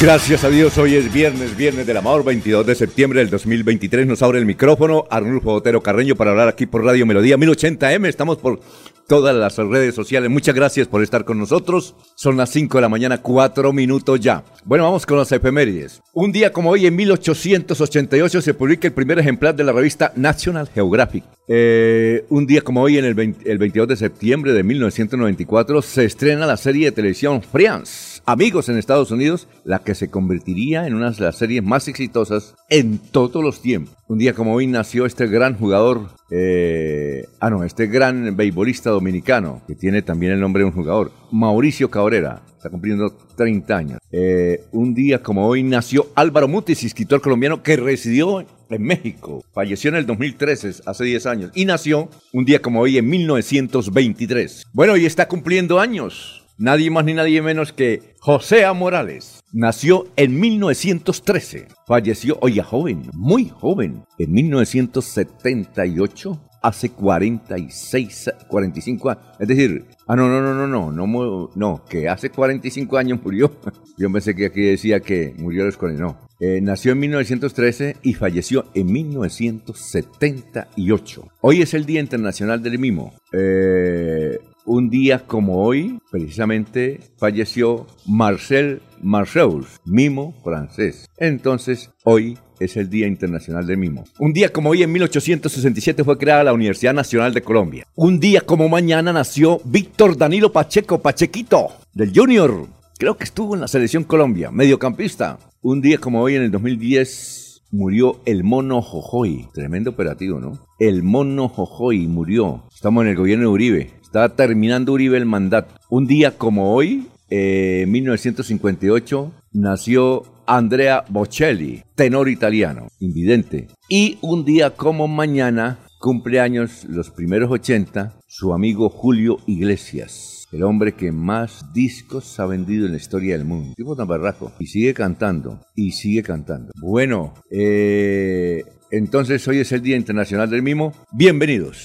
Gracias a Dios, hoy es viernes, viernes del amor, 22 de septiembre del 2023. Nos abre el micrófono Arnulfo Otero Carreño para hablar aquí por Radio Melodía 1080M. Estamos por todas las redes sociales. Muchas gracias por estar con nosotros. Son las 5 de la mañana, 4 minutos ya. Bueno, vamos con las efemérides. Un día como hoy, en 1888, se publica el primer ejemplar de la revista National Geographic. Eh, un día como hoy, en el, el 22 de septiembre de 1994, se estrena la serie de televisión Friends Amigos en Estados Unidos, la que se convertiría en una de las series más exitosas en todos los tiempos. Un día como hoy nació este gran jugador, eh, ah no, este gran beisbolista dominicano, que tiene también el nombre de un jugador, Mauricio Cabrera, está cumpliendo 30 años. Eh, un día como hoy nació Álvaro Mutis, escritor colombiano que residió en México. Falleció en el 2013, hace 10 años, y nació un día como hoy en 1923. Bueno, y está cumpliendo años nadie más ni nadie menos que José. Morales. Nació en 1913, falleció, oye, joven, muy joven, en 1978, hace 46, 45 años. Es decir, ah, no, no, no, no, no, no, no, que hace 45 años murió. Yo pensé que aquí decía que murió a los 40, no. Eh, nació en 1913 y falleció en 1978. Hoy es el Día Internacional del Mimo. Eh, un día como hoy, precisamente, falleció Marcel Marceus, mimo francés. Entonces, hoy es el Día Internacional del Mimo. Un día como hoy, en 1867, fue creada la Universidad Nacional de Colombia. Un día como mañana nació Víctor Danilo Pacheco, Pachequito, del Junior. Creo que estuvo en la Selección Colombia, mediocampista. Un día como hoy, en el 2010, murió el mono Jojoy. Tremendo operativo, ¿no? El mono Jojoy murió. Estamos en el gobierno de Uribe. Estaba terminando Uribe el mandato. Un día como hoy, eh, 1958, nació Andrea Bocelli, tenor italiano, invidente. Y un día como mañana, cumpleaños los primeros 80, su amigo Julio Iglesias. El hombre que más discos ha vendido en la historia del mundo. Tipo tan barraco. Y sigue cantando. Y sigue cantando. Bueno, eh, entonces hoy es el Día Internacional del Mimo. Bienvenidos.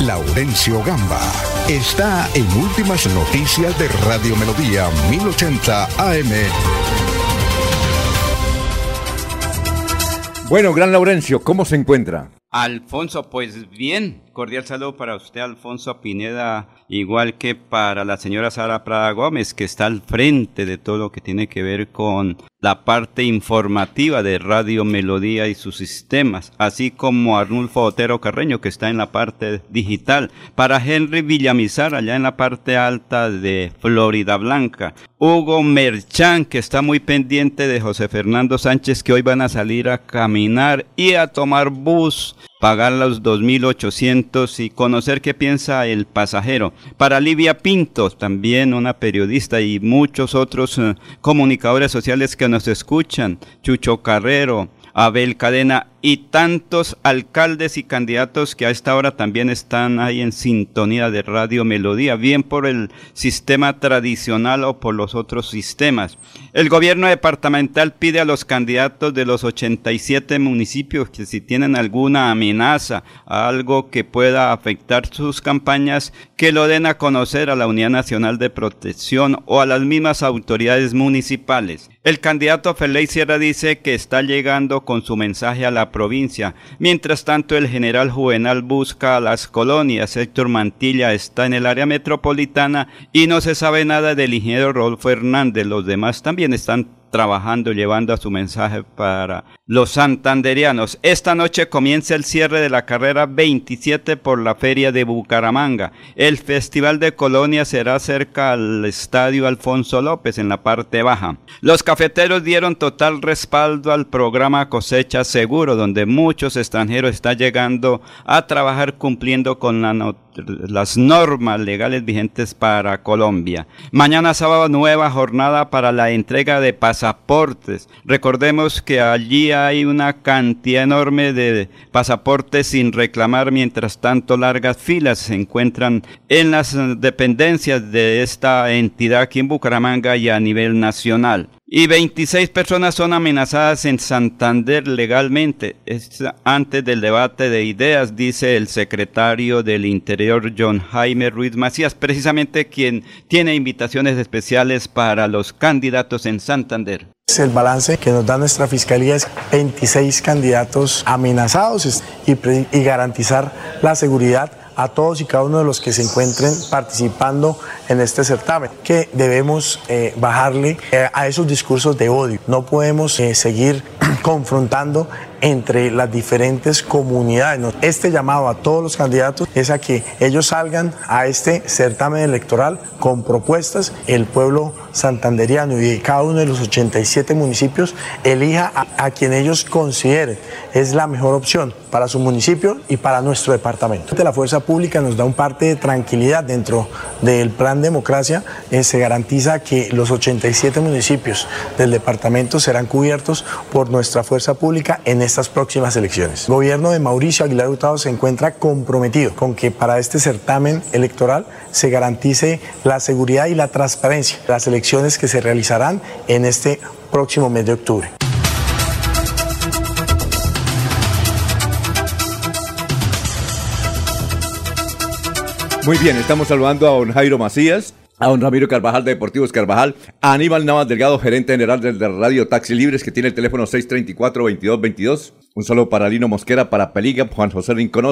Laurencio Gamba está en Últimas Noticias de Radio Melodía 1080 AM. Bueno, gran Laurencio, ¿cómo se encuentra? Alfonso, pues bien, cordial saludo para usted, Alfonso Pineda, igual que para la señora Sara Prada Gómez, que está al frente de todo lo que tiene que ver con la parte informativa de Radio Melodía y sus sistemas, así como Arnulfo Otero Carreño, que está en la parte digital, para Henry Villamizar, allá en la parte alta de Florida Blanca, Hugo Merchán, que está muy pendiente de José Fernando Sánchez, que hoy van a salir a caminar y a tomar bus pagar los 2.800 y conocer qué piensa el pasajero. Para Livia Pinto, también una periodista y muchos otros eh, comunicadores sociales que nos escuchan, Chucho Carrero, Abel Cadena y tantos alcaldes y candidatos que a esta hora también están ahí en sintonía de Radio Melodía, bien por el sistema tradicional o por los otros sistemas. El gobierno departamental pide a los candidatos de los 87 municipios que si tienen alguna amenaza, algo que pueda afectar sus campañas, que lo den a conocer a la Unidad Nacional de Protección o a las mismas autoridades municipales. El candidato Feley Sierra dice que está llegando con su mensaje a la provincia. Mientras tanto, el general Juvenal busca a las colonias. Héctor Mantilla está en el área metropolitana y no se sabe nada del ingeniero Rodolfo Hernández. Los demás también están trabajando, llevando a su mensaje para los santanderianos. Esta noche comienza el cierre de la carrera 27 por la Feria de Bucaramanga. El Festival de Colonia será cerca al Estadio Alfonso López en la parte baja. Los cafeteros dieron total respaldo al programa Cosecha Seguro, donde muchos extranjeros están llegando a trabajar cumpliendo con las normas legales vigentes para Colombia. Mañana sábado nueva jornada para la entrega de pasaportes. Recordemos que allí hay una cantidad enorme de pasaportes sin reclamar, mientras tanto largas filas se encuentran en las dependencias de esta entidad aquí en Bucaramanga y a nivel nacional. Y 26 personas son amenazadas en Santander legalmente. Es antes del debate de ideas, dice el secretario del Interior John Jaime Ruiz Macías, precisamente quien tiene invitaciones especiales para los candidatos en Santander. El balance que nos da nuestra fiscalía es 26 candidatos amenazados y, garantizar la seguridad a todos y cada uno de los que se encuentren participando en este certamen, que debemos eh, bajarle eh, a esos discursos de odio. No podemos eh, seguir confrontando entre las diferentes comunidades. Este llamado a todos los candidatos es a que ellos salgan a este certamen electoral con propuestas. El pueblo santanderiano y cada uno de los 87 municipios elija a, quien ellos consideren es la mejor opción para su municipio y para nuestro departamento. La fuerza pública nos da un parte de tranquilidad dentro del plan democracia. Eh, se garantiza que los 87 municipios del departamento serán cubiertos por nuestra fuerza pública en estas próximas elecciones. El gobierno de Mauricio Aguilar Hurtado se encuentra comprometido con que para este certamen electoral se garantice la seguridad y la transparencia de las elecciones que se realizarán en este próximo mes de octubre. Muy bien, estamos saludando a don Jairo Macías, a don Ramiro Carvajal de Deportivos Carvajal, a Aníbal Navas Delgado, gerente general del Radio Taxi Libres, que tiene el teléfono 634-2222. Un saludo para Lino Mosquera, para Peliga, Juan José Rincón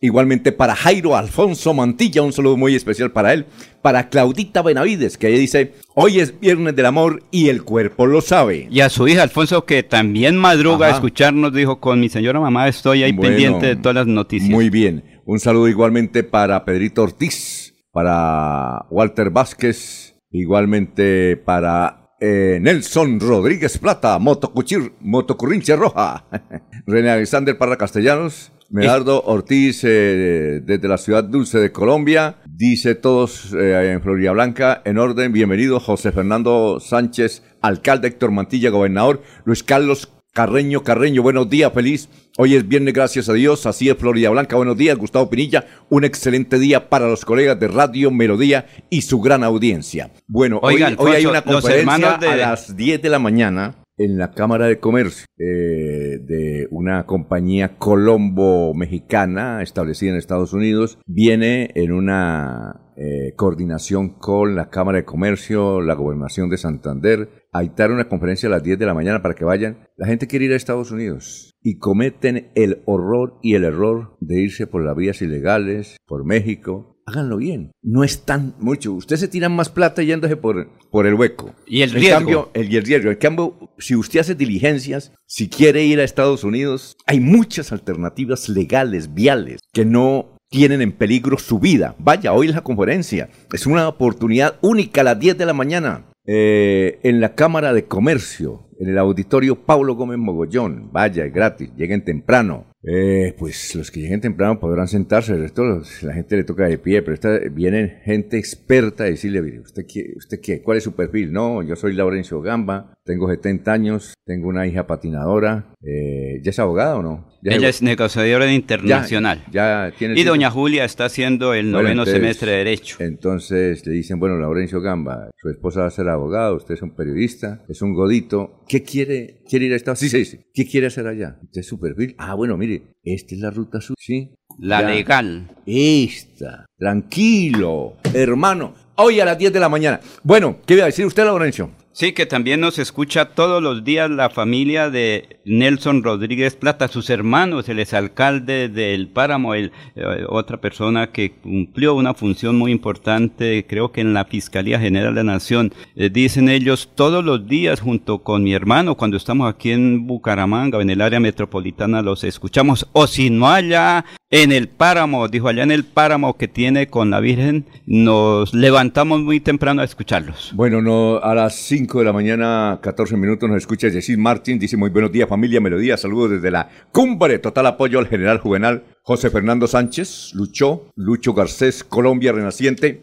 igualmente para Jairo Alfonso Mantilla, un saludo muy especial para él, para Claudita Benavides, que ella dice, hoy es viernes del amor y el cuerpo lo sabe. Y a su hija Alfonso, que también madruga a escucharnos, dijo, con mi señora mamá estoy ahí pendiente de todas las noticias. Muy bien, un saludo igualmente para Pedrito Ortiz, para Walter Vázquez, igualmente para eh, Nelson Rodríguez Plata, Motocuchir, Motocurrinche Roja, René Alexander Parra Castellanos, Medardo Ortiz eh, desde la ciudad dulce de Colombia, dice todos eh, en Florida Blanca, en orden, bienvenido José Fernando Sánchez, alcalde Héctor Mantilla, gobernador, Luis Carlos Carreño, Carreño, buenos días, feliz. Hoy es viernes, gracias a Dios. Así es, Florida Blanca. Buenos días, Gustavo Pinilla. Un excelente día para los colegas de Radio Melodía y su gran audiencia. Bueno, hoy, hay una conferencia a las 10 de la mañana en la Cámara de Comercio eh, de una compañía colombo-mexicana establecida en Estados Unidos. Viene en una eh, coordinación con la Cámara de Comercio, la Gobernación de Santander, a dictar una conferencia a las 10 de la mañana para que vayan. La gente quiere ir a Estados Unidos y cometen el horror y el error de irse por las vías ilegales, por México. Háganlo bien. No es tan mucho. Usted se tira más plata yéndose por, por el hueco. Y el riesgo. Cambio, el, el riesgo. En cambio, si usted hace diligencias, si quiere ir a Estados Unidos, hay muchas alternativas legales, viales, que no tienen en peligro su vida. Vaya, hoy es la conferencia. Es una oportunidad única a las 10 de la mañana. Eh, en la Cámara de Comercio, en el auditorio Paulo Gómez Mogollón. Vaya, es gratis, lleguen temprano. Eh, pues los que lleguen temprano podrán sentarse, el resto la gente le toca de pie, pero esta, viene gente experta a decirle, ¿usted qué, ¿usted qué? ¿Cuál es su perfil? No, yo soy Laurencio Gamba, tengo 70 años, tengo una hija patinadora, eh, ¿ya es abogada o no? Ella es negociadora internacional. Ya, tiene y doña Julia está haciendo el noveno semestre de Derecho. Entonces le dicen, bueno, Laurencio Gamba, su esposa va a ser abogada, usted es un periodista, es un godito, ¿qué quiere? ¿Quiere ir a Estados Unidos? Sí, sí, sí. ¿Qué quiere hacer allá? ¿Este es su perfil? Ah, bueno, mire, esta es la ruta sur, ¿sí? La legal. Esta. Tranquilo, hermano. Hoy a las 10 de la mañana. Bueno, ¿qué iba a decir usted, Laurencio? Sí, que también nos escucha todos los días la familia de Nelson Rodríguez Plata, sus hermanos, el exalcalde del Páramo, el, eh, otra persona que cumplió una función muy importante, creo que en la Fiscalía General de la Nación. Eh, dicen ellos todos los días junto con mi hermano, cuando estamos aquí en Bucaramanga, en el área metropolitana, los escuchamos. O si no allá en el páramo, dijo allá en el páramo que tiene con la Virgen, nos levantamos muy temprano a escucharlos. Bueno, no, a las 5 de la mañana, 14 minutos, nos escucha Jesús Martín, dice muy buenos días familia Melodía, saludos desde la cumbre, total apoyo al general Juvenal José Fernando Sánchez, Luchó, Lucho Garcés, Colombia Renaciente,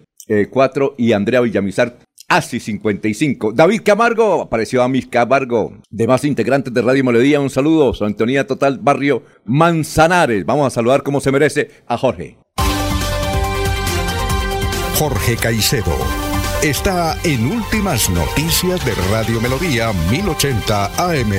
4 y Andrea Villamizar ASI 55. David Camargo, apareció a mis Camargo. Demás integrantes de Radio Melodía, un saludo. Antonía Total, barrio Manzanares. Vamos a saludar como se merece a Jorge. Jorge Caicedo está en Últimas Noticias de Radio Melodía 1080 AM.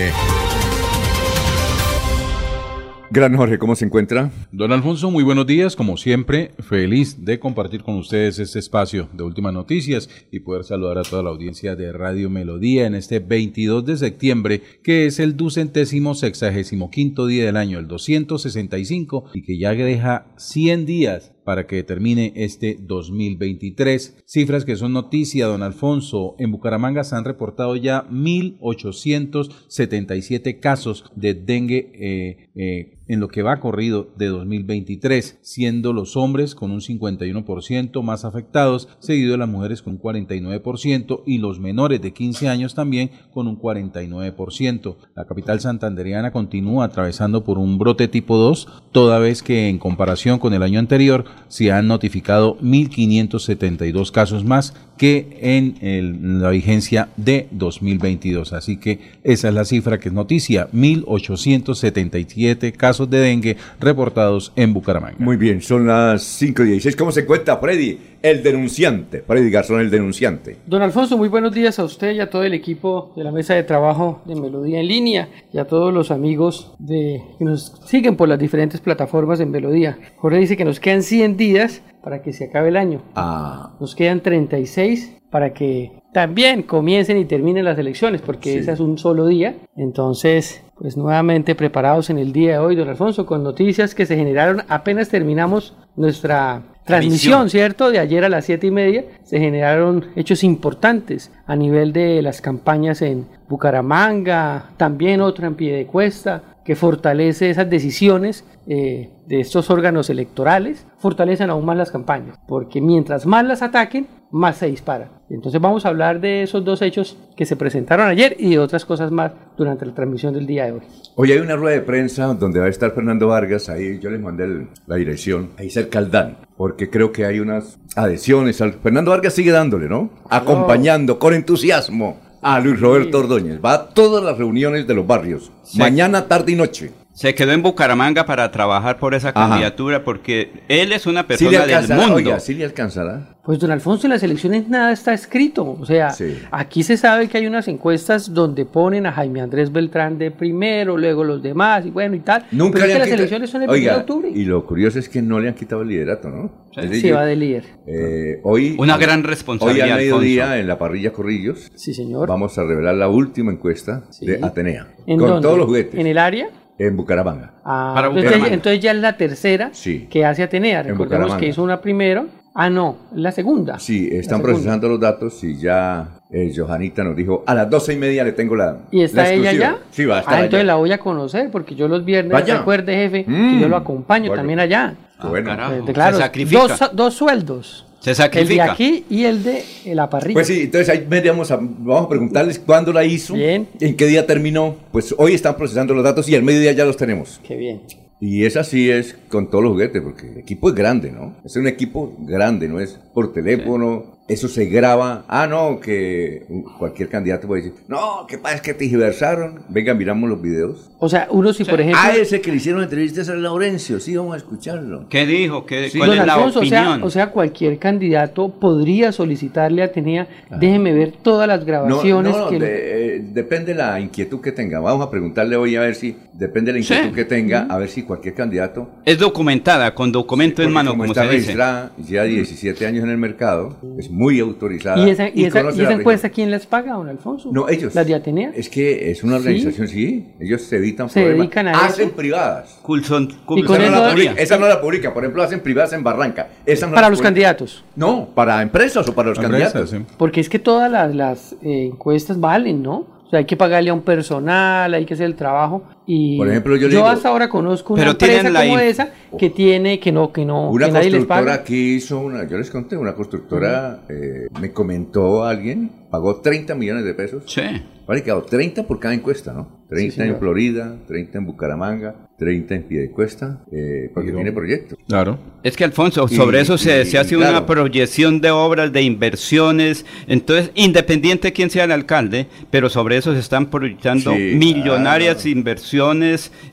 Gran Jorge, ¿cómo se encuentra? Don Alfonso, muy buenos días. Como siempre, feliz de compartir con ustedes este espacio de últimas noticias y poder saludar a toda la audiencia de Radio Melodía en este 22 de septiembre, que es el ducentésimo sexagésimo quinto día del año, el 265, y que ya deja 100 días para que termine este 2023. Cifras que son noticia, don Alfonso. En Bucaramanga se han reportado ya 1.877 casos de dengue eh, eh, en lo que va corrido de 2023, siendo los hombres con un 51% más afectados, seguido de las mujeres con un 49% y los menores de 15 años también con un 49%. La capital santanderiana continúa atravesando por un brote tipo 2, toda vez que en comparación con el año anterior se han notificado 1.572 casos más que en la vigencia de 2022. Así que esa es la cifra que es noticia, 1.877 casos de dengue reportados en Bucaramanga. Muy bien, son las 5 y 16. ¿Cómo se encuentra Freddy, el denunciante? Freddy Garzón, el denunciante. Don Alfonso, muy buenos días a usted y a todo el equipo de la mesa de trabajo de Melodía en línea y a todos los amigos de, que nos siguen por las diferentes plataformas de Melodía. Jorge dice que nos quedan 100 días para que se acabe el año. Ah. Nos quedan 36 para que también comiencen y terminen las elecciones, porque Sí. ese es un solo día. Entonces, pues nuevamente preparados en el día de hoy, don Alfonso, con noticias que se generaron apenas terminamos nuestra transmisión, Transmisión. ¿cierto? De ayer a las siete y media se generaron hechos importantes a nivel de las campañas en Bucaramanga, también otra en Piedecuesta, que fortalece esas decisiones eh, de estos órganos electorales, fortalecen aún más las campañas, porque mientras más las ataquen, más se disparan. Entonces vamos a hablar de esos dos hechos que se presentaron ayer y de otras cosas más durante la transmisión del día de hoy. Hoy hay una rueda de prensa donde va a estar Fernando Vargas, ahí yo les mandé el- la dirección, ahí cerca al DAN, porque creo que hay unas adhesiones. Al, Fernando Vargas sigue dándole, ¿no? Acompañando con entusiasmo a Luis Roberto Ordóñez. Va a todas las reuniones de los barrios, mañana, tarde y noche. Se quedó en Bucaramanga para trabajar por esa Ajá. candidatura porque él es una ¿Sí persona del mundo. Oiga, ¿sí le alcanzará? Pues don Alfonso, en las elecciones nada está escrito. O sea, Sí. aquí se sabe que hay unas encuestas donde ponen a Jaime Andrés Beltrán de primero, luego los demás, y bueno, y tal. Nunca Pero es le que han las quitado- elecciones son el Oiga, 1 de octubre. Y lo curioso es que no le han quitado el liderato, ¿no? Decir, va de líder. eh, hoy, Una gran responsabilidad, Hoy al mediodía Alfonso. en la parrilla Corrillos Sí, señor. vamos a revelar la última encuesta Sí. de Atenea. ¿En con dónde? todos los juguetes. ¿En el área? En Bucaramanga. Ah, Para entonces, Bucaramanga. entonces ya es la tercera Sí. que hace Atenea. En Recordemos que hizo una primero. Ah, no, la segunda. Sí, están procesando los datos y ya eh, Johanita nos dijo, a las doce y media le tengo la ¿Y está la ella exclusiva". allá? Sí, va a estar Ah, entonces allá. la voy a conocer porque yo los viernes, Vaya. recuerde, jefe, Mm. que yo lo acompaño Bueno. también allá. Qué bueno. Ah, carajo. Eh, claro, se sacrifica. dos, dos sueldos. Se El de sacrifica. aquí y el de la parrilla. Pues sí, entonces ahí vamos a, vamos a preguntarles cuándo la hizo, Bien. en qué día terminó. Pues hoy están procesando los datos y al mediodía ya los tenemos. Qué bien. Y es así es con todos los juguetes, porque el equipo es grande, ¿no? Es un equipo grande, no es por teléfono, eso se graba. Ah, no, que cualquier candidato puede decir, no, ¿qué pasa? Es que te diversaron. Venga, miramos los videos. O sea, uno si por ejemplo... Ah, ese que le hicieron entrevistas a Laurencio, sí, vamos a escucharlo. ¿Qué dijo? ¿Qué, Sí. ¿Cuál Don es la Alfonso, o sea, opinión? o sea, cualquier candidato podría solicitarle a Atenea, déjeme ver todas las No, grabaciones no, que... de- eh, depende la inquietud que tenga. Vamos a preguntarle hoy a ver si, depende de la inquietud Sí. que tenga, a ver si cualquier candidato Es documentada, con documento en mano, como como está se dice. registrada, ya 17 años en el mercado, es muy autorizada. ¿Y esa, y esa, y esa la encuesta región. quién las paga, don Alfonso? No, ellos. ¿Las de Atenea? Es que es una organización, sí. Ellos se evitan Se problemas. dedican a Hacen eso. privadas. Coulson, Y con Esa no, eso- la publica, esa no la publica. Por ejemplo, hacen privadas en Barranca. Esa no Para la los publica. candidatos. No, para empresas o para los Empresas, candidatos. sí. Porque es que todas las, las, eh, encuestas valen, ¿no? O sea, hay que pagarle a un personal, hay que hacer el trabajo. Y Por ejemplo, yo le digo- hasta ahora conozco una Pero empresa como in- esa que tiene, que no, que no, Una que nadie les constructora paga. aquí hizo una, yo les conté, una constructora eh, me comentó alguien, pagó 30 millones de pesos. Sí. Vale, quedó 30 por cada encuesta, ¿no? 30 en. Florida, 30 en Bucaramanga, 30 en Piedecuesta, eh, porque tiene proyecto. Claro. Es que Alfonso, Y- sobre eso se, y- se hace una proyección de obras, de inversiones, entonces, independiente de quién sea el alcalde, pero sobre eso se están proyectando Sí, millonarias claro. inversiones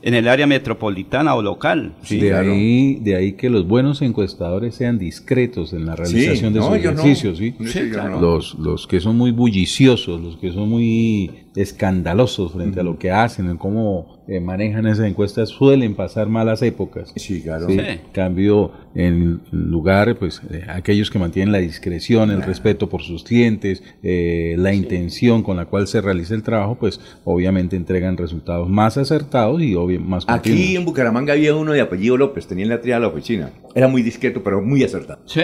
en el área metropolitana o local. Sí, de, claro. ahí, de ahí que los buenos encuestadores sean discretos en la realización de no, sus no. ejercicios, ¿sí? Sí, Sí, ellos claro. Los, los que son muy bulliciosos, los que son muy escandalosos frente a lo que hacen, en cómo eh, manejan esas encuestas, suelen pasar malas épocas. Sí, claro. Sí, cambio, en lugar, pues, eh, aquellos que mantienen la discreción, el respeto por sus clientes, eh, la intención con la cual se realiza el trabajo, pues, obviamente entregan resultados más acertados y obvio, más Aquí continuos. en Bucaramanga había uno de apellido López, tenía en la triada la oficina. Era muy discreto, pero muy acertado. Sí.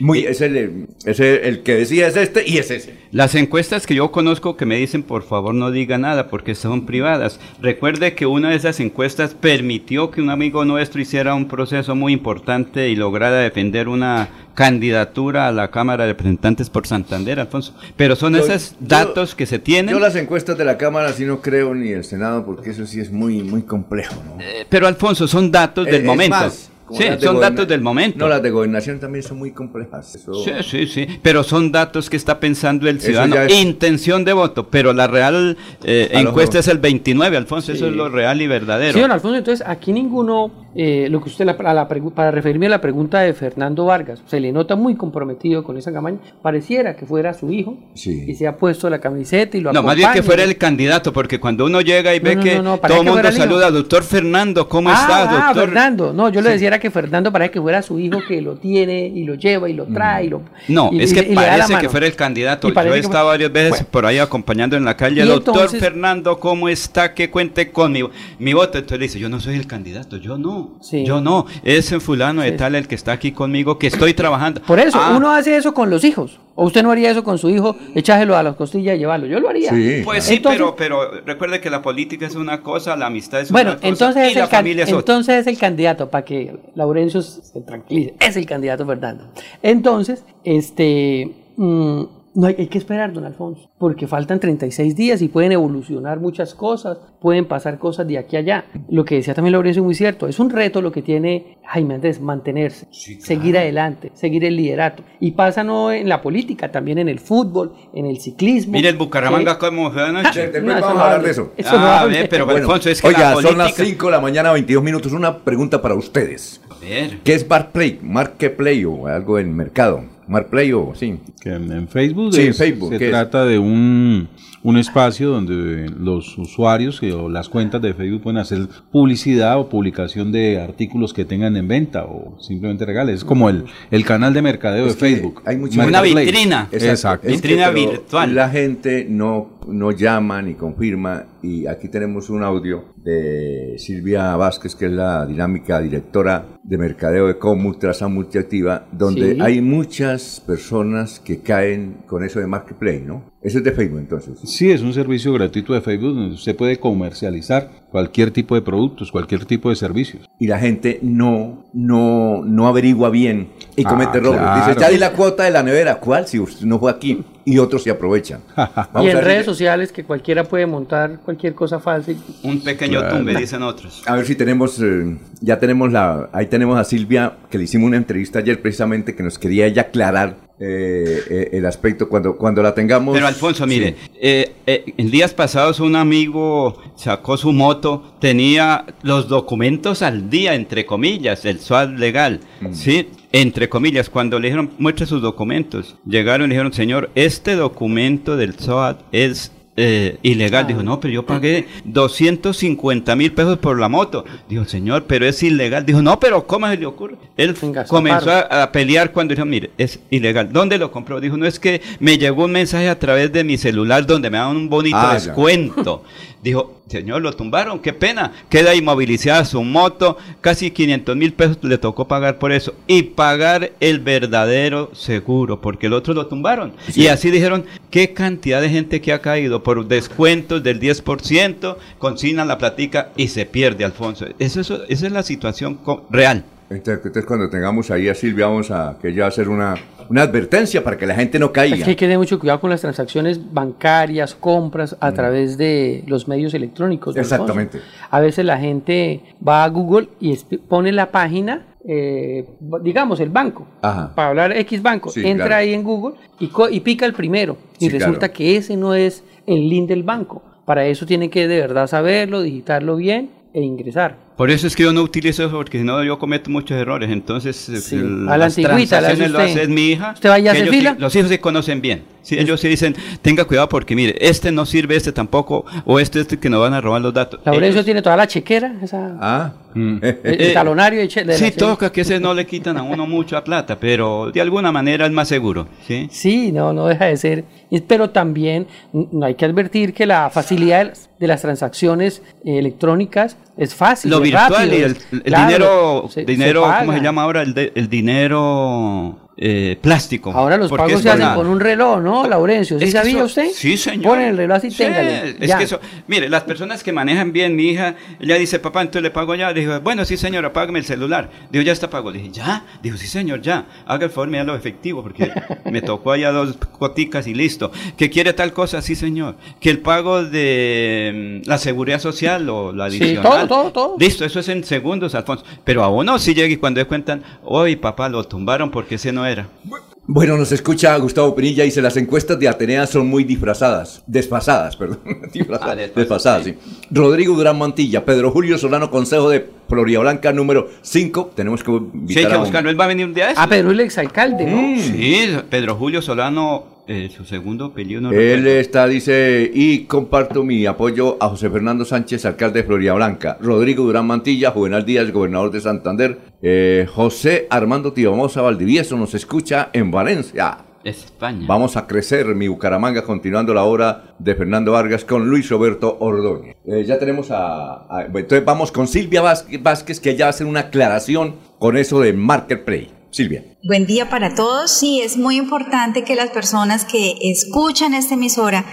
Muy, es el, es el, el que decía es este y es ese. Las encuestas que yo conozco que me dicen por favor no diga nada porque son privadas. Recuerde que una de esas encuestas permitió que un amigo nuestro hiciera un proceso muy importante y lograra defender una candidatura a la Cámara de Representantes por Santander, Alfonso. Pero son Yo- esos yo- datos que se tienen. Yo las encuestas de la Cámara sí no creo ni el Senado porque eso sí es muy, muy complejo, ¿no? Eh, Pero Alfonso, son datos Eh, del momento. más, como sí, son datos del momento. No, las de gobernación también son muy complejas. Eso- Sí, sí, sí, pero son datos que está pensando el ciudadano. es- Intención de voto, pero la real eh, encuesta es el 29, Alfonso, eso es lo real y verdadero. Sí, don Alfonso, entonces aquí ninguno, eh, lo que usted, la- a la para referirme a la pregunta de Fernando Vargas, se le nota muy comprometido con esa campaña, pareciera que fuera su hijo Sí. y se ha puesto la camiseta y lo No, más bien que fuera el candidato, porque cuando uno llega y No, ve no, que no, no, para todo el mundo saluda, doctor Fernando, ¿cómo ah, estás, ah, doctor? Fernando. No, yo le decía que Fernando parece que fuera su hijo que lo tiene y lo lleva y lo trae. Y lo, Mm. No, y- es que y parece que fuera el candidato. Yo he estado varias veces Bueno. por ahí acompañando en la calle. Doctor entonces- Fernando, ¿cómo está? Que cuente con mi, mi voto. Entonces le dice, yo no soy el candidato, yo no. Sí. Yo no. Es el fulano de Sí. tal el que está aquí conmigo, que estoy trabajando. Por eso, Ah, uno hace eso con los hijos. ¿O usted no haría eso con su hijo? Echárselo a las costillas y llevarlo. Yo lo haría. Sí. Pues sí, Entonces- pero, pero recuerde que la política es una cosa, la amistad es Bueno, una cosa entonces y es, la el familia es otra. entonces es el candidato, para que Laurencio se tranquilice, es el candidato Fernando. Entonces, este, mm, no hay, hay que esperar, don Alfonso, porque faltan 36 días y pueden evolucionar muchas cosas, pueden pasar cosas de aquí a allá. Lo que decía también Laurencio es muy cierto, es un reto lo que tiene Jaime Andrés, mantenerse, seguir adelante, seguir el liderato. Y pasa no en la política, también en el fútbol, en el ciclismo. Mire el Bucaramanga Sí. cómo fue anoche. Después No, vamos no a hablar de eso. Eso no Ah, hable. ve, pero Bueno, Alfonso, es que oiga, la son las política... 5 de la mañana, 22 minutos. Una pregunta para ustedes. A ver. ¿Qué es Marketplay? Marketplay o algo en mercado. Marketplay o sí. Que en, en Facebook, Sí, en es- Facebook, se trata de un, un espacio donde los usuarios que- o las cuentas de Facebook pueden hacer publicidad o publicación de artículos que tengan en venta o simplemente regales. Es como el, el canal de mercadeo Es de que Facebook. hay mucha- Una vitrina. Exacto. Es que, Vitrina pero virtual. La gente no, no llama ni confirma. Y aquí tenemos un audio de Silvia Vázquez, que es la dinámica directora de mercadeo de Comultrasan Multiactiva, donde Sí. hay muchas personas que caen con eso de Marketplace, ¿no? Eso es de Facebook entonces. Sí, es un servicio gratuito de Facebook donde usted puede comercializar cualquier tipo de productos, cualquier tipo de servicios. y la gente no, no, no averigua bien y Ah, comete errores. claro. Dice, ya di la cuota de la nevera, ¿cuál? Si usted no fue aquí. Y otros se aprovechan. Vamos y en redes si- sociales que cualquiera puede montar cualquier cosa falsa. y- Un pequeño Claro. tumbe, dicen otros. A ver si tenemos, eh, ya tenemos la, ahí tenemos a Silvia, que le hicimos una entrevista ayer precisamente, que nos quería ella aclarar eh, eh, el aspecto cuando, cuando la tengamos. Pero Alfonso, mire, Sí. eh, eh, en días pasados un amigo sacó su moto, tenía los documentos al día, entre comillas, el SWAT legal, Mm. ¿sí? Entre comillas, cuando le dijeron, muestre sus documentos, llegaron y le dijeron, señor, este documento del SWAT es eh, ilegal. Dijo, no, pero yo pagué 250 mil pesos por la moto. Dijo, señor, pero es ilegal. Dijo, no, pero ¿cómo se le ocurre? Él Venga, comenzó a, pelear cuando dijo, mire, es ilegal. ¿Dónde lo compró? Dijo, no, es que me llegó un mensaje a través de mi celular donde me daban un bonito Ah, ya. Dijo, señor, lo tumbaron, qué pena. Queda inmovilizada su moto, casi 500 mil pesos le tocó pagar por eso. Y pagar el verdadero seguro, porque el otro lo tumbaron. Y así dijeron, qué cantidad de gente que ha caído por descuentos del 10%, consignan la platica y se pierde, Alfonso. Eso, eso- esa es la situación real. Entonces, cuando tengamos ahí a Silvia, vamos a que ella va a hacer una, una advertencia para que la gente no caiga. Es que hay que tener mucho cuidado con las transacciones bancarias, compras a través de los medios electrónicos. Exactamente. A veces la gente va a Google y pone la página, eh, digamos, el banco, Ajá. para hablar X banco. Sí, Entra claro. ahí en Google y, co- y pica el primero. Y Sí, resulta claro. que ese no es el link del banco. Para eso tienen que de verdad saberlo, digitarlo bien e ingresar. Por eso es que yo no utilizo eso, porque si no yo cometo muchos errores. Entonces, Sí, el- a la las antigüita, la hace transacciones lo usted. hace es mi hija. ¿Usted va y que hace ellos fila? los hijos se conocen bien. Sí, ellos sí dicen, tenga cuidado porque mire, este no sirve, este tampoco, o este, este que nos van a robar los datos. Laurencio Ellos- tiene toda la chequera, esa, Ah, el, el Eh, talonario de che- de la Sí, chequera. toca que ese no le quitan a uno mucha plata, pero de alguna manera es más seguro. ¿sí? Sí, no, no deja de ser. Pero también mm, hay que advertir que la facilidad de las, de transacciones eh, electrónicas es fácil. Lo es virtual rápido, y el, es- el claro, dinero, se- se dinero ¿cómo se llama ahora? El, de- el dinero eh, plástico. Ahora los pagos se hacen con un reloj, ¿no, Laurencio? ¿Sí sabía eso- usted? Sí, señor. Ponen el reloj así, Sí, téngale. Es ya. que eso, mire, las personas que manejan bien, mi hija, ella dice, papá, entonces le pago ya. Le dijo, bueno, sí, señora, págame el celular. Dijo, ya está pago. Le dije, ya. Dijo, sí, señor, ya. Haga el favor, me da lo efectivo, porque me tocó allá dos coticas y listo. ¿Que quiere tal cosa? Sí, señor. Que el pago de mm, la seguridad social o la Sí, adicional. todo, todo, todo. Listo, eso es en segundos, Alfonso. Pero a uno sí llega y cuando le cuentan, hoy papá, lo tumbaron porque ese no era. Bueno, nos escucha Gustavo Pinilla, dice, las encuestas de Atenea son muy disfrazadas, desfasadas, perdón, disfrazadas, Ah, desfasadas, desfasadas, sí. Rodrigo Durán Mantilla, Pedro Julio Solano, Consejo de Floria Blanca número 5, tenemos que Sí, hay que buscarlo. Él va a venir un día de estos. Ah, pero el exalcalde, ¿no? Mm. Sí, Pedro Julio Solano, eh, su segundo apellido no Él recuerdo. está, dice, y comparto mi apoyo a José Fernando Sánchez, alcalde de Florida Blanca, Rodrigo Durán Mantilla, Juvenal Díaz, gobernador de Santander, eh, José Armando Tibamosa Valdivieso nos escucha en Valencia. España. Vamos a crecer mi Bucaramanga continuando la obra de Fernando Vargas con Luis Roberto Ordóñez. Eh, ya tenemos a, a- Entonces vamos con Silvia Vázquez, Vázquez, que ella va a hacer una aclaración con eso de Marketplace. Silvia. Buen día para todos. Sí, es muy importante que las personas que escuchan esta emisora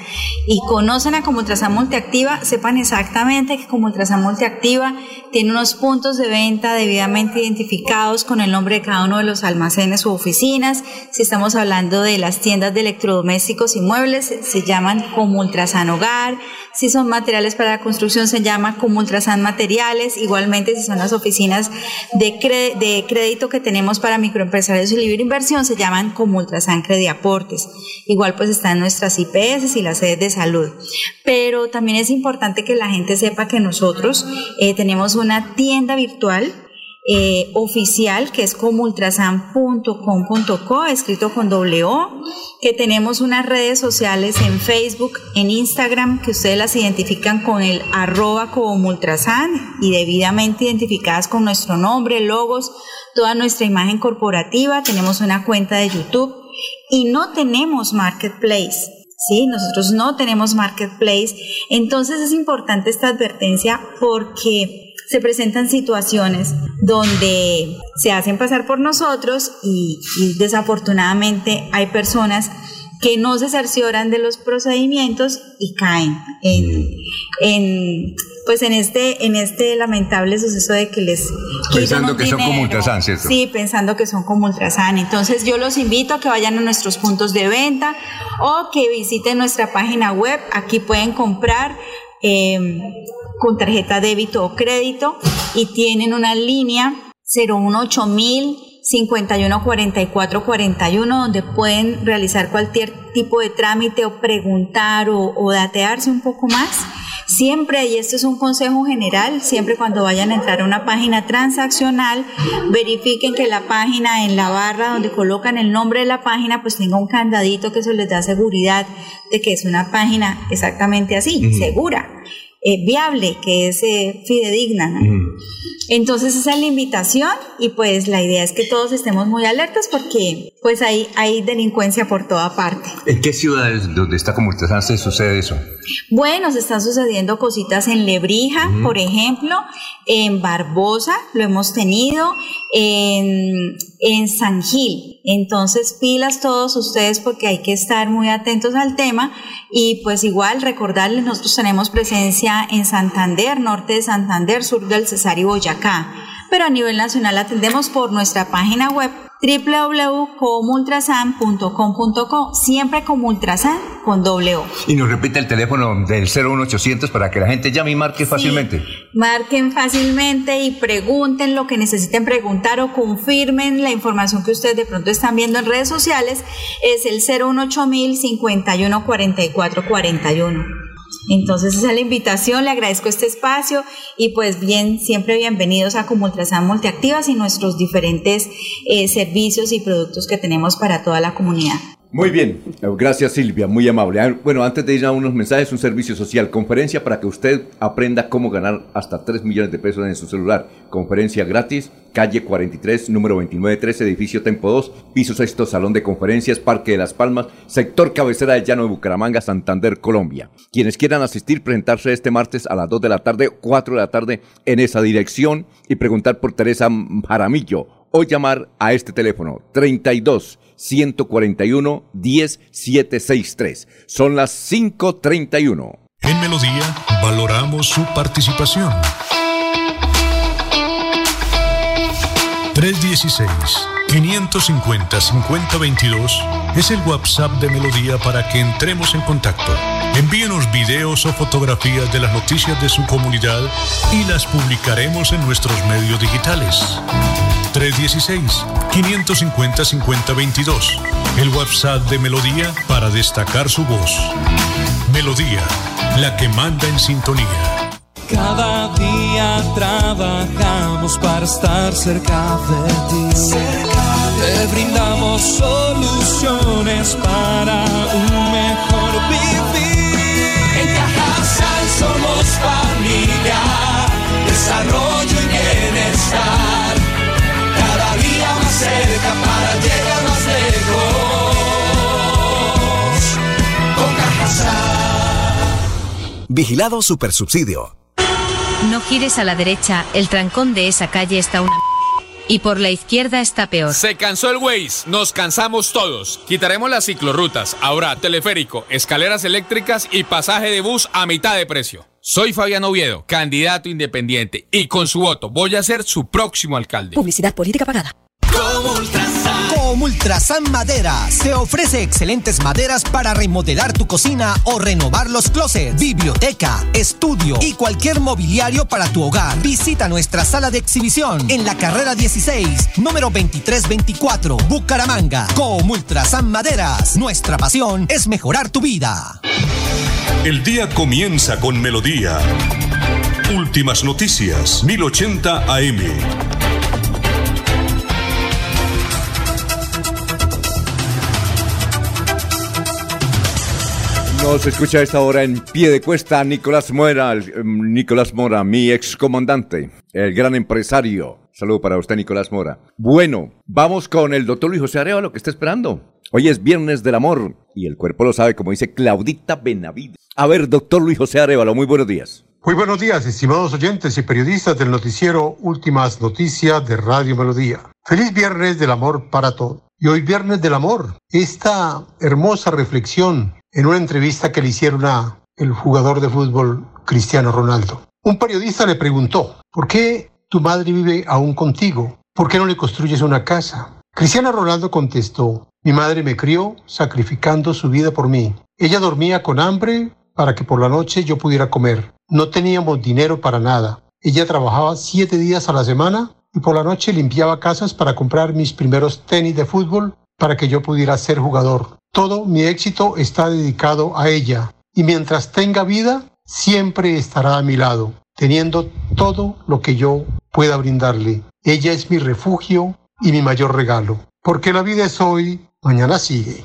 y conocen a Comultrasan Multiactiva sepan exactamente que Comultrasan Multiactiva tiene unos puntos de venta debidamente identificados con el nombre de cada uno de los almacenes u oficinas. Si estamos hablando de las tiendas de electrodomésticos y muebles, se llaman Comultrasan Hogar. Si son materiales para la construcción, se llama Comultrasan Materiales. Igualmente, si son las oficinas de, de crédito que tenemos para microempresarios y libre inversión, se llaman Comultrasan Crediaportes. Igual, pues están nuestras IPS y las sedes de salud. Pero también es importante que la gente sepa que nosotros eh, tenemos una tienda virtual eh, oficial que es comultrasan.com.co, escrito con doble O, que tenemos unas redes sociales en Facebook, en Instagram, que ustedes las identifican con el arroba comultrasan y debidamente identificadas con nuestro nombre, logos, toda nuestra imagen corporativa. Tenemos una cuenta de YouTube y no tenemos marketplace. Sí, nosotros no tenemos marketplace. Entonces es importante esta advertencia porque se presentan situaciones donde se hacen pasar por nosotros y, y desafortunadamente hay personas que no se cercioran de los procedimientos y caen en, en, pues en este en este lamentable suceso de que les Pensando que son como dinero. Ultrasan, ¿cierto? Sí, pensando que son como Ultrasan. Entonces yo los invito a que vayan a nuestros puntos de venta o que visiten nuestra página web. Aquí pueden comprar eh, con tarjeta débito o crédito y tienen una línea 018 mil 51 44 41 donde pueden realizar cualquier tipo de trámite o preguntar o, o datearse un poco más Siempre, y esto es un consejo general, siempre cuando vayan a entrar a una página transaccional, verifiquen que la página en la barra donde colocan el nombre de la página, pues tenga un candadito que eso les da seguridad de que es una página exactamente así, segura. Eh, viable, que es eh, fidedigna. Entonces esa es la invitación y pues la idea es que todos estemos muy alertas porque pues hay, hay delincuencia por toda parte. ¿En qué ciudades donde está como se sucede eso? Bueno, se están sucediendo cositas en Lebrija, por ejemplo, en Barbosa lo hemos tenido, en, en San Gil. Entonces, pilas todos ustedes porque hay que estar muy atentos al tema y pues igual recordarles, nosotros tenemos presencia en Santander, norte de Santander, sur del Cesar y Boyacá, pero a nivel nacional atendemos por nuestra página web www.comultrasan.com.co, siempre como Ultrasan con doble O. Y nos repite el teléfono del 01800 para que la gente llame y marque fácilmente. Marquen fácilmente y pregunten lo que necesiten preguntar o confirmen la información que ustedes de pronto están viendo en redes sociales. Es el 018000 51 44 41. Entonces esa es la invitación, le agradezco este espacio y pues bien, siempre bienvenidos a Comultrasan Multiactivas y nuestros diferentes eh, servicios y productos que tenemos para toda la comunidad. Muy bien, gracias Silvia, muy amable. Ah, bueno, antes de ir a unos mensajes, un servicio social, conferencia para que usted aprenda cómo ganar hasta 3 millones de pesos en su celular. Conferencia gratis, calle 43, número 2913, edificio Tempo 2, piso sexto, salón de conferencias, Parque de las Palmas, sector cabecera del Llano de Bucaramanga, Santander, Colombia. Quienes quieran asistir, presentarse este martes a las 2 de la tarde, 4 de la tarde en esa dirección y preguntar por Teresa Jaramillo o llamar a este teléfono 32 141 10763. Son las 5:31. En Melodía valoramos su participación. 316-550-5022 es el WhatsApp de Melodía para que entremos en contacto. Envíenos videos o fotografías de las noticias de su comunidad y las publicaremos en nuestros medios digitales. 316-550-5022. El WhatsApp de Melodía para destacar su voz. Melodía, la que manda en sintonía. Cada día trabajamos para estar cerca de ti. Te brindamos soluciones para un mejor vivir. En Cajasal somos familia, desarrollo y bienestar. Vigilado Supersubsidio. No gires a la derecha, el trancón de esa calle está una... Y por la izquierda está peor. Se cansó el Waze, nos cansamos todos. Quitaremos las ciclorrutas, ahora teleférico, escaleras eléctricas y pasaje de bus a mitad de precio. Soy Fabián Oviedo, candidato independiente, y con su voto voy a ser su próximo alcalde. Publicidad política pagada. Comultrasan Maderas te ofrece excelentes maderas para remodelar tu cocina o renovar los closets, biblioteca, estudio y cualquier mobiliario para tu hogar. Visita nuestra sala de exhibición en la carrera 16, número 2324, Bucaramanga. Comultrasan Maderas, nuestra pasión es mejorar tu vida. El día comienza con melodía. Últimas noticias, 1080 AM. Nos escucha a esta hora en pie de cuesta Nicolás Mora, em, Nicolás Mora, mi ex comandante, el gran empresario. Saludo para usted, Nicolás Mora. Bueno, vamos con el doctor Luis José Arevalo, que está esperando. Hoy es Viernes del Amor y el cuerpo lo sabe, como dice Claudita Benavides. A ver, doctor Luis José Arevalo, muy buenos días. Muy buenos días, estimados oyentes y periodistas del noticiero Últimas Noticias de Radio Melodía. Feliz Viernes del Amor para todos. Y hoy Viernes del Amor, esta hermosa reflexión en una entrevista que le hicieron a el jugador de fútbol Cristiano Ronaldo. Un periodista le preguntó, ¿por qué tu madre vive aún contigo? ¿Por qué no le construyes una casa? Cristiano Ronaldo contestó, mi madre me crió sacrificando su vida por mí. Ella dormía con hambre para que por la noche yo pudiera comer. No teníamos dinero para nada. Ella trabajaba siete días a la semana y por la noche limpiaba casas para comprar mis primeros tenis de fútbol para que yo pudiera ser jugador. Todo mi éxito está dedicado a ella y mientras tenga vida siempre estará a mi lado, teniendo todo lo que yo pueda brindarle. Ella es mi refugio y mi mayor regalo, porque la vida es hoy, mañana sigue.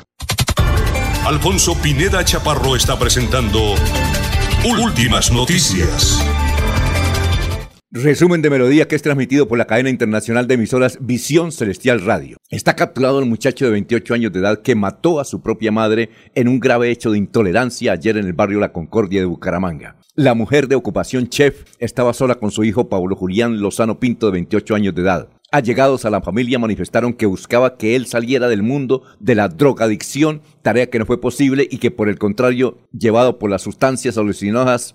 Alfonso Pineda Chaparro está presentando Últimas Noticias. Resumen de melodía que es transmitido por la cadena internacional de emisoras Visión Celestial Radio. Está capturado el muchacho de 28 años de edad que mató a su propia madre en un grave hecho de intolerancia ayer en el barrio La Concordia de Bucaramanga. La mujer de ocupación chef estaba sola con su hijo Pablo Julián Lozano Pinto de 28 años de edad. Allegados a la familia manifestaron que buscaba que él saliera del mundo de la drogadicción, tarea que no fue posible y que por el contrario, llevado por las sustancias alucinógenas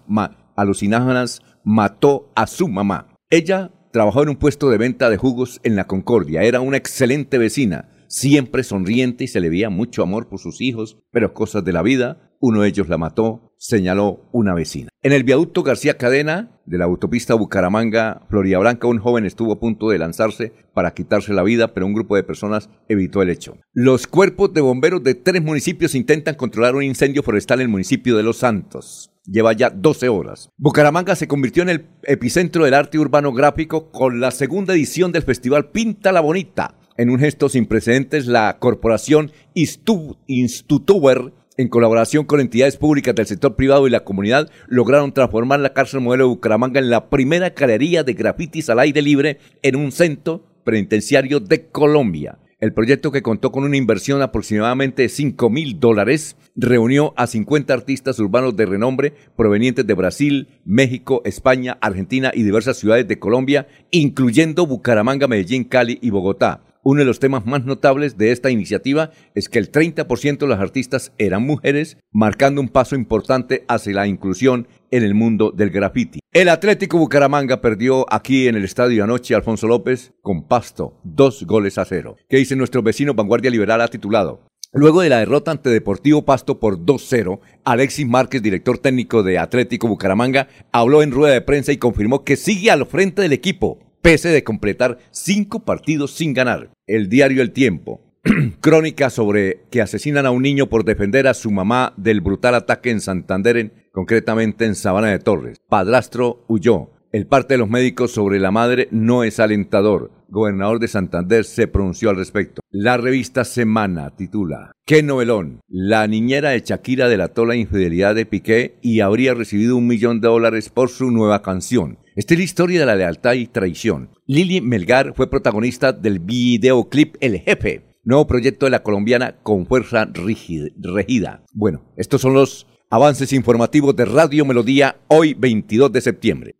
mató a su mamá. Ella trabajó en un puesto de venta de jugos en la Concordia. Era una excelente vecina, siempre sonriente y se le veía mucho amor por sus hijos, pero cosas de la vida, uno de ellos la mató, señaló una vecina. En el viaducto García Cadena de la autopista Bucaramanga, Florida Blanca, un joven estuvo a punto de lanzarse para quitarse la vida, pero un grupo de personas evitó el hecho. Los cuerpos de bomberos de tres municipios intentan controlar un incendio forestal en el municipio de Los Santos lleva ya 12 horas. Bucaramanga se convirtió en el epicentro del arte urbano gráfico con la segunda edición del festival Pinta la Bonita. En un gesto sin precedentes, la corporación Institutuber, en colaboración con entidades públicas del sector privado y la comunidad, lograron transformar la cárcel modelo de Bucaramanga en la primera galería de grafitis al aire libre en un centro penitenciario de Colombia. El proyecto que contó con una inversión aproximadamente de 5 mil dólares reunió a 50 artistas urbanos de renombre provenientes de Brasil, México, España, Argentina y diversas ciudades de Colombia, incluyendo Bucaramanga, Medellín, Cali y Bogotá. Uno de los temas más notables de esta iniciativa es que el 30% de las artistas eran mujeres, marcando un paso importante hacia la inclusión en el mundo del graffiti. El Atlético Bucaramanga perdió aquí en el estadio anoche Alfonso López con Pasto, dos goles a cero. ¿Qué dice nuestro vecino Vanguardia Liberal ha titulado? Luego de la derrota ante Deportivo Pasto por 2-0, Alexis Márquez, director técnico de Atlético Bucaramanga, habló en rueda de prensa y confirmó que sigue al frente del equipo, pese de completar cinco partidos sin ganar. El diario El Tiempo. Crónica sobre que asesinan a un niño por defender a su mamá del brutal ataque en Santander, concretamente en Sabana de Torres. Padrastro huyó. El parte de los médicos sobre la madre no es alentador. Gobernador de Santander se pronunció al respecto. La revista Semana titula ¿Qué novelón? La niñera de Shakira delató la infidelidad de Piqué y habría recibido un millón de dólares por su nueva canción. Esta es la historia de la lealtad y traición. Lili Melgar fue protagonista del videoclip El Jefe, nuevo proyecto de la colombiana con fuerza regida. Bueno, estos son los avances informativos de Radio Melodía hoy 22 de septiembre.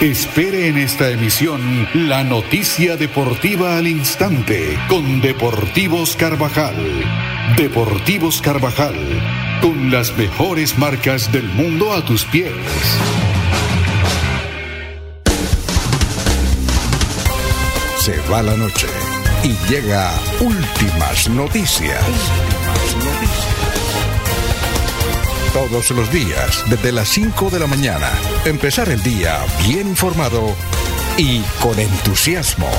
Espere en esta emisión la noticia deportiva al instante con Deportivos Carvajal. Deportivos Carvajal, con las mejores marcas del mundo a tus pies. Se va la noche y llega últimas noticias. Todos los días, desde las 5 de la mañana, empezar el día bien informado y con entusiasmo.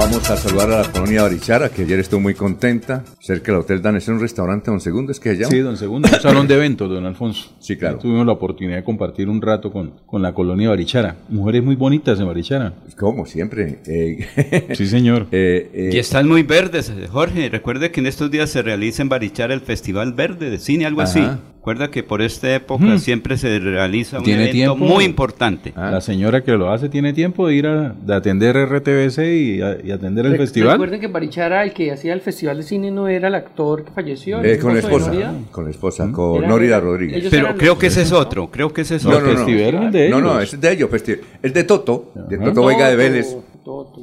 Vamos a saludar a la colonia Barichara, que ayer estuvo muy contenta, cerca del Hotel Dan. ¿Es un restaurante, don Segundo? ¿Es que allá? Sí, don Segundo, un salón de eventos, don Alfonso. Sí, claro. Tuvimos la oportunidad de compartir un rato con, con la colonia Barichara. Mujeres muy bonitas en Barichara. Como siempre. Eh, sí, señor. Eh, eh, y están muy verdes, Jorge. Recuerde que en estos días se realiza en Barichara el Festival Verde de Cine, algo así. Recuerda que por esta época siempre se realiza un evento muy importante. Ah. La señora que lo hace tiene tiempo de ir a de atender RTBC y, atender el festival. Recuerden que Barichara, el que hacía el festival de cine, no era el actor que falleció. Eh, con la esposa. Con la esposa, con Nórida Rodríguez. Pero creo que ese es otro. Creo que ese es otro. No, no, no. De no, no, es de ellos. Es de Toto, de Toto Vega de Vélez.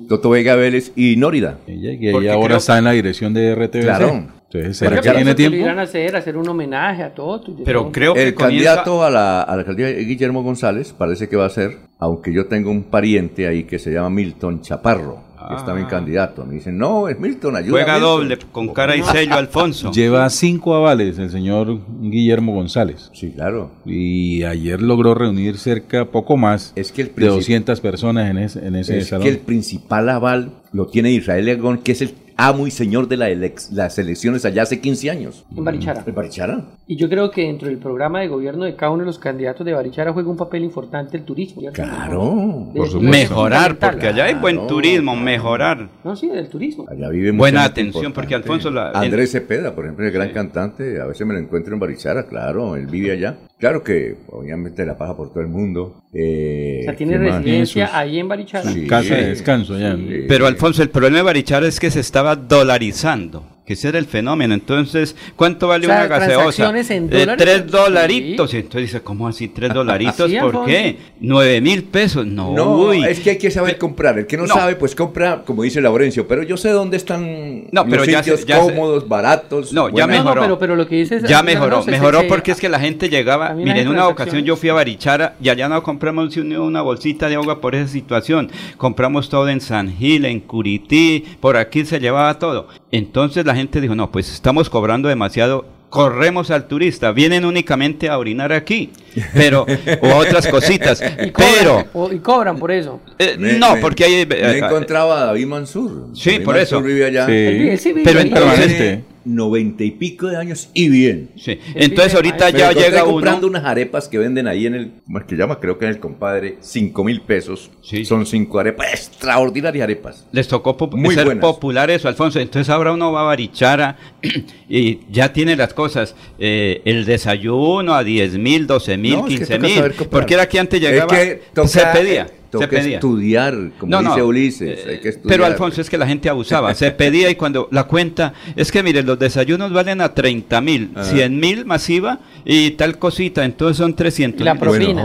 Toto, Vega Vélez y Nórida. Ella, que ella ahora está en la dirección de RTBC. Claro. Entonces, ¿será que tiene tiempo? Iban a hacer, hacer un homenaje a todo. Pero creo que el candidato a la, a la alcaldía Guillermo González parece que va a ser, aunque yo tengo un pariente ahí que se llama Milton Chaparro, que está mi candidato. Me dicen, no, es Milton, ayuda. Juega doble, con cara y sello, Alfonso. Lleva cinco avales el señor Guillermo González. Sí, claro. Y ayer logró reunir cerca, poco más, es que el de 200 personas en ese, en ese es que el principal aval lo tiene Israel Legón, que es el amo y señor de la las elecciones allá hace 15 años. En Barichara. ¿En Barichara? Y yo creo que dentro del programa de gobierno de cada uno de los candidatos de Barichara juega un papel importante el turismo. ¿cierto? Claro, por supuesto. Mejorar, porque allá hay buen Claro. turismo, mejorar. No, sí, del turismo. Allá vive mucha Buena atención, porque. Alfonso la- Andrés Cepeda, por ejemplo, el gran cantante, a veces me lo encuentro en Barichara, claro, él vive allá. Claro que obviamente la pasa por todo el mundo. eh, O sea, tiene residencia ahí en Barichara. Sí. Casa de descanso. Sí. Pero Alfonso, el problema de Barichara es que se estaba dolarizando, que ese era el fenómeno. Entonces, ¿cuánto vale O sea, una gaseosa? en Eh, dólares. tres dolaritos. Y entonces dice, ¿cómo así tres dolaritos? Sí, ¿Por Alfonso. qué? Nueve mil pesos. No, No, uy. es que hay que saber comprar. El que no, No. sabe, pues compra, como dice Laurencio. Pero yo sé dónde están No, pero los ya sé- sitios ya cómodos, baratos. No, ya mejoró. pero, pero lo que dices Ya no, mejoró, mejoró se- porque es que la gente llegaba, También mire, hay en una ocasión yo fui a Barichara y allá no compramos ni una bolsita de agua por esa situación, compramos todo en San Gil, en Curití, por aquí se llevaba todo. Entonces la gente dijo, no, pues estamos cobrando demasiado, corremos al turista, vienen únicamente a orinar aquí, pero, o a otras cositas, Y cobran, pero... o- y cobran por eso. eh, Me- no, me- porque hay... Me eh, encontraba a David Mansur. Sí, David por Mansur eso. vive allá. Sí. Él- él sí vive Pero ahí. entonces- Permanente. Noventa y pico de años y bien. sí, Entonces ahorita ya llega uno... comprando unas arepas que venden ahí en el, ¿cómo es que llama? Creo que en el compadre, cinco mil pesos. Sí. Son cinco arepas, extraordinarias arepas. Les tocó pop- Muy ser buenas. popular eso, Alfonso. Entonces ahora uno va a Barichara y ya tiene las cosas. eh, el desayuno a 10 mil, 12 mil, No, es que 15 toca mil. Porque era que antes llegaba, Es que toca, se pedía. Toca se pedía. estudiar, como No, no, dice Ulises, eh, hay que estudiar. Pero Alfonso, es que la gente abusaba. Se pedía y cuando la cuenta, es que mire, los desayunos valen a 30 mil, Ah. 100 mil masiva y tal cosita. Entonces son 300 Y la mil. propina.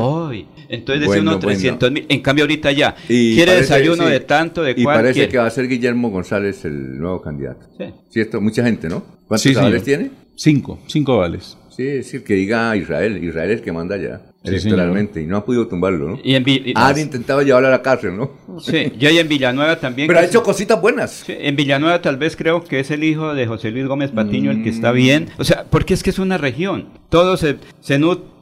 Entonces decía Bueno, uno bueno. 300 mil. En cambio, ahorita ya. Y quiere parece- desayuno sí. de tanto, de Y cuál. parece quiere. que va a ser Guillermo González el nuevo candidato. Sí. ¿Cierto? Mucha gente, ¿no? ¿Cuántos Sí, tiene? Cinco, cinco vales. Sí, es decir, que diga Israel. Israel es el que manda allá, Sí, electoralmente, y no ha podido tumbarlo, ¿no? Y en intentado llevarlo a la cárcel, ¿no? Sí, y ahí en Villanueva también. Pero ha hecho se- cositas buenas. sí, en Villanueva tal vez creo que es el hijo de José Luis Gómez Patiño el que Mm. está bien. O sea, porque es que es una región. Todo se, se, nut- se- se-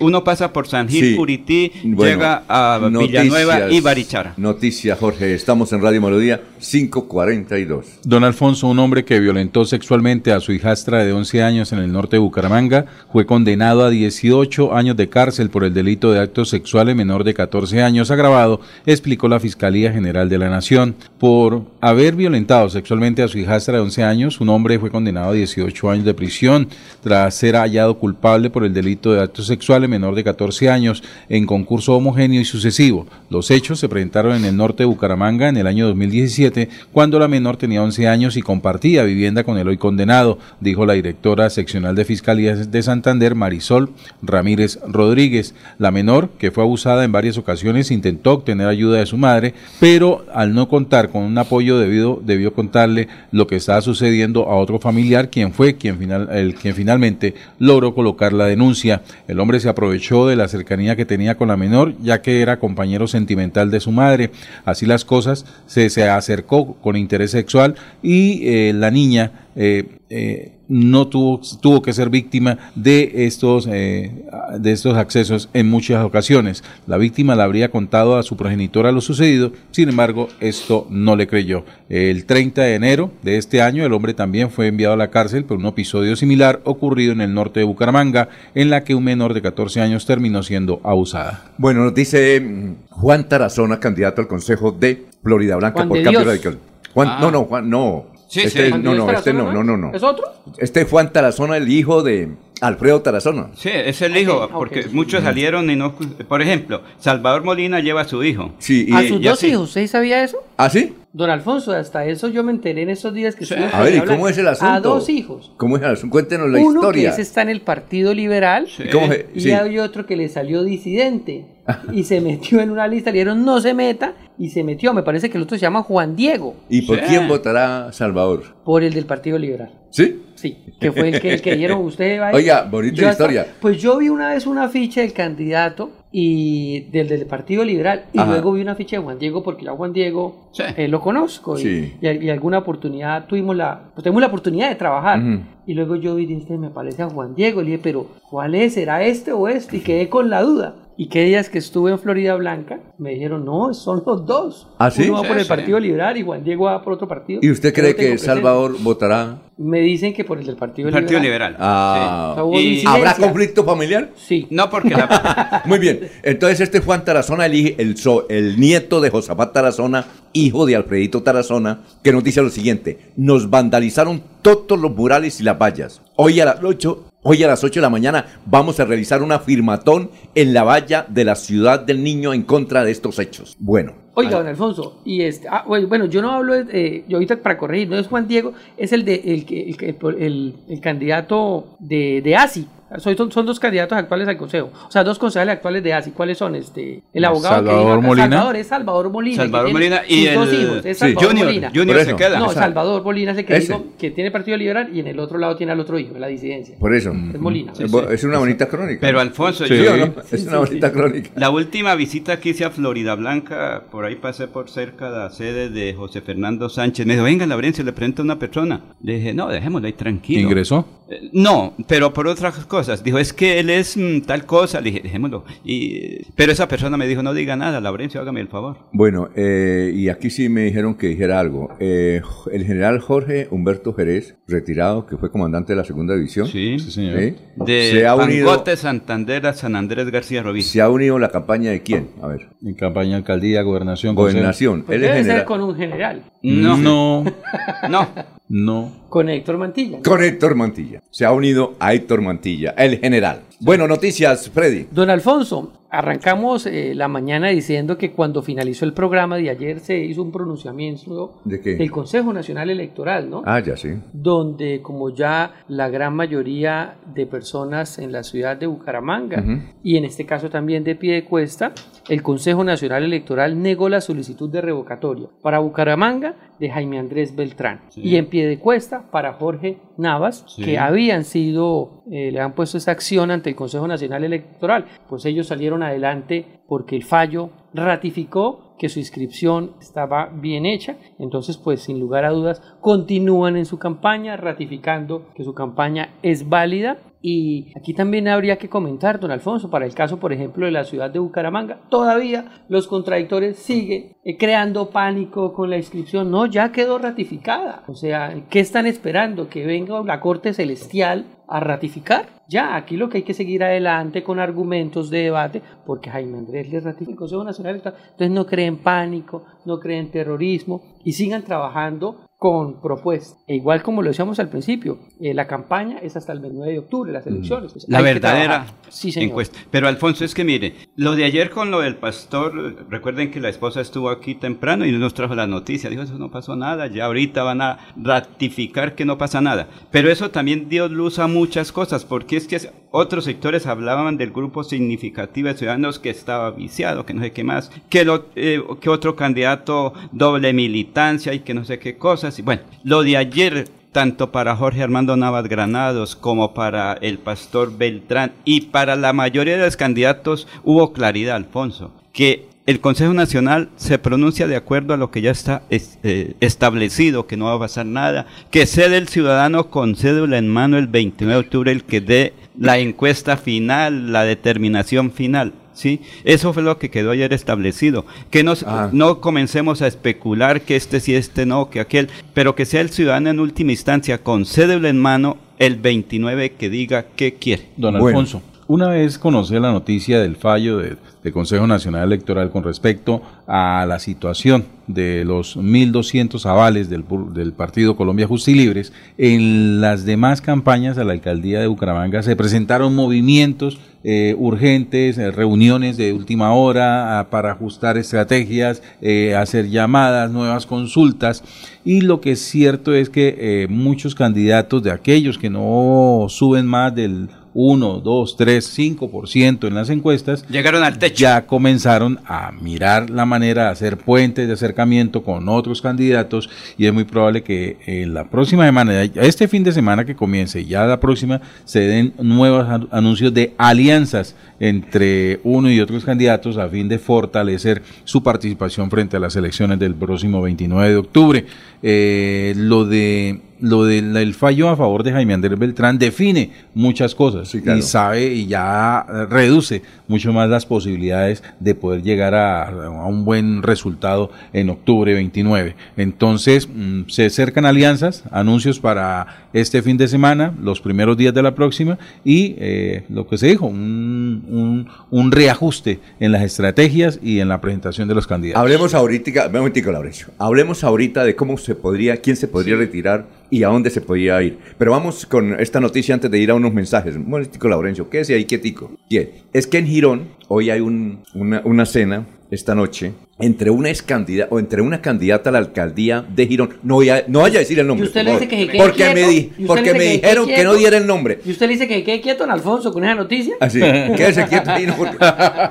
uno pasa por San Gil, Sí. Curití, Bueno, llega a noticias- Villanueva y Barichara. Noticias, Jorge. Estamos en Radio Melodía 542. Don Alfonso, un hombre que violentó sexualmente a su hijastra de 11 años en el norte de Bucaramanga, fue condenado a 18 años de cárcel por el delito de actos sexuales menor de 14 años agravado, explicó la Fiscalía General de la Nación. Por haber violentado sexualmente a su hijastra de 11 años, un hombre fue condenado a 18 años de prisión tras ser hallado culpable por el delito de actos sexuales menor de 14 años en concurso homogéneo y sucesivo. Los hechos se presentaron en el norte de Bucaramanga en el año 2017, cuando la menor tenía 11 años y compartía vivienda con el hoy condenado, dijo la directora seccional de Fiscalía de Santander, Marisol Ramírez Rodríguez. La menor, que fue abusada en varias ocasiones, intentó obtener ayuda de su madre, pero al no contar con un apoyo debido, debió contarle lo que estaba sucediendo a otro familiar, quien fue quien, final, el, quien finalmente logró colocar la denuncia. El hombre se aprovechó de la cercanía que tenía con la menor, ya que era compañero sentimental de su madre. Así las cosas, se, se acercó con interés sexual y eh, la niña eh, eh, no tuvo, tuvo que ser víctima de estos, eh, de estos accesos en muchas ocasiones. La víctima le habría contado a su progenitora lo sucedido, sin embargo, esto no le creyó. El 30 de enero de este año, el hombre también fue enviado a la cárcel por un episodio similar ocurrido en el norte de Bucaramanga, en la que un menor de 14 años terminó siendo abusada. Bueno, nos dice mm, Juan Tarazona, candidato al Consejo de Florida Blanca Juan por de Cambio Dios. Radical. Juan, Ah. no, no, Juan, no. Sí, este, sí. No, no, este no, no, no, no. ¿Es otro? Este es Juan Tarazona, el hijo de Alfredo Tarazona. Sí, es el hijo, ok, porque sí. muchos salieron y no... Por ejemplo, Salvador Molina lleva a su hijo. Sí, y, A sus dos sí. hijos, ¿usted sabía eso? ¿Ah, sí? Don Alfonso, hasta eso yo me enteré en estos días que Sí. estuve A ver, ¿y cómo es el asunto? A dos hijos. ¿Cómo es el asunto? Cuéntenos la Uno historia. que ese está en el Partido Liberal ¿Y cómo se- y sí. hay otro que le salió disidente y se metió en una lista, le dijeron no se meta y se metió. Me parece que el otro se llama Juan Diego, ¿Y por Sí. quién votará Salvador? por el del Partido Liberal. ¿Sí? Sí, que fue el que, el que dieron usted. va ahí. Oiga, bonita Yo hasta- historia. pues yo vi una vez una afiche del candidato y del, del Partido Liberal y Ajá. luego vi una ficha de Juan Diego porque yo a Juan Diego Sí. eh, lo conozco y, Sí. y, y alguna oportunidad tuvimos la pues tuvimos la oportunidad de trabajar y luego yo vi este me parece a Juan Diego y le dije pero ¿cuál es? ¿será este o este? y quedé con la duda Y qué días que estuve en Florida Blanca, me dijeron, no, son los dos. ¿Ah, sí? Uno va por el sí. Partido Liberal y Juan Diego va por otro partido. ¿Y usted cree que presente. Salvador votará? Me dicen que por el del Partido, Partido Liberal. Liberal. Ah, O sea, hubo Y- disidencia. ¿Habrá conflicto familiar? Sí. No, porque la, Muy bien. Entonces este Juan Tarazona, el, hij- el, so- el nieto de Josafat Tarazona, hijo de Alfredito Tarazona, que nos dice lo siguiente. Nos vandalizaron todos los murales y las vallas. Hoy a las 8, hoy a las 8 de la mañana vamos a realizar una firmatón en la valla de la ciudad del niño en contra de estos hechos. Bueno. Oiga, don Alfonso, y este, ah, bueno, yo no hablo, de, eh, yo ahorita para corregir, no es Juan Diego, es el de el, que- el, el, el candidato de, de ASI. Soy- son, son dos candidatos actuales al consejo, o sea, dos concejales actuales de ASI. ¿Cuáles son? Este, el abogado Salvador que vino acá, Molina. Salvador es Salvador Molina. Salvador Molina y sus dos el- hijos, es sí, Salvador Junior, Molina. Junior se queda. No, Salvador Molina es el que Ese. digo que tiene Partido Liberal y en el otro lado tiene al otro hijo, la disidencia. Por eso. Es Molina. Es una bonita crónica. Pero Alfonso, ¿Sí yo- no? Es una bonita crónica. La última visita que hice a Florida Blanca, por ahí pasé por cerca de la sede de José Fernando Sánchez. Me dijo, venga, Laurencio, le presento a una persona. Le dije, no, dejémoslo ahí tranquilo. ¿Ingresó? Eh, No, pero por otras cosas. Dijo, es que él es mm, tal cosa. Le dije, dejémoslo. Y, pero esa persona me dijo, no diga nada, Laurencio, hágame el favor. Bueno, eh, y aquí sí me dijeron que dijera algo. Eh, el general Jorge Humberto Jerez, retirado, que fue comandante de la segunda división, Sí. Sí, señor. ¿sí? De se, ha unido, Pangote, Santander a San Andrés García Robí. se ha unido la campaña de quién? A ver, En campaña, alcaldía, gobernación, gobernación. Pues Él es debe ser general. con un general, No, No, no. No. con Héctor Mantilla. Con Héctor Mantilla. Se ha unido a Héctor Mantilla, el general. Bueno, noticias, Freddy. Don Alfonso, arrancamos eh, la mañana diciendo que cuando finalizó el programa de ayer se hizo un pronunciamiento ¿De qué? del Consejo Nacional Electoral, ¿no? Ah, ya sí. Donde como ya la gran mayoría de personas en la ciudad de Bucaramanga y en este caso también de Piedecuesta, el Consejo Nacional Electoral negó la solicitud de revocatoria para Bucaramanga de Jaime Andrés Beltrán y en Piedecuesta para Jorge Navas, Sí. que habían sido, eh, le han puesto esa acción ante el Consejo Nacional Electoral, pues ellos salieron adelante porque el fallo ratificó que su inscripción estaba bien hecha, entonces pues sin lugar a dudas continúan en su campaña ratificando que su campaña es válida y aquí también habría que comentar, don Alfonso, para el caso, por ejemplo, de la ciudad de Bucaramanga, todavía los contradictores siguen eh, creando pánico con la inscripción. No, ya quedó ratificada. O sea, ¿qué están esperando? ¿Que venga la Corte Celestial a ratificar? Ya, aquí lo que hay que seguir adelante con argumentos de debate, porque Jaime Andrés le ratifica el Consejo Nacional. Entonces no creen pánico, no creen terrorismo y sigan trabajando con propuestas. E igual como lo decíamos al principio, eh, la campaña es hasta el 29 de octubre, las elecciones. Pues La verdadera. Sí, señor. encuesta. Pero Alfonso, es que mire, lo de ayer con lo del pastor, recuerden que la esposa estuvo aquí temprano y nos trajo la noticia, dijo, eso no pasó nada, ya ahorita van a ratificar que no pasa nada. Pero eso también dio luz a muchas cosas, porque es que otros sectores hablaban del grupo significativo de ciudadanos que estaba viciado, que no sé qué más, que, lo, eh, que otro candidato doble militancia y que no sé qué bueno, lo de ayer tanto para Jorge Armando Navas Granados como para el pastor Beltrán y para la mayoría de los candidatos hubo claridad, Alfonso, que el Consejo Nacional se pronuncia de acuerdo a lo que ya está es- eh, establecido, que no va a pasar nada, que sea el ciudadano con cédula en mano el 29 de octubre el que dé la encuesta final, la determinación final. ¿Sí? Eso fue lo que quedó ayer establecido. Que nos, Ah. no comencemos a especular que este sí, este no, que aquel, pero que sea el ciudadano en última instancia con cédula en mano el 29 que diga qué quiere. Don Bueno. Una vez conocí la noticia del fallo de- del Consejo Nacional Electoral con respecto a la situación de los 1.200 avales del, del Partido Colombia Justa y Libres, en las demás campañas a la alcaldía de Bucaramanga se presentaron movimientos eh, urgentes, eh, reuniones de última hora para ajustar estrategias, eh, hacer llamadas, nuevas consultas. Y lo que es cierto es que muchos candidatos de aquellos que no suben más del 1, 2, 3, 5% en las encuestas, Llegaron al techo. ya comenzaron a mirar la manera de hacer puentes de acercamiento con otros candidatos y es muy probable que en la próxima semana, este fin de semana que comience, ya la próxima, se den nuevos an- anuncios de alianzas entre uno y otros candidatos a fin de fortalecer su participación frente a las elecciones del próximo 29 de octubre. Eh, lo de lo del el fallo a favor de Jaime Andrés Beltrán define muchas cosas y sabe y ya reduce mucho más las posibilidades de poder llegar a, a un buen resultado en octubre 29. Entonces, mm, se acercan alianzas, anuncios para este fin de semana, los primeros días de la próxima y eh, lo que se dijo, un, un, un reajuste en las estrategias y en la presentación de los candidatos. Hablemos ahorita, un momentico, Laurencio. Hablemos ahorita de cómo se podría, quién se podría retirar y a dónde se podría ir. Pero vamos con esta noticia antes de ir a unos mensajes. Un momentico, Laurencio. ¿Qué es ahí, quietico? Bien. Es que en Girón hoy hay un, una, una cena esta noche entre una ex candidata o entre una candidata a la alcaldía de Girón. No voy a, no vaya a decir el nombre. ¿Y usted le dice que se quede porque quieto? me, di- ¿Y usted porque me que dijeron que no diera el nombre. Y usted le dice que quede quieto en Alfonso con esa noticia. Así, quédese quieto.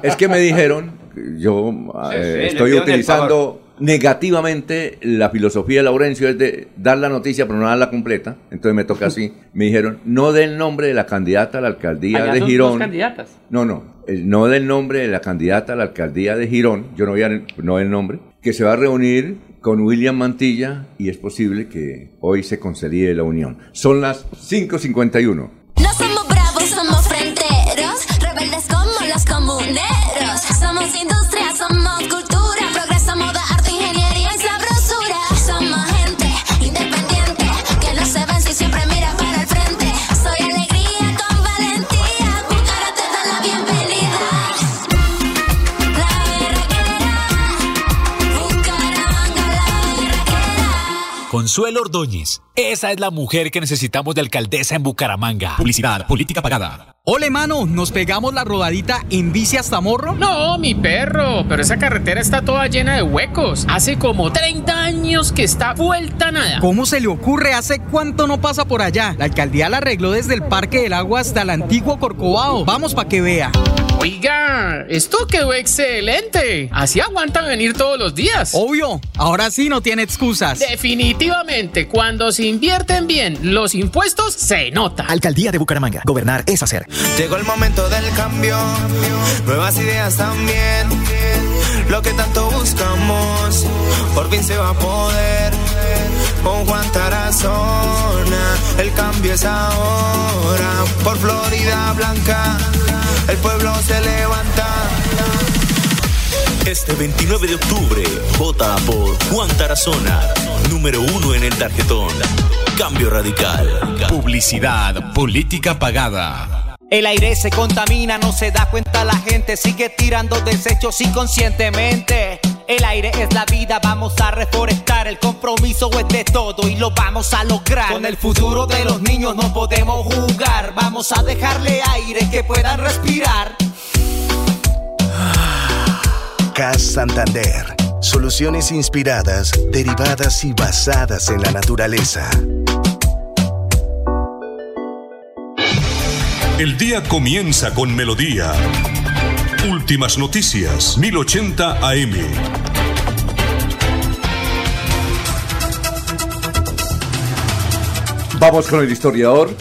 es que me dijeron, yo eh, sí, estoy utilizando negativamente la filosofía de Laurencio es de dar la noticia pero no darla completa. Entonces me toca así. Me dijeron, no dé el nombre de la candidata a la alcaldía Allá de son Girón. dos candidatas. No, no. el- no del nombre de la candidata a la alcaldía de Girón, yo no voy a no el nombre, que se va a reunir con William Mantilla y es posible que hoy se consolide la unión. Son las 5.51. No somos bravos, somos fronteros, rebeldes como los comuneros. Somos Consuelo Ordóñez. Esa es la mujer que necesitamos de alcaldesa en Bucaramanga. Publicidad, política pagada. Ole, mano, ¿nos pegamos la rodadita en bici hasta Morro? No, mi perro, pero esa carretera está toda llena de huecos. Hace como 30 años que está vuelta nada. ¿Cómo se le ocurre? ¿Hace cuánto no pasa por allá? La alcaldía la arregló desde el Parque del Agua hasta el antiguo Corcovado. Vamos para que vea. Oiga, esto quedó excelente. Así aguantan venir todos los días. Obvio, ahora sí no tiene excusas. Definitivamente, cuando se invierten bien los impuestos, se nota. Alcaldía de Bucaramanga. Gobernar es hacer. Llegó el momento del cambio, nuevas ideas también. Lo que tanto buscamos, por fin se va a poder. Con Juan Tarazona, el cambio es ahora. Por Florida Blanca, el pueblo se levanta. Este 29 de octubre, vota por Juan Tarazona, número uno en el tarjetón. Cambio radical. Publicidad, política pagada. El aire se contamina, no se da cuenta la gente, sigue tirando desechos inconscientemente. El aire es la vida, vamos a reforestar, el compromiso es de todo y lo vamos a lograr. Con el futuro de los niños no podemos jugar, vamos a dejarle aire que puedan respirar. CAS Santander. Soluciones inspiradas, derivadas y basadas en la naturaleza. El día comienza con melodía. Últimas noticias, 1080 AM. Vamos con el historiador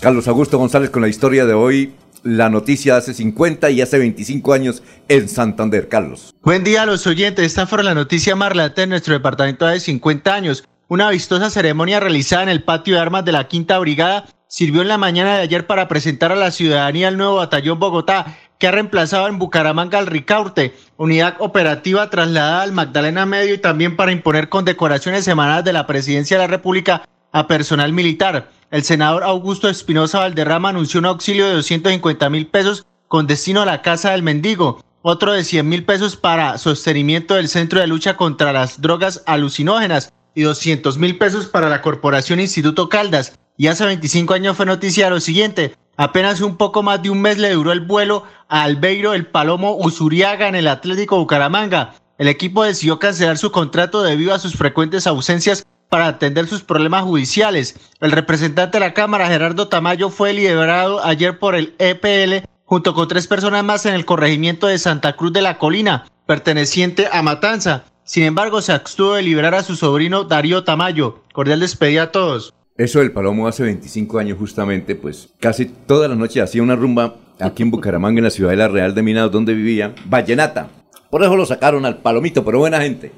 Carlos Augusto González con la historia de hoy. La noticia de hace 50 y hace 25 años en Santander. Carlos. Buen día a los oyentes. Esta fue la noticia más relata en nuestro departamento de 50 años. Una vistosa ceremonia realizada en el patio de armas de la Quinta Brigada sirvió en la mañana de ayer para presentar a la ciudadanía el nuevo batallón Bogotá, que ha reemplazado en Bucaramanga al Ricaurte, unidad operativa trasladada al Magdalena Medio y también para imponer condecoraciones semanales de la Presidencia de la República a personal militar. El senador Augusto Espinosa Valderrama anunció un auxilio de 250 mil pesos con destino a la Casa del Mendigo, otro de 100 mil pesos para sostenimiento del Centro de Lucha contra las Drogas Alucinógenas y 200 mil pesos para la Corporación Instituto Caldas. Y hace 25 años fue noticia lo siguiente. Apenas un poco más de un mes le duró el vuelo a Albeiro el Palomo Usuriaga en el Atlético Bucaramanga. El equipo decidió cancelar su contrato debido a sus frecuentes ausencias para atender sus problemas judiciales. El representante de la Cámara, Gerardo Tamayo, fue liberado ayer por el EPL junto con tres personas más en el corregimiento de Santa Cruz de la Colina, perteneciente a Matanza. Sin embargo, se abstuvo de liberar a su sobrino Darío Tamayo. Cordial despedida a todos. Eso del Palomo hace 25 años justamente, pues casi todas las noches hacía una rumba aquí en Bucaramanga, en la ciudadela real de Minas, donde vivía, vallenata. Por eso lo sacaron al palomito, pero buena gente.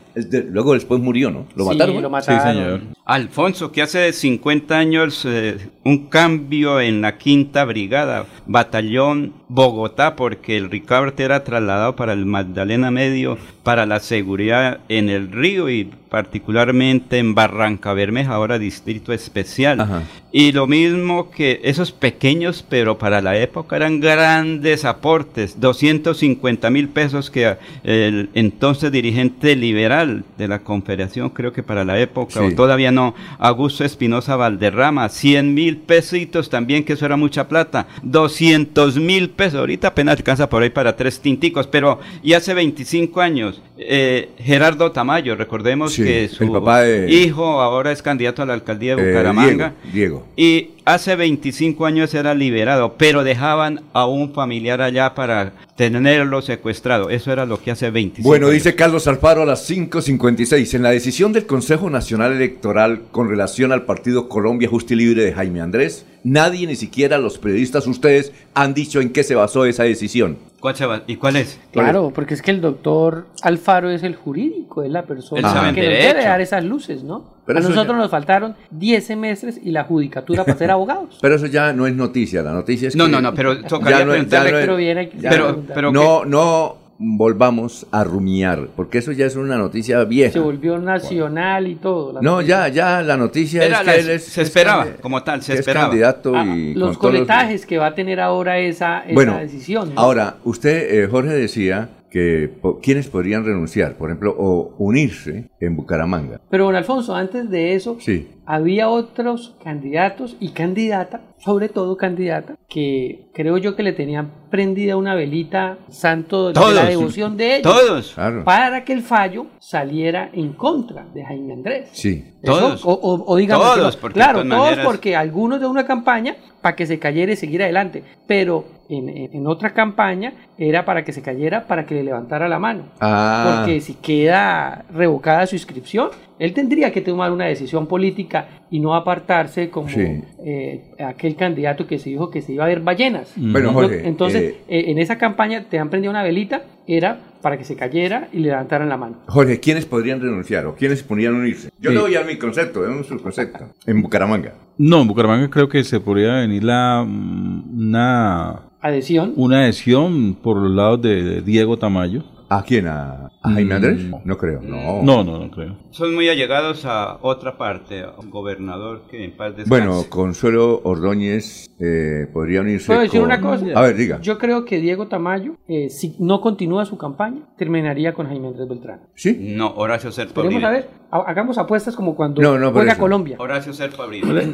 Luego después murió, ¿no? ¿Lo Sí, mataron? lo mataron. Sí, señor. Alfonso, que hace 50 años eh, un cambio en la quinta brigada, batallón Bogotá, porque el Ricardo era trasladado para el Magdalena Medio, para la seguridad en el río y particularmente en Barranca Bermeja, ahora distrito especial. Y lo mismo que esos pequeños, pero para la época eran grandes aportes, 250 mil pesos que el entonces dirigente liberal de la Confederación, creo que para la época, Sí. o todavía no, Augusto Espinosa Valderrama, 100 mil pesitos también, que eso era mucha plata, 200 mil pesos, ahorita apenas alcanza por ahí para tres tinticos, pero y hace 25 años, eh, Gerardo Tamayo, recordemos Sí, que su de- hijo ahora es candidato a la alcaldía de Eh, Bucaramanga. Diego, Diego. Y hace 25 años era liberado, pero dejaban a un familiar allá para tenerlo secuestrado. Eso era lo que hace 25 Bueno, años. dice Carlos Alfaro a las 5.56. En la decisión del Consejo Nacional Electoral con relación al partido Colombia Justa y Libre de Jaime Andrés, nadie, ni siquiera los periodistas, ustedes, han dicho en qué se basó esa decisión. ¿Cuál se va- ¿Y cuál es? Claro, porque es que el doctor Alfaro es el jurídico, es la persona que nos derecho. debe dar esas luces, ¿no? Pero a nosotros ya- nos faltaron 10 semestres y la judicatura para ser abogados. Pero eso ya no es noticia, la noticia es No, que- no, no, pero tocaría Ya no es- preguntarle- ya no es- Pero viene- ya pero- no- pero no, no volvamos a rumiar, porque eso ya es una noticia Se vieja. volvió nacional y todo. la No, noticia. ya, ya, la noticia Era es la- que él es... se es esperaba, como tal, se esperaba. Es candidato Ah, y... los con todos los- coletajes que va a tener ahora esa, esa Bueno, decisión. ¿no? ahora, usted, eh, Jorge, decía que po- quienes podrían renunciar, por ejemplo, o unirse en Bucaramanga. Pero don Alfonso, antes de eso, Sí. había otros candidatos y candidata, sobre todo candidata, que creo yo que le tenían prendida una velita santo de Todos. la devoción de ellos. Todos. Claro. Para que el fallo saliera en contra de Jaime Andrés. Sí. Eso, Todos. O, o- o digamos Todos, porque claro, todos maneras- porque algunos de una campaña para que se cayera y seguir adelante. Pero en, en- otra campaña era para que se cayera, para que le levantara la mano. Ah. Porque si queda revocada su inscripción, él tendría que tomar una decisión política y no apartarse como Sí. eh, aquel candidato que se dijo que se iba a ver ballenas. Bueno, Jorge, Entonces, eh, eh, en esa campaña te han prendido una velita, era para que se cayera y le levantaran la mano. Jorge, ¿quiénes podrían renunciar o quiénes podrían unirse? Yo Sí. le doy a mi concepto, es un concepto. En Bucaramanga. No, en Bucaramanga creo que se podría venir la, mm, una, Adhesión. una adhesión por los lados de Diego Tamayo. ¿A quién? ¿A, a Jaime Mm. Andrés? No creo, no. No, no, no creo. Son muy allegados a otra parte, a un gobernador que en paz descanse. Bueno, Consuelo Ordóñez eh, podría unirse ¿Puedo decir con- una cosa? A ver, diga. Yo creo que Diego Tamayo, eh, si no continúa su campaña, terminaría con Jaime Andrés Beltrán. ¿Sí? No, Horacio Serpa Uribe. a ver, ha- hagamos apuestas como cuando No, no, juega. Colombia. Horacio Serpa.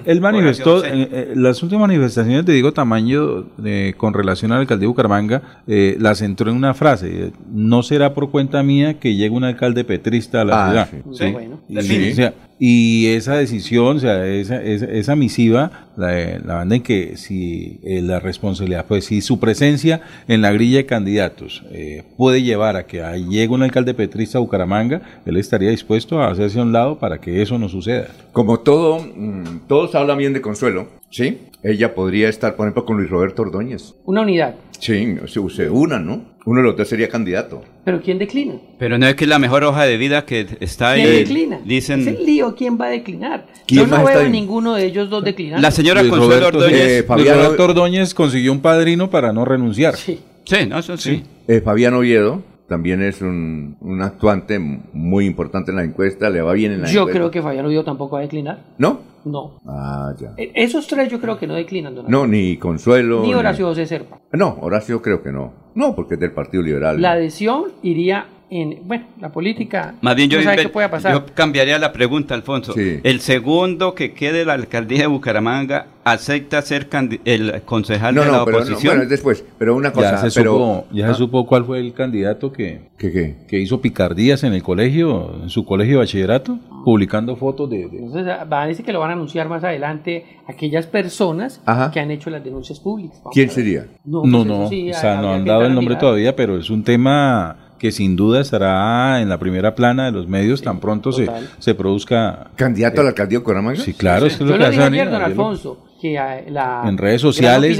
Él manifestó, eh, eh, las últimas manifestaciones de Diego Tamaño eh, con relación al alcalde de Bucaramanga, eh, las centró en una frase, eh, no será por cuenta mía que llegue un alcalde petrista a la Ah, ciudad. sí. Sí, bueno. Y, Sí. o sea, y esa decisión, o sea, esa, esa, esa misiva, la, la banda en que si eh, la responsabilidad, pues si su presencia en la grilla de candidatos eh, puede llevar a que ahí llegue un alcalde petrista a Bucaramanga, él estaría dispuesto a hacerse a un lado para que eso no suceda. Como todo, mm, todos hablan bien de Consuelo, ¿sí? Ella podría estar, por ejemplo, con Luis Roberto Ordóñez. Una unidad. Sí, se, se unan, ¿no? Uno de los dos sería candidato. Pero ¿quién declina? Pero no es que es la mejor hoja de vida que está ahí. ¿Quién declina? Dicen. Es el lío, ¿quién va a declinar? ¿Quién Yo no veo a ninguno de ellos dos declinando. La señora Luis Consuelo Roberto, Ordóñez. eh, Luis Fabiano- Roberto Ordóñez consiguió un padrino para no renunciar. Sí. Sí, no, eso sí. Eh, Fabián Oviedo también es un, un actuante muy importante en la encuesta, le va bien en la Yo encuesta. creo que Fabián Oviedo tampoco va a declinar. ¿No? No. Ah, ya. E- Esos tres yo creo que no declinan, don No, ni Consuelo. Ni Horacio José Serpa. No, Horacio creo que no. No, porque es del Partido Liberal. La adhesión iría en, bueno, la política. Más bien yo, no sabe qué pueda pasar. yo cambiaría la pregunta, Alfonso. Sí. El segundo que quede la alcaldía de Bucaramanga acepta ser el concejal no, de la no, pero no, oposición. bueno, es después. Pero una cosa, Ya, se, pero... supo, ya se Ah, supo cuál fue el candidato que, ¿Qué qué? que hizo picardías en el colegio, en su colegio de bachillerato, publicando fotos de... de- Entonces va a decir que lo van a anunciar más adelante aquellas personas Ajá. que han hecho las denuncias públicas. Vamos ¿Quién sería? No, No, pues no, sí, o sea, no habría han dado el nombre todavía, pero es un tema que sin duda estará en la primera plana de los medios tan pronto se, se produzca... ¿Candidato a la alcaldía de Bucaramanga? Sí, claro, es que es Yo lo que lo dije Daniel, ayer, don lo- Alfonso. Que la en redes sociales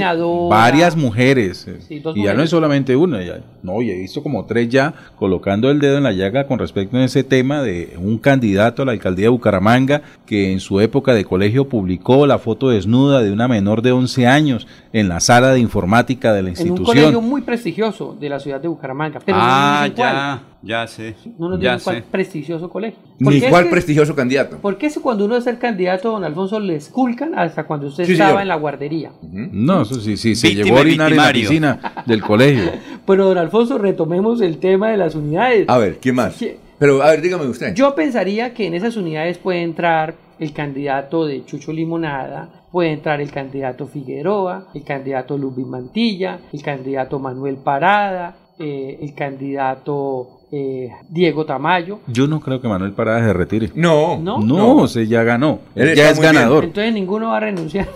varias mujeres. Sí, y ya no es solamente una ya, no y he visto como tres ya colocando el dedo en la llaga con respecto a ese tema de un candidato a la alcaldía de Bucaramanga que en su época de colegio publicó la foto desnuda de una menor de 11 años en la sala de informática de la en un institución. colegio muy prestigioso de la ciudad de Bucaramanga. Pero ah, no ya, ya sé. No nos ya dicen cuál sé. prestigioso colegio. ¿Por Ni qué es cuál que- prestigioso candidato. ¿Por qué eso cuando uno es el candidato, don Alfonso, le esculcan hasta cuando usted Sí, estaba señor. en la guardería? no eso sí sí se Víctima llegó a orinar en la piscina del colegio Pero don Alfonso, retomemos el tema de las unidades. A ver, ¿quién más? ¿Qué? Pero, a ver, dígame usted. Yo pensaría que en esas unidades puede entrar el candidato de Chucho Limonada, puede entrar el candidato Figueroa, el candidato Ludwig Mantilla, el candidato Manuel Parada, eh, el candidato eh, Diego Tamayo. yo no creo que Manuel Parada se retire No, ¿No? no, se ya ganó Él ya es bien. ganador Entonces ninguno va a renunciar.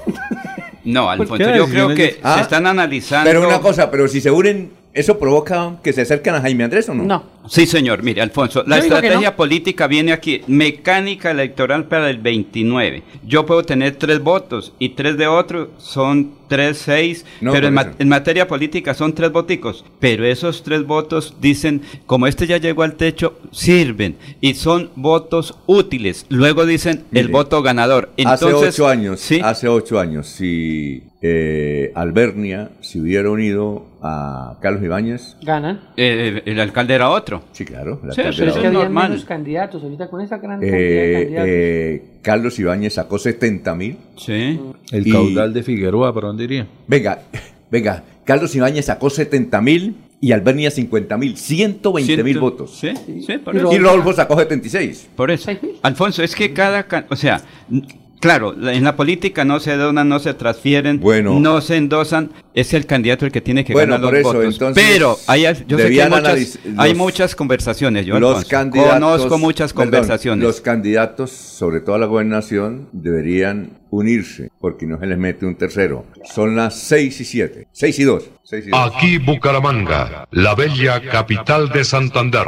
No, ¿Por Alfonso, yo creo que ah, se están analizando. Pero una cosa, pero si se unen, ¿eso provoca que se acerquen a Jaime Andrés o no? No. Sí, señor. Mire, Alfonso, la Yo estrategia no. política viene aquí. Mecánica electoral para el 29. Yo puedo tener tres votos y tres de otro son tres, seis. No, pero en, ma- materia política son tres voticos. Pero esos tres votos dicen, como este ya llegó al techo, sirven. Y son votos útiles. Luego dicen el voto ganador. hace Entonces, ocho años, ¿sí? hace ocho años, si eh, Albernia se hubiera unido a Carlos Ibáñez, Ganan. Eh, el alcalde era otro. sí, claro, el Sí, alcalde pero era Es que había normal. menos candidatos ahorita con esa gran cantidad de Eh, candidatos. eh, Carlos Ibáñez sacó 70 mil. Sí. el Y- caudal de Figueroa para dónde iría Venga, venga, Carlos Ibáñez sacó 70 mil y Albernia 50 mil, 120 mil votos. Sí, sí, por Y eso. Y Rodolfo sacó 76. Por eso. Alfonso, es que cada... O sea, claro, la- en la política no se donan, no se transfieren, Bueno. no se endosan. Es el candidato el que tiene que Bueno, ganar los por eso, votos. entonces, Pero hay, yo sé que hay muchas, hay muchas conversaciones, yo, los candidatos, Conozco muchas perdón, conversaciones. los candidatos, sobre todo a la gobernación, deberían unirse, porque no se les mete un tercero. Son las 6 y 7. 6 y 2. 6 y 2. Aquí Bucaramanga, la bella capital de Santander.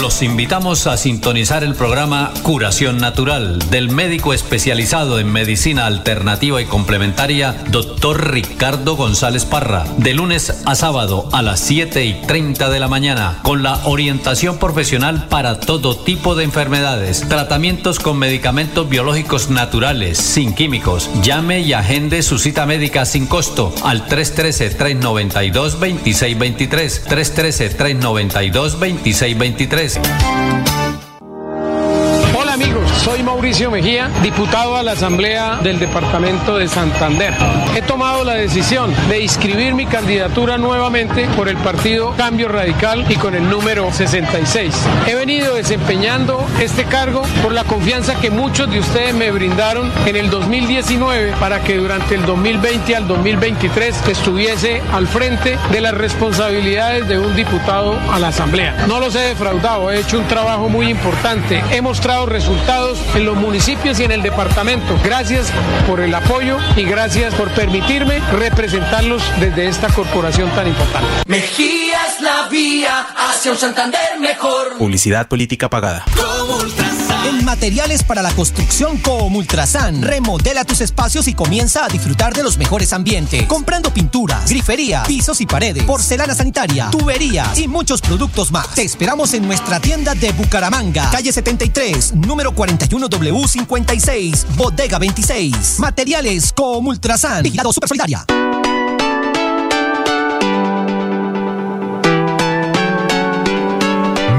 Los invitamos a sintonizar el programa Curación Natural del médico especializado en medicina alternativa y complementaria, doctor Ricardo González Parra, de lunes a sábado a las 7 y 30 de la mañana, con la orientación profesional para todo tipo de enfermedades, tratamientos con medicamentos biológicos naturales, sin químicos. Llame y agende su cita médica sin costo al 313-392-2623, 313-392-2623. Amigos, soy Mauricio Mejía, diputado a la Asamblea del Departamento de Santander. He tomado la decisión de inscribir mi candidatura nuevamente por el partido Cambio Radical y con el número 66. He venido desempeñando este cargo por la confianza que muchos de ustedes me brindaron en el 2019 para que durante el 2020 al 2023 estuviese al frente de las responsabilidades de un diputado a la Asamblea. No los he defraudado, he hecho un trabajo muy importante. He mostrado resultados en los municipios y en el departamento. Gracias por el apoyo y gracias por permitirme representarlos desde esta corporación tan importante. Mejía es la vía hacia un Santander mejor. Publicidad política pagada. En materiales para la construcción como Ultrasan. Remodela tus espacios y comienza a disfrutar de los mejores ambientes. Comprando pinturas, grifería, pisos y paredes, porcelana sanitaria, tuberías y muchos productos más. Te esperamos en nuestra tienda de Bucaramanga, calle 73, número 41W56, bodega 26. Materiales como Ultrasan. Vigilado Super Solidaria.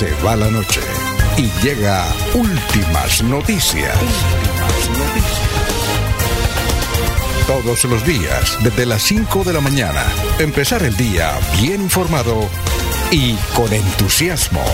Se va la noche y llega últimas noticias. Todos los días, desde las 5 de la mañana, empezar el día bien informado y con entusiasmo.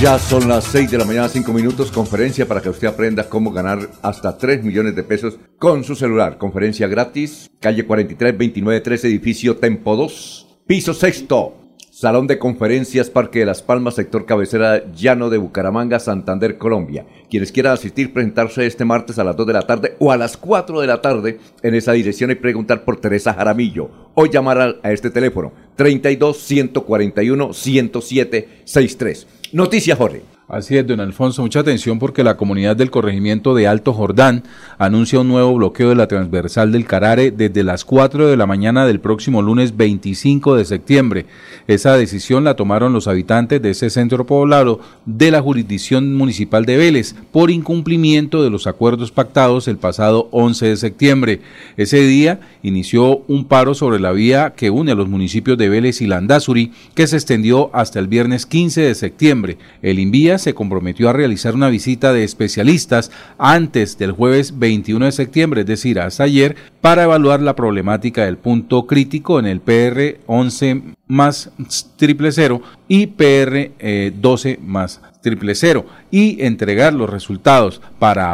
Ya son las 6 de la mañana, 5 minutos. Conferencia para que usted aprenda cómo ganar hasta 3 millones de pesos con su celular. Conferencia gratis, calle 43, 29, 13, edificio Tempo 2, piso sexto. Salón de Conferencias, Parque de las Palmas, sector cabecera llano de Bucaramanga, Santander, Colombia. Quienes quieran asistir, presentarse este martes a las 2 de la tarde o a las 4 de la tarde en esa dirección y preguntar por Teresa Jaramillo o llamar a, este teléfono 32 141 107 63. Noticias, Jorge. Así es, don Alfonso, mucha atención porque la comunidad del corregimiento de Alto Jordán anuncia un nuevo bloqueo de la transversal del Carare desde las 4 de la mañana del próximo lunes 25 de septiembre. Esa decisión la tomaron los habitantes de ese centro poblado de la jurisdicción municipal de Vélez por incumplimiento de los acuerdos pactados el pasado 11 de septiembre. Ese día inició un paro sobre la vía que une a los municipios de Vélez y Landazuri que se extendió hasta el viernes 15 de septiembre. El Se comprometió a realizar una visita de especialistas antes del jueves 21 de septiembre, es decir, hasta ayer, para evaluar la problemática del punto crítico en el PR 11 más triple cero y PR eh, 12 más triple cero y entregar los resultados para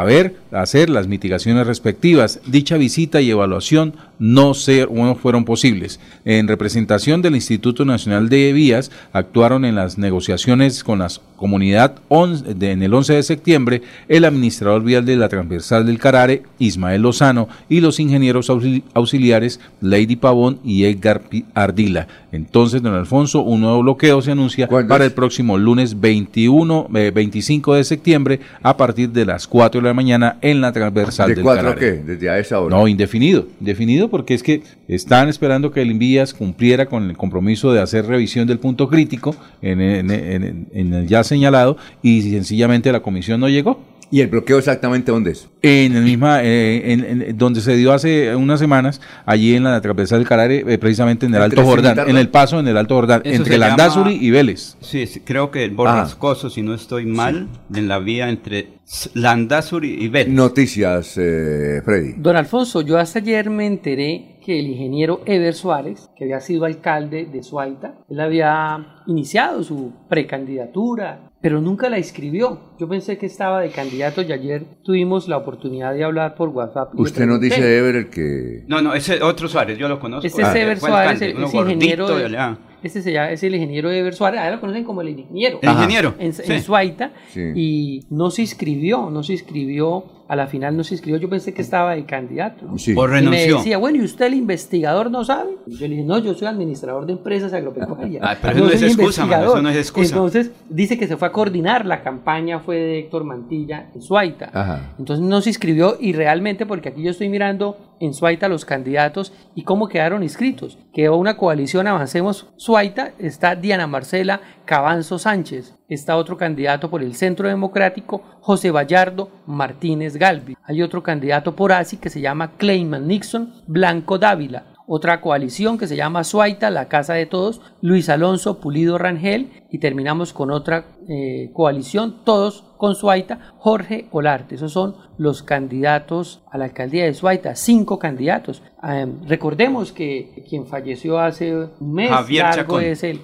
hacer las mitigaciones respectivas. Dicha visita y evaluación no, se, no fueron posibles. En representación del Instituto Nacional de Vías, actuaron en las negociaciones con la comunidad on, de, en el 11 de septiembre el administrador vial de la transversal del Carare, Ismael Lozano, y los ingenieros auxiliares Lady Pavón y Edgar Ardila. Entonces, don Alfonso, un nuevo bloqueo se anuncia para el próximo lunes 21, eh, 25 de septiembre a partir de las 4 de la mañana en la transversal ¿De del 4 a Carare. qué? Desde a esa hora. No, indefinido, indefinido porque es que están esperando que el Invías cumpliera con el compromiso de hacer revisión del punto crítico en, en- el ya señalado y sencillamente la comisión no llegó. ¿Y el bloqueo exactamente dónde es? En el misma, eh, en, en- donde se dio hace unas semanas, allí en la transversal del Carare, eh, precisamente en el ¿Entre Alto Jordán, en el paso en el Alto Jordán, Eso entre Landazuri llama- y Vélez. Sí, sí, creo que el borrascoso, si no estoy mal, en la vía entre Landazuri y Vélez. Noticias, eh, Freddy. Don Alfonso, yo hasta ayer me enteré que el ingeniero Ever Suárez, que había sido alcalde de Suaita, él había iniciado su precandidatura, pero nunca la escribió. Yo pensé que estaba de candidato y ayer tuvimos la oportunidad de hablar por WhatsApp. Usted nos dice, Ever, el que... No, no, ese otro Suárez, yo lo conozco. Este es Ah, Ever Suárez, el- ese ingeniero. de- de este se llama, es el ingeniero Ever Suárez, ahora lo conocen como el ingeniero. El ingeniero, En, sí. en Suaita. Sí. Y no se inscribió, no se inscribió. A la final no se inscribió. Yo pensé que estaba de candidato. Sí. O Y me renunció. decía, bueno, ¿y usted el investigador no sabe? Y yo le dije, no, yo soy administrador de empresas agropecuarias. Ah, pero eso no es soy excusa, mano, investigador". eso no es excusa. Entonces dice que se fue a coordinar. La campaña fue de Héctor Mantilla en Suaita. Ajá. Entonces no se inscribió y realmente, porque aquí yo estoy mirando en Suaita los candidatos y cómo quedaron inscritos. Quedó una coalición Avancemos Suaita, está Diana Marcela Cabanzo Sánchez, está otro candidato por el Centro Democrático, José Vallardo Martínez Galvi. Hay otro candidato por ASI que se llama Clayman Nixon Blanco Dávila. Otra coalición que se llama Suaita, la Casa de Todos, Luis Alonso Pulido Rangel y terminamos con otra eh, coalición, todos con Suaita, Jorge Olarte. Esos son los candidatos a la alcaldía de Suaita, cinco candidatos. Eh, recordemos que quien falleció hace un mes Javier largo Chacón. es el,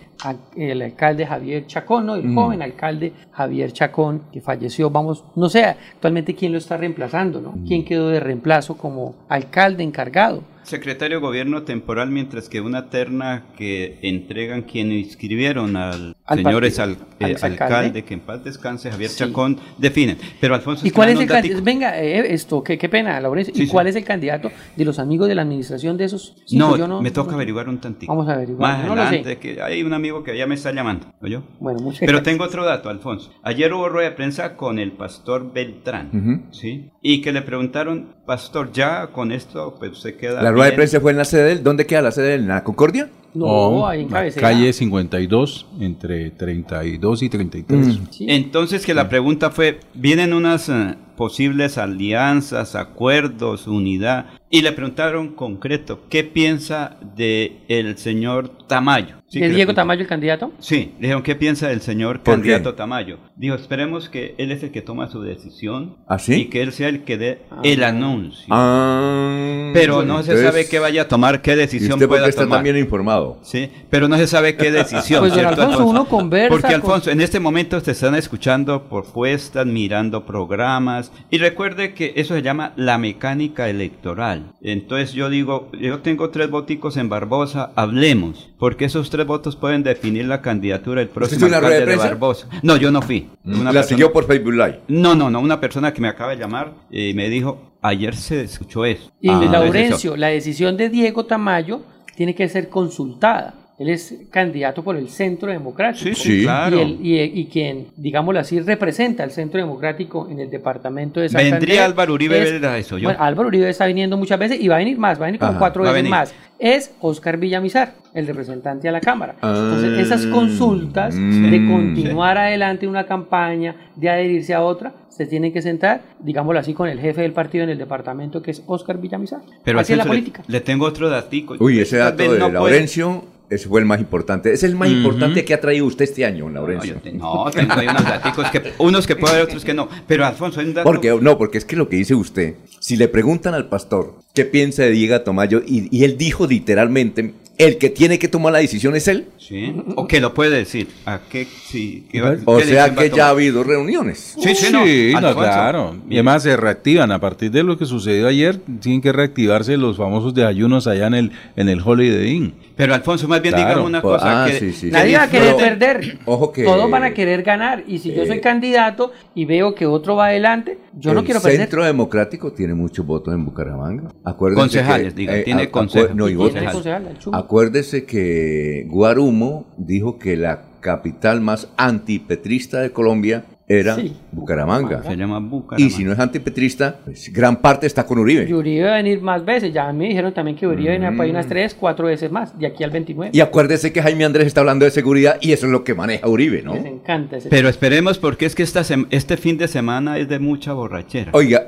el alcalde Javier Chacón, ¿no? el Mm. joven alcalde Javier Chacón, que falleció, vamos, no sé actualmente quién lo está reemplazando, ¿no? ¿Quién quedó de reemplazo como alcalde encargado? Secretario de Gobierno temporal, mientras que una terna que entregan quienes inscribieron al, Al señores partido. al, eh, Al alcalde. alcalde, que en paz descanse, Javier Sí. Chacón, definen. Pero Alfonso, ¿Y cuál es el candidato? Venga, eh, esto, qué, qué pena, Laurencio. Sí, ¿Y sí. cuál es el candidato de los amigos de la administración de esos? no, Yo me toca averiguar un tantito. Vamos a averiguar. Más no adelante, que hay un amigo que ya me está llamando, ¿oyó? Bueno, muchas Pero gracias. tengo otro dato, Alfonso. Ayer hubo rueda de prensa con el pastor Beltrán. ¿sí? Y que le preguntaron, pastor, ya con esto, pues se queda La rueda de bien?" prensa fue en la sede del... ¿Dónde queda la sede? ¿En la Concordia? No, o ahí en la cabecera. calle 52 entre 32 y 33. Entonces que la pregunta fue, vienen unas eh, posibles alianzas, acuerdos, unidad, y le preguntaron concreto, ¿qué piensa de el señor Tamayo? Sí, ¿De que le Diego. Tamayo el candidato? Sí, le dijeron, ¿qué piensa del señor ¿Por candidato qué? Tamayo? Dijo, esperemos que él es el que toma su decisión ¿Ah, sí? y que él sea el que dé el anuncio. Ah, Pero no se entonces- sabe qué vaya a tomar, qué ¿Y decisión usted pueda está tomar. bien informado? Sí, pero no se sabe qué decisión. Pues, ¿cierto, Alfonso, uno conversa Porque con- Alfonso, en este momento te están escuchando propuestas, mirando programas y recuerde que eso se llama la mecánica electoral. Entonces yo digo, yo tengo tres voticos en Barbosa, hablemos, porque esos tres votos pueden definir la candidatura del próximo alcalde de? Barbosa. No, yo no fui. Una La persona- siguió por Facebook Live. No, no, no, una persona que me acaba de llamar y me dijo, ayer se escuchó eso. Y Ah, Laurencio, la decisión de Diego Tamayo tiene que ser consultada. Él es candidato por el Centro Democrático. Sí, sí, claro. Y, él- y- y quien, digámoslo así, representa al Centro Democrático en el departamento de Santander. Vendría Álvaro Uribe es- a eso, yo. Bueno, Álvaro Uribe está viniendo muchas veces y va a venir más, va a venir como Ajá, cuatro veces más. Es Oscar Villamizar, el representante a la Cámara. Entonces, Ah, esas consultas mm, de continuar adelante una campaña, de adherirse a otra, se tienen que sentar, digámoslo así, con el jefe del partido en el departamento, que es Oscar Villamizar. Pero así es la le- política. Le, tengo otro datico. Uy, ese dato de no puede- Laurencio, ese fue el más importante. Es el más importante que ha traído usted este año, Laurencio. No, tengo ahí unos daticos que unos que puede haber, otros que no. Pero Alfonso, hay un dato. Porque, no, porque es que lo que dice usted, si le preguntan al pastor qué piensa de Diego Tomayo, y, y él dijo literalmente, el que tiene que tomar la decisión es él. Sí, o que lo puede decir. ¿A qué? Sí, ¿qué va- O qué sea que ya ha habido reuniones. Sí, sí, no, Sí, no, claro. Y además se reactivan. A partir de lo que sucedió ayer, tienen que reactivarse los famosos desayunos allá en el, en el Holiday Inn. Pero Alfonso, más bien Claro. digamos una Pues, cosa. ah, que, sí, sí, que Nadie va a querer perder. Ojo que- Todos van a querer ganar. Y si yo soy Eh, candidato y veo que otro va adelante, yo no el quiero perder. Centro Democrático tiene muchos votos en Bucaramanga. Acuérdese Concejales, que, diga, eh, tiene concejales. no, y Y votos. tiene concejal, el Chubo. Acuérdese que Guarumo dijo que la capital más antipetrista de Colombia era Sí, Bucaramanga. Se llama Bucaramanga. Y si no es antipetrista, pues gran parte está con Uribe. Y Uribe va a venir más veces. Ya me dijeron también que Uribe viene para ir Mm. unas 3, 4 veces más, de aquí al 29. Y acuérdese que Jaime Andrés está hablando de seguridad y eso es lo que maneja Uribe, ¿no? Les encanta ese Pero esperemos porque es que esta este fin de semana es de mucha borrachera. Oiga,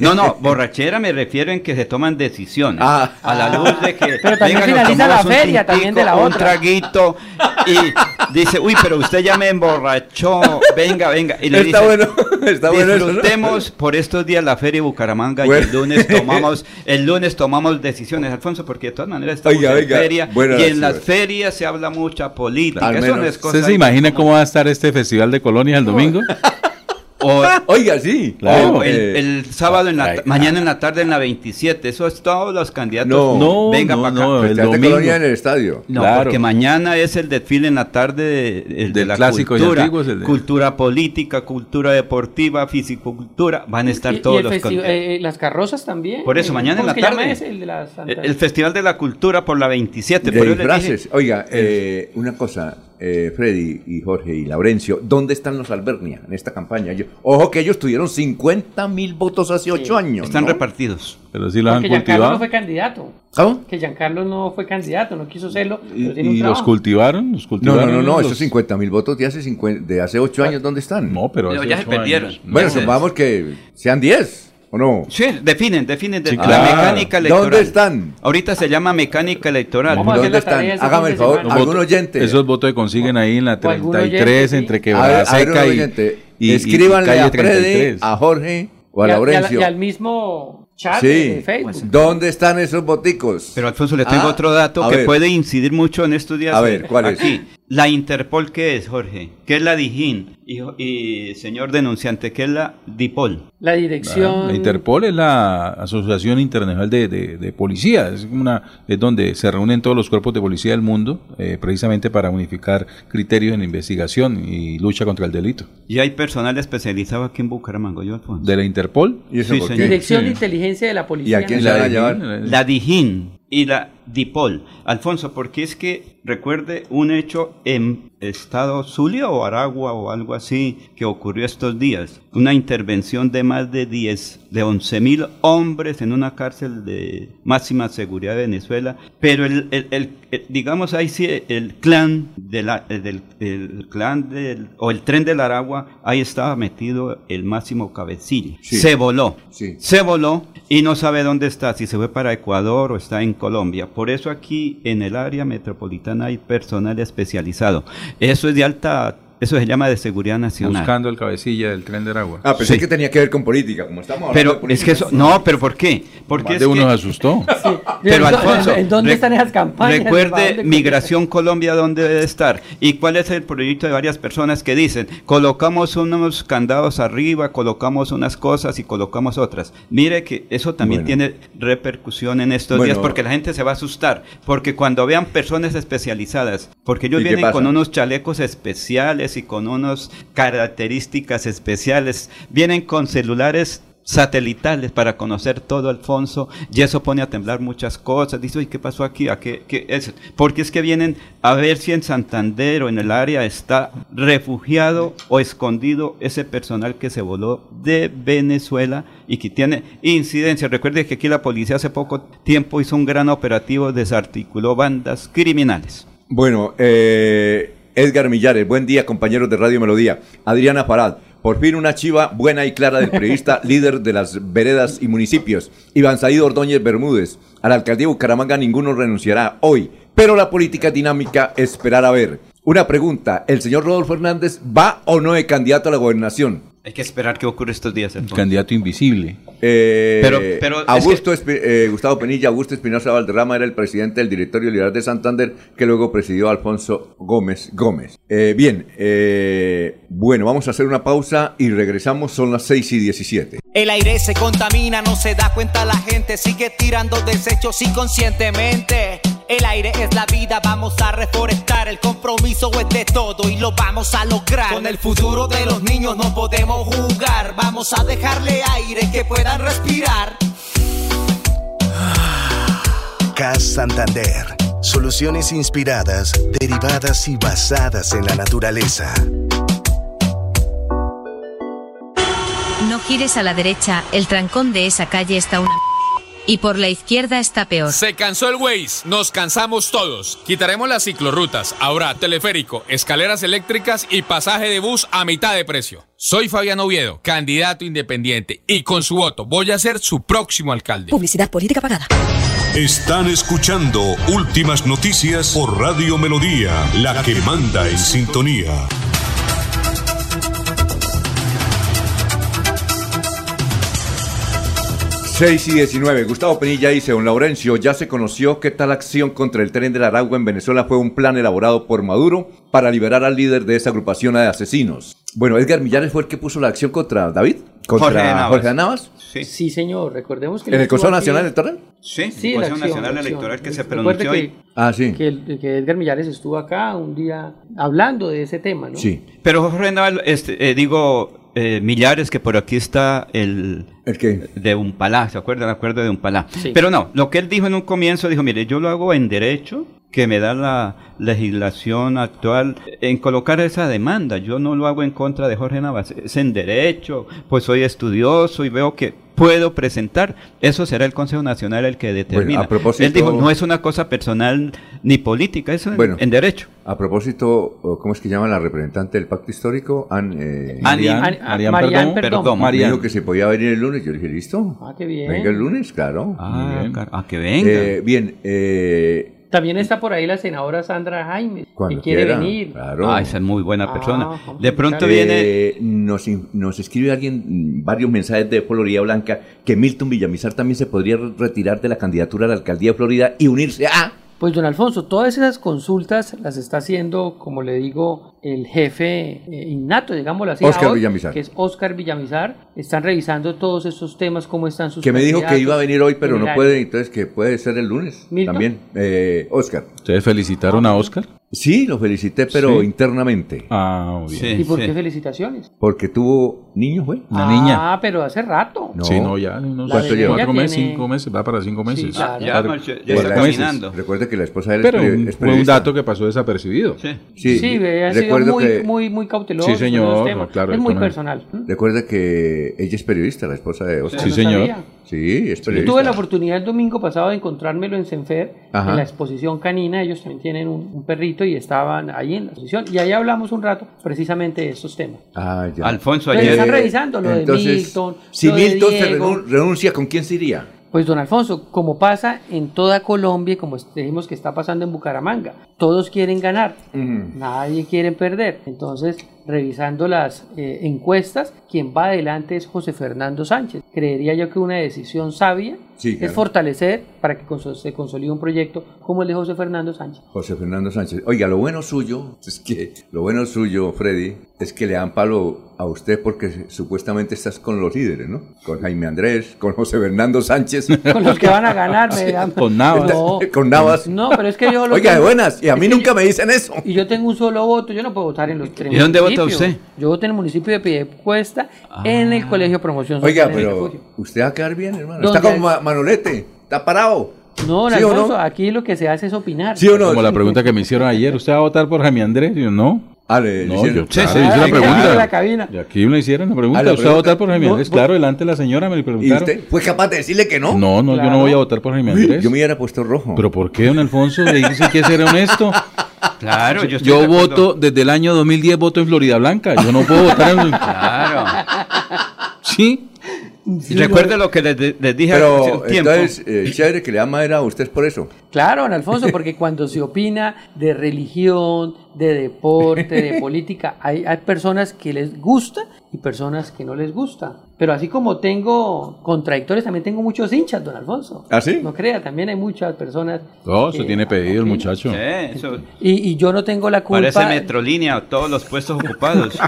No, no, borrachera me refiero en que se toman decisiones. Ah. a la luz de que. Pero también venga, finaliza la un feria, también de la un otra. traguito y dice, uy, pero usted ya me emborrachó. Venga, venga. Y le Está dice, bueno, está bueno eso, ¿no? Disfrutemos por estos días la feria de Bucaramanga Bueno. y el lunes tomamos el lunes tomamos decisiones, Alfonso, porque de todas maneras estamos Oiga, en oiga, feria y en la las ferias se habla mucha política. Al Eso menos. no es cosa ¿Usted se imagina cómo va a estar este festival de colonias el domingo? O- Oiga, sí. Claro. o el, Eh, el sábado en la ay, mañana en la tarde en la 27, eso es todos los candidatos. No, No, venga no, para acá. no, el domingo. Colonia en el estadio. No, Claro. porque mañana es el desfile en la tarde de, el de Del la clásico y cultura, antiguo es el de- cultura política, cultura deportiva, fisicultura, van a estar Y- y todos los festi- con- eh, las carrozas también. Por eso, mañana en ¿Cómo la es tarde. ese? El de las el, el Festival de la Cultura por la 27, De por disfraces. Oiga, eh, una cosa, eh, Freddy y Jorge y Laurencio, ¿dónde están los Albernia en esta campaña? Yo- ojo que ellos tuvieron 50 mil votos hace 8 años. están ¿no? repartidos. Pero sí los han Porque Giancarlo no cultivado. fue candidato. ¿Cómo? Que Giancarlo no fue candidato, no quiso serlo. ¿Y, pero tiene un y los cultivaron? ¿Los No, cultivaron no, no, no, los- esos 50 mil votos de hace, 50 de hace 8 años, ¿dónde están? No, pero Pero hace ya se perdieron. años. Bueno, supongamos que sean 10, ¿o no? Sí, definen, definen de Sí, la mecánica electoral. ¿Dónde están? Ahorita se llama mecánica electoral. ¿Dónde están? Hágame el favor, algún oyente. Esos votos se consiguen ahí en la O algún 33 oyente, entre Quebrada a ver, Seca y, oyente. y- y Escríbanle calle a Freddy, 33. a Jorge o a Y, a- y a- y al mismo chat de Sí, de Facebook. ¿dónde están esos boticos? Pero Alfonso, le tengo Ah, otro dato que ver. puede incidir mucho en estos días. A ver, ¿cuál es? Aquí, la Interpol, ¿qué es, Jorge? ¿Qué es la DIJÍN? Y, y, señor denunciante, ¿qué es la DIPOL? La dirección. La Interpol es la Asociación Internacional de, de, de Policía, es, una, es donde se reúnen todos los cuerpos de policía del mundo, eh, precisamente para unificar criterios en investigación y lucha contra el delito. Y hay personal especializado aquí en Bucaramanga, yo, Alfonso. ¿De la Interpol? ¿Y eso Sí, por señor. qué? Dirección Sí. de inteligencia de la ¿Y policía. a quién se La van a llevar? La DIJÍN y la Dipol. Alfonso, porque es que recuerde un hecho en estado Zulia o Aragua o algo así que ocurrió estos días. Una intervención de más de 10, de 11 mil hombres en una cárcel de máxima seguridad de Venezuela. Pero el, el- el- el- digamos ahí sí, el clan de la- del el clan del, o el tren del Aragua, ahí estaba metido el máximo cabecilla. Sí. Se voló. Sí. Se voló y no sabe dónde está, si se fue para Ecuador o está en Colombia. Por eso aquí en el área metropolitana hay personal especializado. Eso es de alta, eso se llama de seguridad nacional. Buscando el cabecilla del tren de Aragua. Ah, pensé Sí. que tenía que ver con política, como estamos hablando Pero de política. es que eso, no, pero ¿por qué? Porque Más es de uno que- se asustó. Pero ¿En dó- Alfonso, ¿En dónde están esas campañas? ¿Para Recuerde Migración Colombia dónde debe estar y cuál es el proyecto de varias personas que dicen colocamos unos candados arriba, colocamos unas cosas y colocamos otras. Mire que eso también Bueno. tiene repercusión en estos Bueno. días porque la gente se va a asustar porque cuando vean personas especializadas, porque ellos ¿Y qué vienen con unos chalecos especiales y con unas características especiales, vienen con celulares satelitales para conocer todo Alfonso y eso pone a temblar muchas cosas dice "Uy, qué pasó aquí ¿A qué, qué es?". porque es que vienen a ver si en Santander o en el área está refugiado o escondido ese personal que se voló de Venezuela y que tiene incidencia recuerde que aquí la policía hace poco tiempo hizo un gran operativo desarticuló bandas criminales Bueno, eh, Edgar Millares, buen día compañeros de Radio Melodía. Adriana Farad, por fin una chiva buena y clara del periodista líder de las veredas y municipios. Iván Saído Ordóñez Bermúdez, a la alcaldía de Bucaramanga ninguno renunciará hoy, pero la política dinámica, esperar a ver. Una pregunta, ¿el señor Rodolfo Hernández va o no de candidato a la gobernación? Hay que esperar qué ocurre estos días Alfonso. Candidato invisible. Eh, Pero- pero es Augusto eh, Gustavo Penilla, Augusto Espinosa Valderrama era el presidente del Directorio Liberal de Santander, que luego presidió Alfonso Gómez Gómez. Eh, bien, eh, bueno, vamos a hacer una pausa y regresamos, son las 6 y 17. El aire se contamina, no se da cuenta la gente, sigue tirando desechos inconscientemente. El aire es la vida, vamos a reforestar, el compromiso es de todo y lo vamos a lograr. Con el futuro de los niños no podemos jugar, vamos a dejarle aire que puedan respirar. CAS Santander. Soluciones inspiradas, derivadas y basadas en la naturaleza. No gires a la derecha, el trancón de esa calle está una... Y por la izquierda está peor. Se cansó el Waze, nos cansamos todos. Quitaremos las ciclorrutas, ahora teleférico, escaleras eléctricas y pasaje de bus a mitad de precio. Soy Fabián Oviedo, candidato independiente, y con su voto voy a ser su próximo alcalde. Publicidad política pagada. Están escuchando Últimas Noticias por Radio Melodía, la que manda en sintonía. Seis y 19. Gustavo Penilla dice, don Laurencio, ya se conoció que tal acción contra el tren del Aragua en Venezuela fue un plan elaborado por Maduro para liberar al líder de esa agrupación de asesinos. Bueno, Edgar Millares fue el que puso la acción contra David, contra Jorge Navas. Jorge Navas. Sí. señor, recordemos que... ¿En el Consejo Nacional Electoral? Sí, Sí, el Consejo Nacional. Electoral que se pronunció que- y Ah, sí. Que, el- que Edgar Millares estuvo acá un día hablando de ese tema, ¿no? Sí. Pero Jorge Naval, este, eh, digo, eh, Millares, que por aquí está el... ¿El qué? De Umpalá, ¿se acuerdan? El acuerdo de Umpalá. Sí. Pero no, lo que él dijo en un comienzo, dijo, mire, yo lo hago en derecho, que me da la legislación actual, en colocar esa demanda. Yo no lo hago en contra de Jorge Navas, es en derecho, pues soy estudioso y veo que puedo presentar. Eso será el Consejo Nacional el que determina. a propósito- Él dijo, no es una cosa personal ni política, eso Bueno. en derecho. A propósito, ¿cómo es que llama la representante del pacto histórico? An, eh, Marian- An- Marian Marian. Me Marian. dijo que se podía venir el lunes. Yo le dije, listo. Ah, qué bien. Venga el lunes, claro. Ah, bien. car- ah, que venga. Eh, bien, eh, También está por ahí la senadora Sandra Jaime, que cuando quiere quiera, venir. Claro. Ah, esa es muy buena Ah, persona. de pronto viene... Eh, nos, nos escribe alguien mm, varios mensajes de Florida Blanca que Milton Villamizar también se podría re- retirar de la candidatura a la alcaldía de Florida y unirse a. Pues don Alfonso, todas esas consultas las está haciendo, como le digo, el jefe eh, innato, digámoslo así, Óscar AOT, Villamizar. que es Oscar Villamizar. Están revisando todos estos temas, cómo están sus Que me dijo que iba a venir hoy, pero no puede, entonces que puede ser el lunes ¿Milton? también. Eh, Oscar. ¿Ustedes felicitaron a Oscar? Sí, lo felicité, pero Sí. internamente. Ah, bien. ¿Y por qué felicitaciones? Porque tuvo niño, güey. Una ah, niña. pero hace rato. Sí, no, ya, unos de ella cuatro meses, tiene- cinco meses, va para cinco meses. claro. Ya, marchó- ya está caminando. Recuerde que la esposa de él Pero es, un- es fue un dato que pasó desapercibido. Sí. Sí, Sí, ve, ha sido recuerdo muy, que, muy, muy cauteloso. Sí, señor, claro, es muy personal. Recuerda que ella es periodista, la esposa de Oscar. Sí, no señor. sabía. Sí, es Yo tuve la oportunidad el domingo pasado de encontrármelo en Senfer, Ajá. en la exposición canina. Ellos también tienen un, un perrito y estaban ahí en la exposición. Y ahí hablamos un rato precisamente de estos temas. Ah, ya. Alfonso, Pero ayer. están revisando lo de Entonces, Milton. Si lo de Milton se Diego. renuncia, ¿con quién se iría? Pues don Alfonso, como pasa en toda Colombia y como dijimos que está pasando en Bucaramanga, todos quieren ganar, nadie quiere perder. Entonces, revisando las eh, encuestas, quien va adelante es José Fernando Sánchez. Creería yo que una decisión sabia Sí, es fortalecer para que se consolide un proyecto como el de José Fernando Sánchez. José Fernando Sánchez. Oiga, lo bueno suyo es que, lo bueno suyo, Freddy, es que le dan palo a usted porque supuestamente estás con los líderes, ¿no? Con Jaime Andrés, con José Fernando Sánchez. Con los que van a ganar, me dan- Con Navas. No, con Navas. no, pero es que yo lo Oiga, de tengo- buenas, y a mí nunca yo- me dicen eso. Y yo tengo un solo voto, yo no puedo votar en los tres ¿Y dónde vota municipios. usted? Yo voto en el municipio de Piedecuesta, en el Colegio Promoción Oiga, Social el pero usted va a quedar bien, hermano. Está como Ma- Manolete, está parado. No, ¿Sí Alfonso, no? aquí lo que se hace es opinar. ¿Sí o no? Como la pregunta que me hicieron ayer, ¿usted va a votar por Jaime Andrés? Y yo, no. Ah, le- le No, hicieron- yo, Sí, claro, sí, hice ah, la pregunta. abre la cabina. Y aquí me hicieron la pregunta. Ah, ¿Usted va a votar por Jaime Andrés? Claro, delante de la señora me lo ¿Y preguntaron. usted fue capaz de decirle que no? No, no, yo no voy a votar por Jaime Andrés. Yo me hubiera puesto rojo. ¿Pero por qué, don Alfonso? Le dice que ser honesto. Claro, yo de voto, desde el año 2010 voto en Florida Blanca. Yo no puedo votar en... Claro. Sí. Y recuerde lo que les, les dije hace Pero tiempo. entonces, eh, chévere que le da madera a usted por eso. Claro, don Alfonso, porque cuando se opina de religión, de deporte, de política, hay, hay personas que les gusta y personas que no les gusta. Pero así como tengo contradictores, también tengo muchos hinchas, don Alfonso. ¿Ah, sí? No crea, también hay muchas personas. Que se tiene pedido el muchacho. Sí, eso Y, y yo no tengo la culpa. parece Metrolínea, todos los puestos ocupados.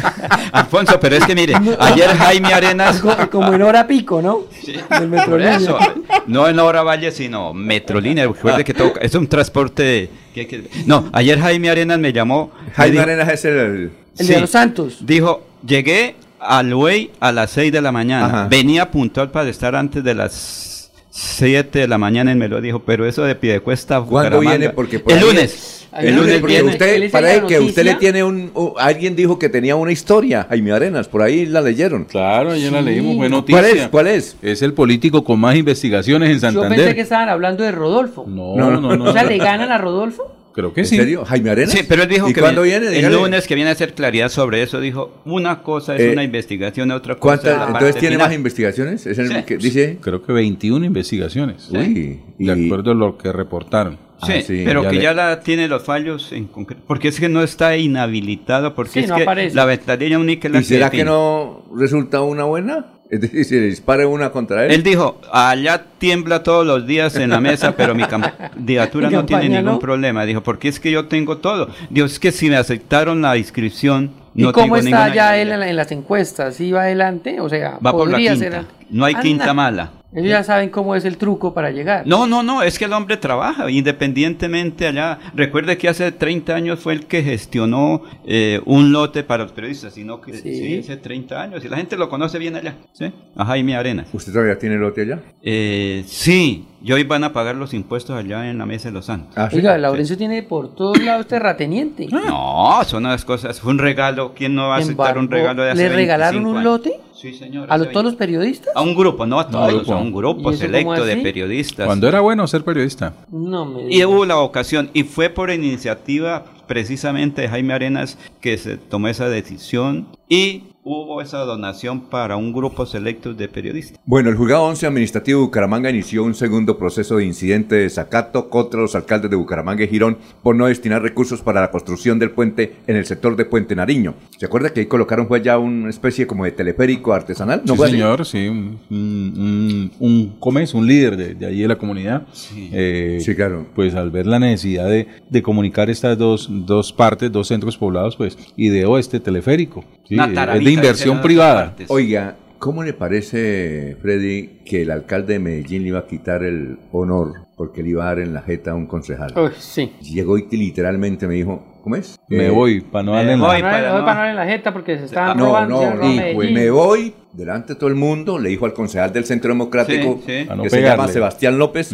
Alfonso, pero es que mire, ayer Jaime Arenas... Co- Como en hora pico, ¿no? Del Por Metrolínea. eso, no en Hora Valle, sino Metrolínea. Recuerde que todo- es un transporte. de- que- que- no, ayer Jaime Arenas me llamó. me Jaime dijo- Arenas es el... El Sí. de los Santos. Dijo, llegué al Way a las 6 de la mañana. Ajá. Venía puntual para estar antes de las 7 de la mañana y me lo dijo, pero eso de Piedecuesta. ¿Cuándo viene? Porque por el lunes. El lunes, porque usted, la que usted le tiene un, u- alguien dijo que tenía una historia, Jaime Arenas, por ahí la leyeron. Claro, ayer la leímos, fue noticia. ¿Cuál es? ¿Cuál es? Es el político con más investigaciones en Yo pensé Santander. que estaban hablando de Rodolfo. No, No, no, no, no. O sea, ¿le ganan a Rodolfo? Creo que ¿En sí. serio? ¿Jaime Arenas? Sí, pero él dijo ¿Y que cuándo viene- viene? el lunes que viene a hacer claridad sobre eso. Dijo, una cosa es Eh, una investigación, otra cosa ¿Cuántas? es la Entonces parte tiene final. más investigaciones. Es el Sí. que dice. Creo que 21 investigaciones. Uy, De acuerdo a lo que reportaron. Sí, Ah, sí, pero ya que le- ya la tiene los fallos en concreto. Porque es que no está inhabilitado, porque Sí, es no que aparece. la ventanilla única es la ¿Y será define. que no resulta una buena? Es decir, si le dispare una contra él. Él dijo, allá tiembla todos los días en la mesa, pero mi candidatura no tiene ningún ¿no? problema. Dijo, porque es que yo tengo todo. Dios, es que si me aceptaron la inscripción, ¿Y no cómo tengo está ya él en, la- en las encuestas? ¿Sí va adelante? O sea, Va por la quinta. ser- No hay Anda. quinta mala. Ellos ya saben cómo es el truco para llegar. No, no, no, es que el hombre trabaja independientemente allá. Recuerde que hace 30 años fue el que gestionó eh, un lote para los periodistas, sino que sí. Sí. hace 30 años y la gente lo conoce bien allá, ¿sí? A Jaime Arenas. ¿Usted todavía tiene lote allá? Eh, sí, y hoy van a pagar los impuestos allá en la Mesa de los Santos. Ah, sí. Oiga, Laurencio tiene por todos lados terrateniente. No, son unas cosas, fue un regalo. ¿Quién no va a aceptar un regalo de hace ¿Le regalaron 25 un años? lote? Sí, señor. ¿A lo- todos los periodistas? A un grupo, no a todos, grupo. a un ¿Y grupo selecto de periodistas. Cuando era bueno ser periodista. No me Y hubo la ocasión, y fue por iniciativa precisamente de Jaime Arenas que se tomó esa decisión y hubo esa donación para un grupo selecto de periodistas. Bueno, el juzgado 11 administrativo de Bucaramanga inició un segundo proceso de incidente de desacato contra los alcaldes de Bucaramanga y Girón por no destinar recursos para la construcción del puente en el sector de Puente Nariño. ¿Se acuerda que ahí colocaron fue ya una especie como de teleférico artesanal? ¿No sí, fue así? señor, sí. Un, un, un, un comes, un líder de, de allí de la comunidad. Eh, Sí, claro. Pues al ver la necesidad de, de comunicar estas dos, dos partes, dos centros poblados, pues ideó este teleférico. Sí, es de inversión privada. Oiga, ¿cómo le parece, Freddy, que el alcalde de Medellín le iba a quitar el honor porque le iba a dar en la jeta a un concejal? Uy, sí. Llegó y literalmente me dijo, ¿cómo es? Me Eh, voy, para no darle en la- voy para no darle en la jeta porque se estaban No, robando. no, Medellín. me voy delante de todo el mundo, le dijo al concejal del Centro Democrático, Sí, sí. Para no que se llama. Sebastián López,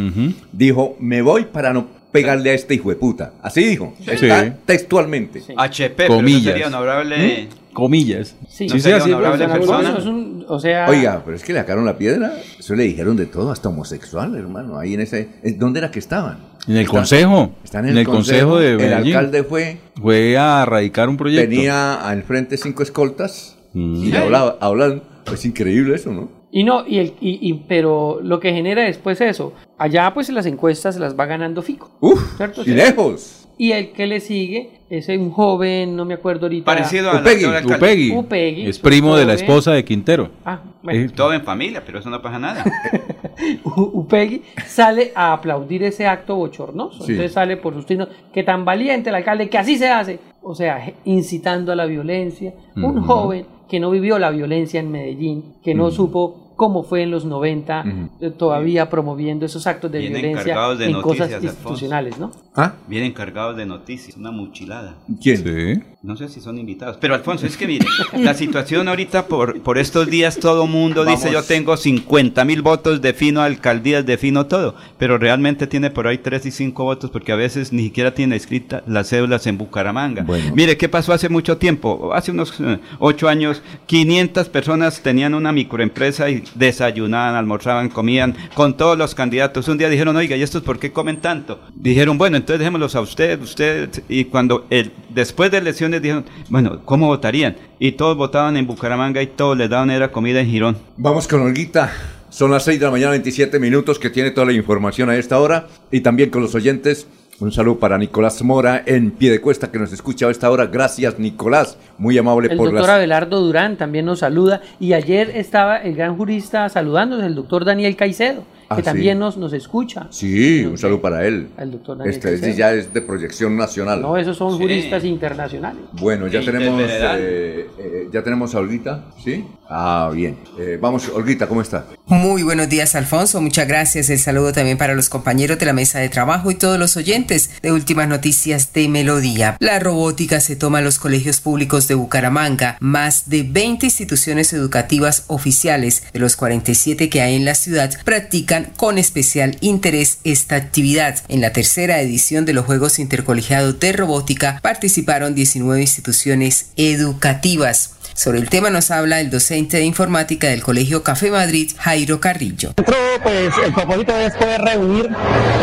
dijo, me voy para no pegarle a este hijo de puta. Así dijo, está Sí. textualmente. HP, pero Comillas. sería honorable. Comillas. Sí, No sería sí, honorable pues, persona. eso es un- o sea, Oiga, pero es que le sacaron la piedra, eso le dijeron de todo, hasta homosexual, hermano, ahí en ese... ¿en ¿Dónde era que estaban? En el Están- consejo. Están en el, consejo, de El Medellín. alcalde fue, Fue a radicar un proyecto. tenía al frente cinco escoltas Mm. y hablaba, hablan, es increíble eso, ¿no? Y no, y, el, y, y- pero lo que genera después eso, allá pues las encuestas las va ganando Fico. Uf, ¿cierto? y lejos. Y el que le sigue es un joven, no me acuerdo ahorita. Parecido al Upegui. Upegui. Upegui, Es primo de la esposa de Quintero. Ah, bueno. Eh, Todo en familia, pero eso no pasa nada. Upegui sale a aplaudir ese acto bochornoso. Sí. Entonces sale por sus trinos, que tan valiente el alcalde, que así se hace. O sea, incitando a la violencia. Un joven que no vivió la violencia en Medellín, que no supo cómo fue en los 90, eh, todavía promoviendo esos actos de Bien violencia de en noticias, cosas Alfonso. institucionales, ¿no? ¿Ah? Bien encargados de noticias, una mochilada. ¿Quién? Sí. No sé si son invitados. Pero Alfonso, es que mire, la situación ahorita por, por estos días todo mundo dice yo tengo 50 mil votos, defino alcaldías, defino todo. Pero realmente tiene por ahí 3 y 5 votos porque a veces ni siquiera tiene escritas las cédulas en Bucaramanga. Bueno. Mire, ¿qué pasó hace mucho tiempo? Hace unos 8 años, 500 personas tenían una microempresa y desayunaban, almorzaban, comían con todos los candidatos. Un día dijeron, oiga, ¿y estos por qué comen tanto? Dijeron, bueno, entonces dejémoslos a usted, usted. Y cuando el, después de elecciones dijeron, bueno, ¿cómo votarían? Y todos votaban en Bucaramanga y todos les daban era comida en Girón. Vamos con Olguita. Son las 6 de la mañana, 27 minutos, que tiene toda la información a esta hora. Y también con los oyentes. Un saludo para Nicolás Mora en pie de cuesta que nos escucha a esta hora. Gracias, Nicolás. Muy amable El por doctor las. Abelardo Durán también nos saluda. Y ayer estaba el gran jurista saludándonos, el doctor Daniel Caicedo, Ah, que sí. también nos, nos escucha. Sí, un saludo para él. Al doctor Daniel Este Caicedo. ya es de proyección nacional. No, esos son Sí. juristas internacionales. Bueno, ya tenemos, eh, eh, ya tenemos a Olguita, ¿sí? Ah, bien. Eh, vamos, Olguita, ¿cómo está? Muy buenos días, Alfonso. Muchas gracias. El saludo también para los compañeros de la mesa de trabajo y todos los oyentes de Últimas Noticias de Melodía. La robótica se toma en los colegios públicos de Bucaramanga. Más de 20 instituciones educativas oficiales de los 47 que hay en la ciudad practican con especial interés esta actividad. En la tercera edición de los Juegos Intercolegiados de Robótica participaron 19 instituciones educativas. Sobre el tema nos habla el docente de informática del Colegio Café Madrid, Jairo Carrillo. Pues el propósito es poder reunir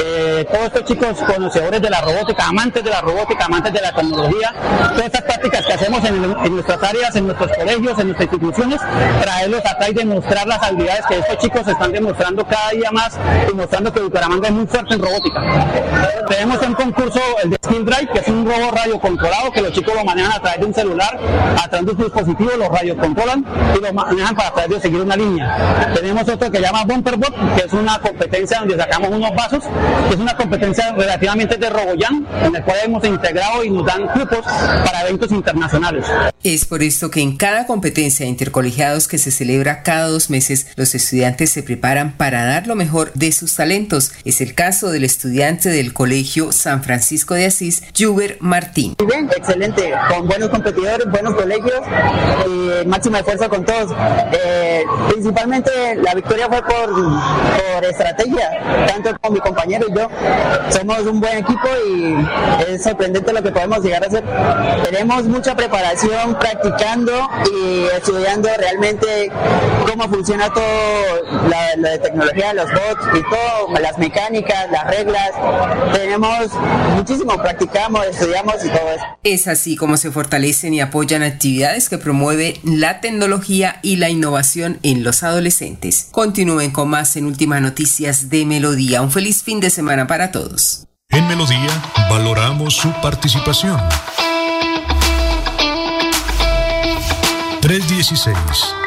eh, todos estos chicos conocedores de la robótica, amantes de la robótica, amantes de la tecnología, todas estas prácticas que hacemos en, nuestras áreas, en nuestros colegios, en nuestras instituciones, traerlos acá y demostrar las habilidades que estos chicos están demostrando cada día más, demostrando que Bucaramanga es muy fuerte en robótica. Tenemos un concurso, el de Skill Drive, que es un robot radiocontrolado que los chicos lo manejan a través de un celular, a través de un dispositivo, lo radiocontrolan y lo manejan para través de seguir una línea. Tenemos otro que se llama Bumperbot, que es una competencia donde sacamos unos vasos, que es una competencia relativamente de Roboyan, en el cual hemos integrado y nos dan cupos para eventos internacionales. Es por esto que en cada competencia de intercolegiados que se celebra cada dos meses, los estudiantes se preparan para dar lo mejor de sus talentos. Es el caso del estudiante del Colegio San Francisco de Asís, Juber Martín. Muy bien, excelente, con buenos competidores, buenos colegios y máximo esfuerzo con todos. Eh, principalmente la victoria fue por, por estrategia, tanto con mi compañero y yo. Somos un buen equipo y es sorprendente lo que podemos llegar a hacer. Tenemos mucha preparación practicando y estudiando realmente cómo funciona todo la, la de tecnología, los bots y todo, las mecánicas, las reglas. Tenemos muchísimo, practicamos, estudiamos y todo eso. Es así como se fortalecen y apoyan actividades que promueven la tecnología y la innovación en los adolescentes. Continúen con más en Últimas Noticias de Melodía. Un feliz fin de semana para todos. En Melodía valoramos su participación. 316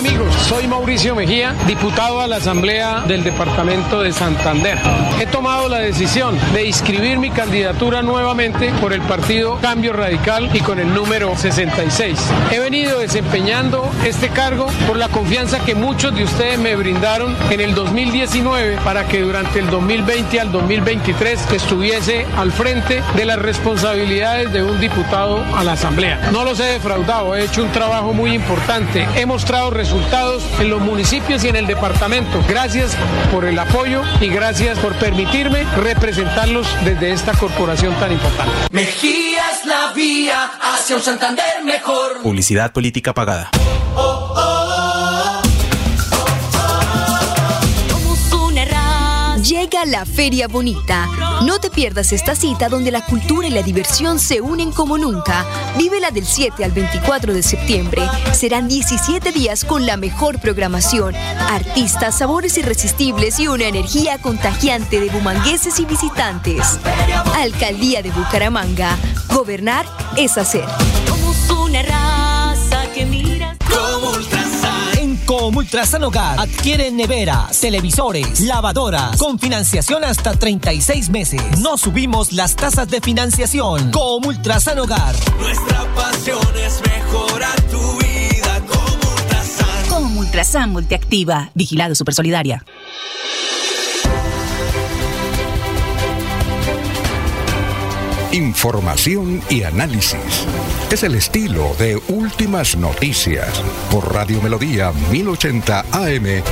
Amigos, soy Mauricio Mejía, diputado a la Asamblea del Departamento de Santander. He tomado la decisión de inscribir mi candidatura nuevamente por el partido Cambio Radical y con el número 66. He venido desempeñando este cargo por la confianza que muchos de ustedes me brindaron en el 2019 para que durante el 2020 al 2023 estuviese al frente de las responsabilidades de un diputado a la Asamblea. No los he defraudado, he hecho un trabajo muy importante. He mostrado resultados en los municipios y en el departamento. Gracias por el apoyo y gracias por permitirme representarlos desde esta corporación tan importante. Mejía es la vía hacia un Santander mejor. Publicidad política pagada. Somos Llega la Feria Bonita. No te pierdas esta cita donde la cultura y la diversión se unen como nunca. Vívela del 7 al 24 de septiembre. Serán 17 días con la mejor programación, artistas, sabores irresistibles y una energía contagiante de bumangueses y visitantes. Alcaldía de Bucaramanga. Gobernar es hacer. Somos una raza que mira. Como Ultrasan. En Comultrasan Hogar adquieren neveras, televisores, lavadoras con financiación hasta 36 meses. No subimos las tasas de financiación. Comultrasan Hogar. Nuestra pasión es mejorar tu vida como Ultrasan. Con Ultrasan Multiactiva. Vigilado Supersolidaria. Información y análisis. Es el estilo de Últimas Noticias por Radio Melodía 1080 AM.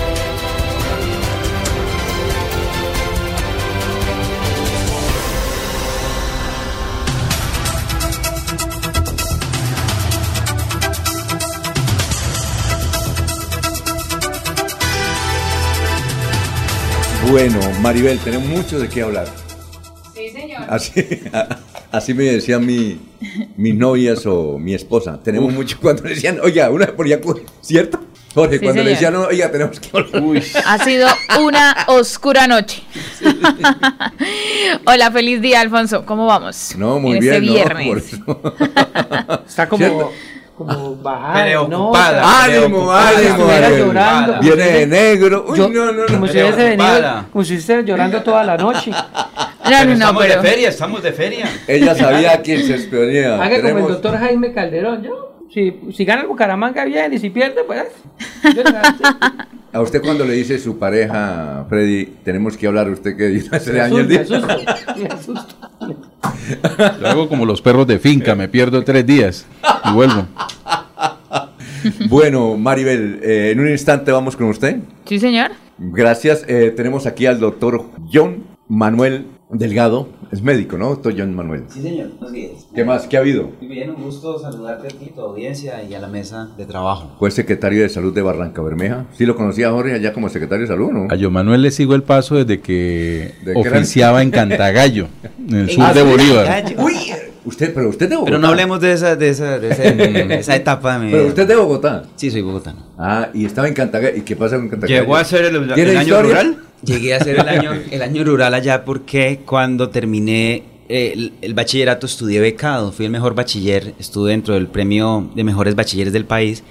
Bueno, Maribel, tenemos mucho de qué hablar. Sí, señor. Así, así me decían mi, mis novias o mi esposa. Tenemos mucho cuando decían, oiga, una por ya, ¿cierto? Jorge, Sí, cuando le señor. decían, oiga, tenemos que hablar. Ha sido una oscura noche. Hola, feliz día, Alfonso. ¿Cómo vamos? No, muy En bien, este no, viernes. Está como, ¿Cierto? como bajada. ¿no? Ánimo, ánimo, llorando. Viene de negro. Uy, yo- no, no, no. Como si hubiese venido, como si estuviera llorando toda la noche. No, no, no, estamos pero- de feria, estamos de feria. Ella sabía a quién se exponía. Haga como el doctor Jaime Calderón. Yo, si, si gana el Bucaramanga bien y si pierde, pues. yo le- A usted cuando le dice su pareja, Freddy, tenemos que hablar, usted que dice hace Me años. me asusto, me asusto. Yo hago como los perros de finca, me pierdo tres días y vuelvo. Bueno, Maribel, eh, en un instante vamos con usted. Sí, señor. Gracias. Eh, tenemos aquí al doctor John Manuel Delgado. Es médico, ¿no? Doctor John Manuel. Sí, señor. Buenos días. ¿Qué más? ¿Qué ha habido? Muy bien, un gusto saludarte a ti, tu audiencia y a la mesa de trabajo. Fue secretario de salud de Barranca Bermeja. ¿Sí lo conocía Jorge allá como secretario de salud, no? A Yo Manuel le sigo el paso desde que ¿De oficiaba en Cantagallo, en el sur Ah, de. Bolívar. Uy, usted, pero usted de Bogotá. Pero no hablemos de esa, de esa, de de esa etapa de mi Pero usted es de Bogotá. Sí, soy bogotano. Ah, y estaba en Cantagallo. ¿Y qué pasa con Cantagallo? ¿Llegó a ser el- ¿Tiene el año historia? rural? Llegué a hacer el año, el año rural allá porque cuando terminé eh, el, el bachillerato estudié becado. Fui el mejor bachiller, estuve dentro del premio de mejores bachilleres del país.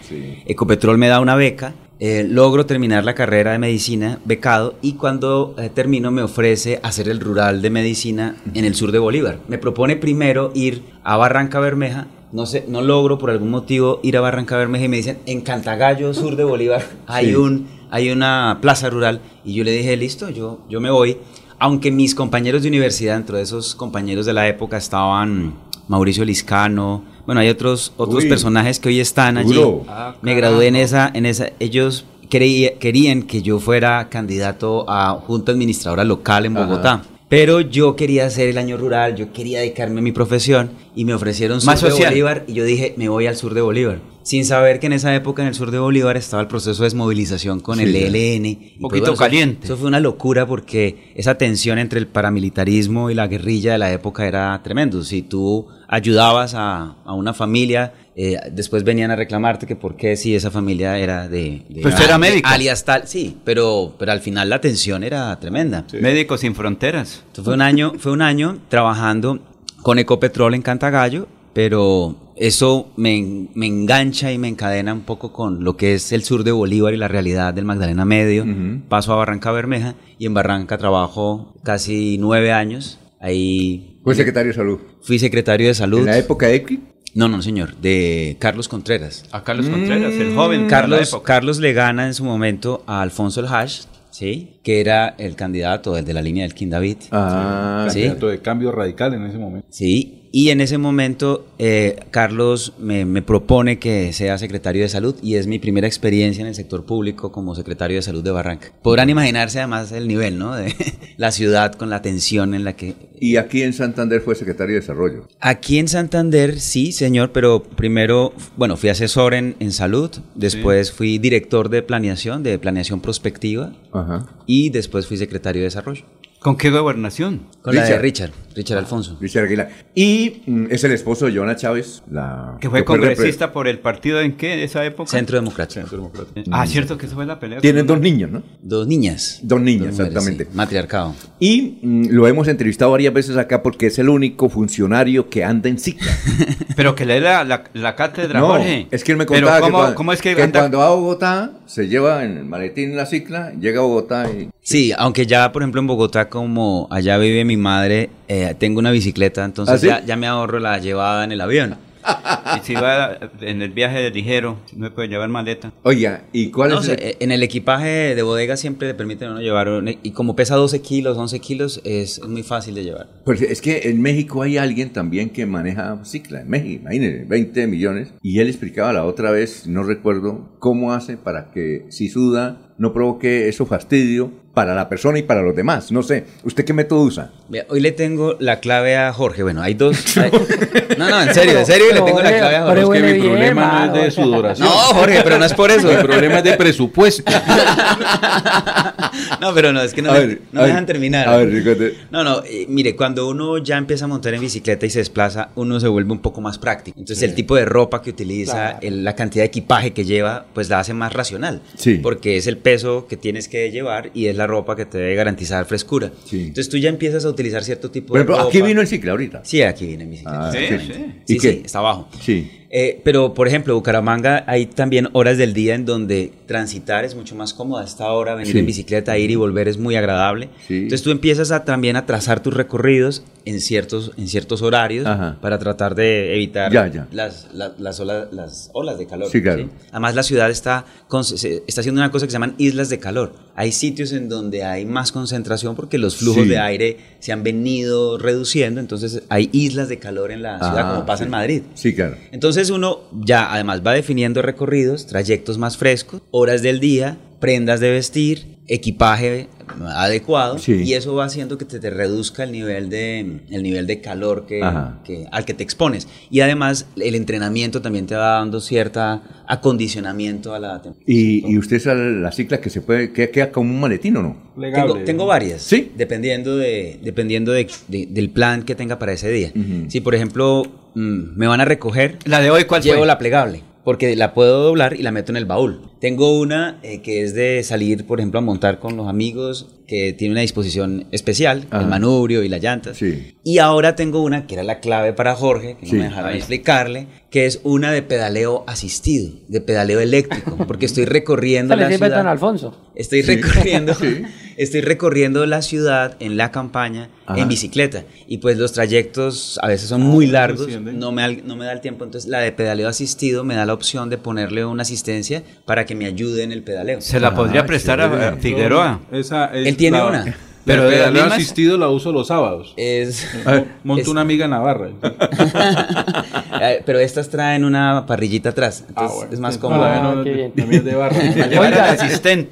Ecopetrol me da una beca. eh, logro terminar la carrera de medicina becado y cuando eh, termino me ofrece hacer el rural de medicina en el sur de Bolívar. Me propone primero ir a Barranca Bermeja. No sé, no logro por algún motivo ir a Barranca Bermeja y me dicen en Cantagallo, sur de Bolívar, hay Sí. un hay una plaza rural y yo le dije, listo, yo, yo me voy. aunque mis compañeros de universidad, dentro de esos compañeros de la época estaban Mauricio Liscano, bueno, hay otros, otros Uy. personajes que hoy están allí. Ah, Me gradué en esa, en esa, ellos creía- querían que yo fuera candidato a Junta Administradora Local en Ajá. Pero yo quería hacer el año rural, yo quería dedicarme a mi profesión y me ofrecieron sur Más de social. Bolívar y yo dije, me voy al sur de Bolívar. Sin saber que en esa época en el sur de Bolívar estaba el proceso de desmovilización con Sí, el. ELN. Pues, Poquito eso- caliente. Eso fue una locura porque esa tensión entre el paramilitarismo y la guerrilla de la época era tremendo. Si tú ayudabas a, a una familia, eh, después venían a reclamarte que por qué si esa familia era de... de Pues era médico. Alias tal, sí, pero, pero al final la tensión era tremenda. Médicos sin fronteras. Entonces fue un año, fue un año trabajando con Ecopetrol en Cantagallo, pero eso me, me engancha y me encadena un poco con lo que es el sur de Bolívar y la realidad del Magdalena Medio. Paso a Barranca Bermeja y en Barranca trabajo casi nueve años. Ahí Fue secretario de salud. fui secretario de salud. ¿En la época de Equi? No, no, señor, de Carlos Contreras. A Carlos Contreras, el joven. de la Carlos, época. Carlos le gana en su momento a Alfonso el Hash, ¿sí? Que era el candidato, el de la línea del King David. Ah, ¿sí? Candidato de cambio radical en ese momento. Sí, y en ese momento eh, Carlos me, me propone que sea secretario de salud y es mi primera experiencia en el sector público como secretario de salud de Barranca. Podrán imaginarse además el nivel, ¿no? De la ciudad con la tensión en la que... Y aquí en Santander fue secretario de Desarrollo. Aquí en Santander, sí, señor, pero primero, bueno, fui asesor en, en salud, después fui director de planeación, de planeación prospectiva, Ajá. y después fui secretario de desarrollo. ¿Con qué gobernación? Con la de Richard, Richard Alfonso. Richard Aguilar. Y mm, es el esposo de Joana Chávez, la Que fue congresista por el partido en qué, esa época. Centro Democrático. Ah, cierto que eso fue la pelea. Tienen dos niños, ¿no? Dos niñas. Dos niñas, Dos mujeres, exactamente. sí. Matriarcado. Y mm, lo hemos entrevistado varias veces acá porque es el único funcionario que anda en cicla. Pero que le dé la, la, la cátedra, No, Jorge. es que él me Pero contaba que, ¿cómo, cuando, cómo es que, que anda- cuando va a Bogotá se lleva en el maletín la cicla, llega a Bogotá y... Sí, aunque ya, por ejemplo, en Bogotá, como allá vive mi madre, eh, tengo una bicicleta, entonces ¿Ah, sí? ya, ya me ahorro la llevada en el avión. Y si va en el viaje de ligero, no me puede llevar maleta. Oiga, ¿y cuál No es el- en el equipaje de bodega siempre le permiten uno llevar, y como pesa 12 kilos, 11 kilos, es, es muy fácil de llevar. Pues es que en México hay alguien también que maneja cicla, en México, imagínense, 20 millones. Y él explicaba la otra vez, no recuerdo, cómo hace para que si suda no provoque eso fastidio para la persona y para los demás. No sé, ¿usted qué método usa? Hoy le tengo la clave a Jorge. Bueno, hay dos. hay- No, no, en serio, en serio le tengo la clave a Jorge. Es que mi problema no es de sudoración. No, Jorge, pero no es por eso. Mi problema es de presupuesto. No, pero no, es que no, me, ver, no a me ver, dejan terminar. a ver. No, no, eh, mire, cuando uno ya empieza a montar en bicicleta y se desplaza, uno se vuelve un poco más práctico. Entonces, el tipo de ropa que utiliza, Claro. el- la cantidad de equipaje que lleva, pues la hace más racional. Sí. Porque es el peso que tienes que llevar y es la ropa que te debe garantizar frescura. Entonces, tú ya empiezas a utilizar cierto tipo de ejemplo, ropa. aquí vino el cicla ahorita. Sí, aquí viene en bicicleta. Ah, sí, sí, sí. sí. Sí, ¿Y qué? sí, está abajo. Sí. Eh, pero, por ejemplo, Bucaramanga hay también horas del día en donde transitar es mucho más cómodo. A esta hora venir Sí. en bicicleta, ir y volver es muy agradable. Entonces tú empiezas a, también a trazar tus recorridos en ciertos, en ciertos horarios Ajá. para tratar de evitar Ya, ya. Las, la- las, olas, las olas de calor. Sí, claro. Además la ciudad está, con- se- está haciendo una cosa que se llaman islas de calor. Hay sitios en donde hay más concentración porque los flujos Sí. de aire se han venido reduciendo. Entonces hay islas de calor en la ciudad Ah, como pasa sí. en Madrid. Sí, claro. Entonces uno ya además va definiendo recorridos, trayectos más frescos, horas del día, prendas de vestir, equipaje adecuado Sí. y eso va haciendo que te, te reduzca el nivel de el nivel de calor que, al que te expones y además el entrenamiento también te va dando cierta acondicionamiento a la temperatura. Y, y usted sale la cicla que se puede, que queda como un maletín o no? Tengo, tengo varias. Sí. Dependiendo, de, dependiendo de, de- del plan que tenga para ese día. Si, por ejemplo, mm, me van a recoger. ¿La de hoy cuál Llevo fue? la plegable. Porque la puedo doblar y la meto en el baúl. Tengo una eh, que es de salir, por ejemplo, a montar con los amigos, que tiene una disposición especial, Ajá. el manubrio y las llantas. Sí. Y ahora tengo una que era la clave para Jorge, que no Sí. me dejaron explicarle, que es una de pedaleo asistido, de pedaleo eléctrico, porque estoy recorriendo la ciudad. don Alfonso. Estoy Sí. recorriendo, Sí. estoy recorriendo la ciudad en la campaña Ajá. en bicicleta y pues los trayectos a veces son muy Ah, largos, entiende. no me, da, no me da el tiempo, entonces la de pedaleo asistido me da la opción de ponerle una asistencia para que me ayude en el pedaleo. Se la podría prestar a- a Figueroa. Esa es tiene la- una. Pero de de la las mismas- asistido la uso los sábados. Es, Monto es- una amiga en Navarra. Pero estas traen una parrillita atrás. Entonces bueno. es más cómodo. Ah, no, qué bien. también es de barra. Oiga,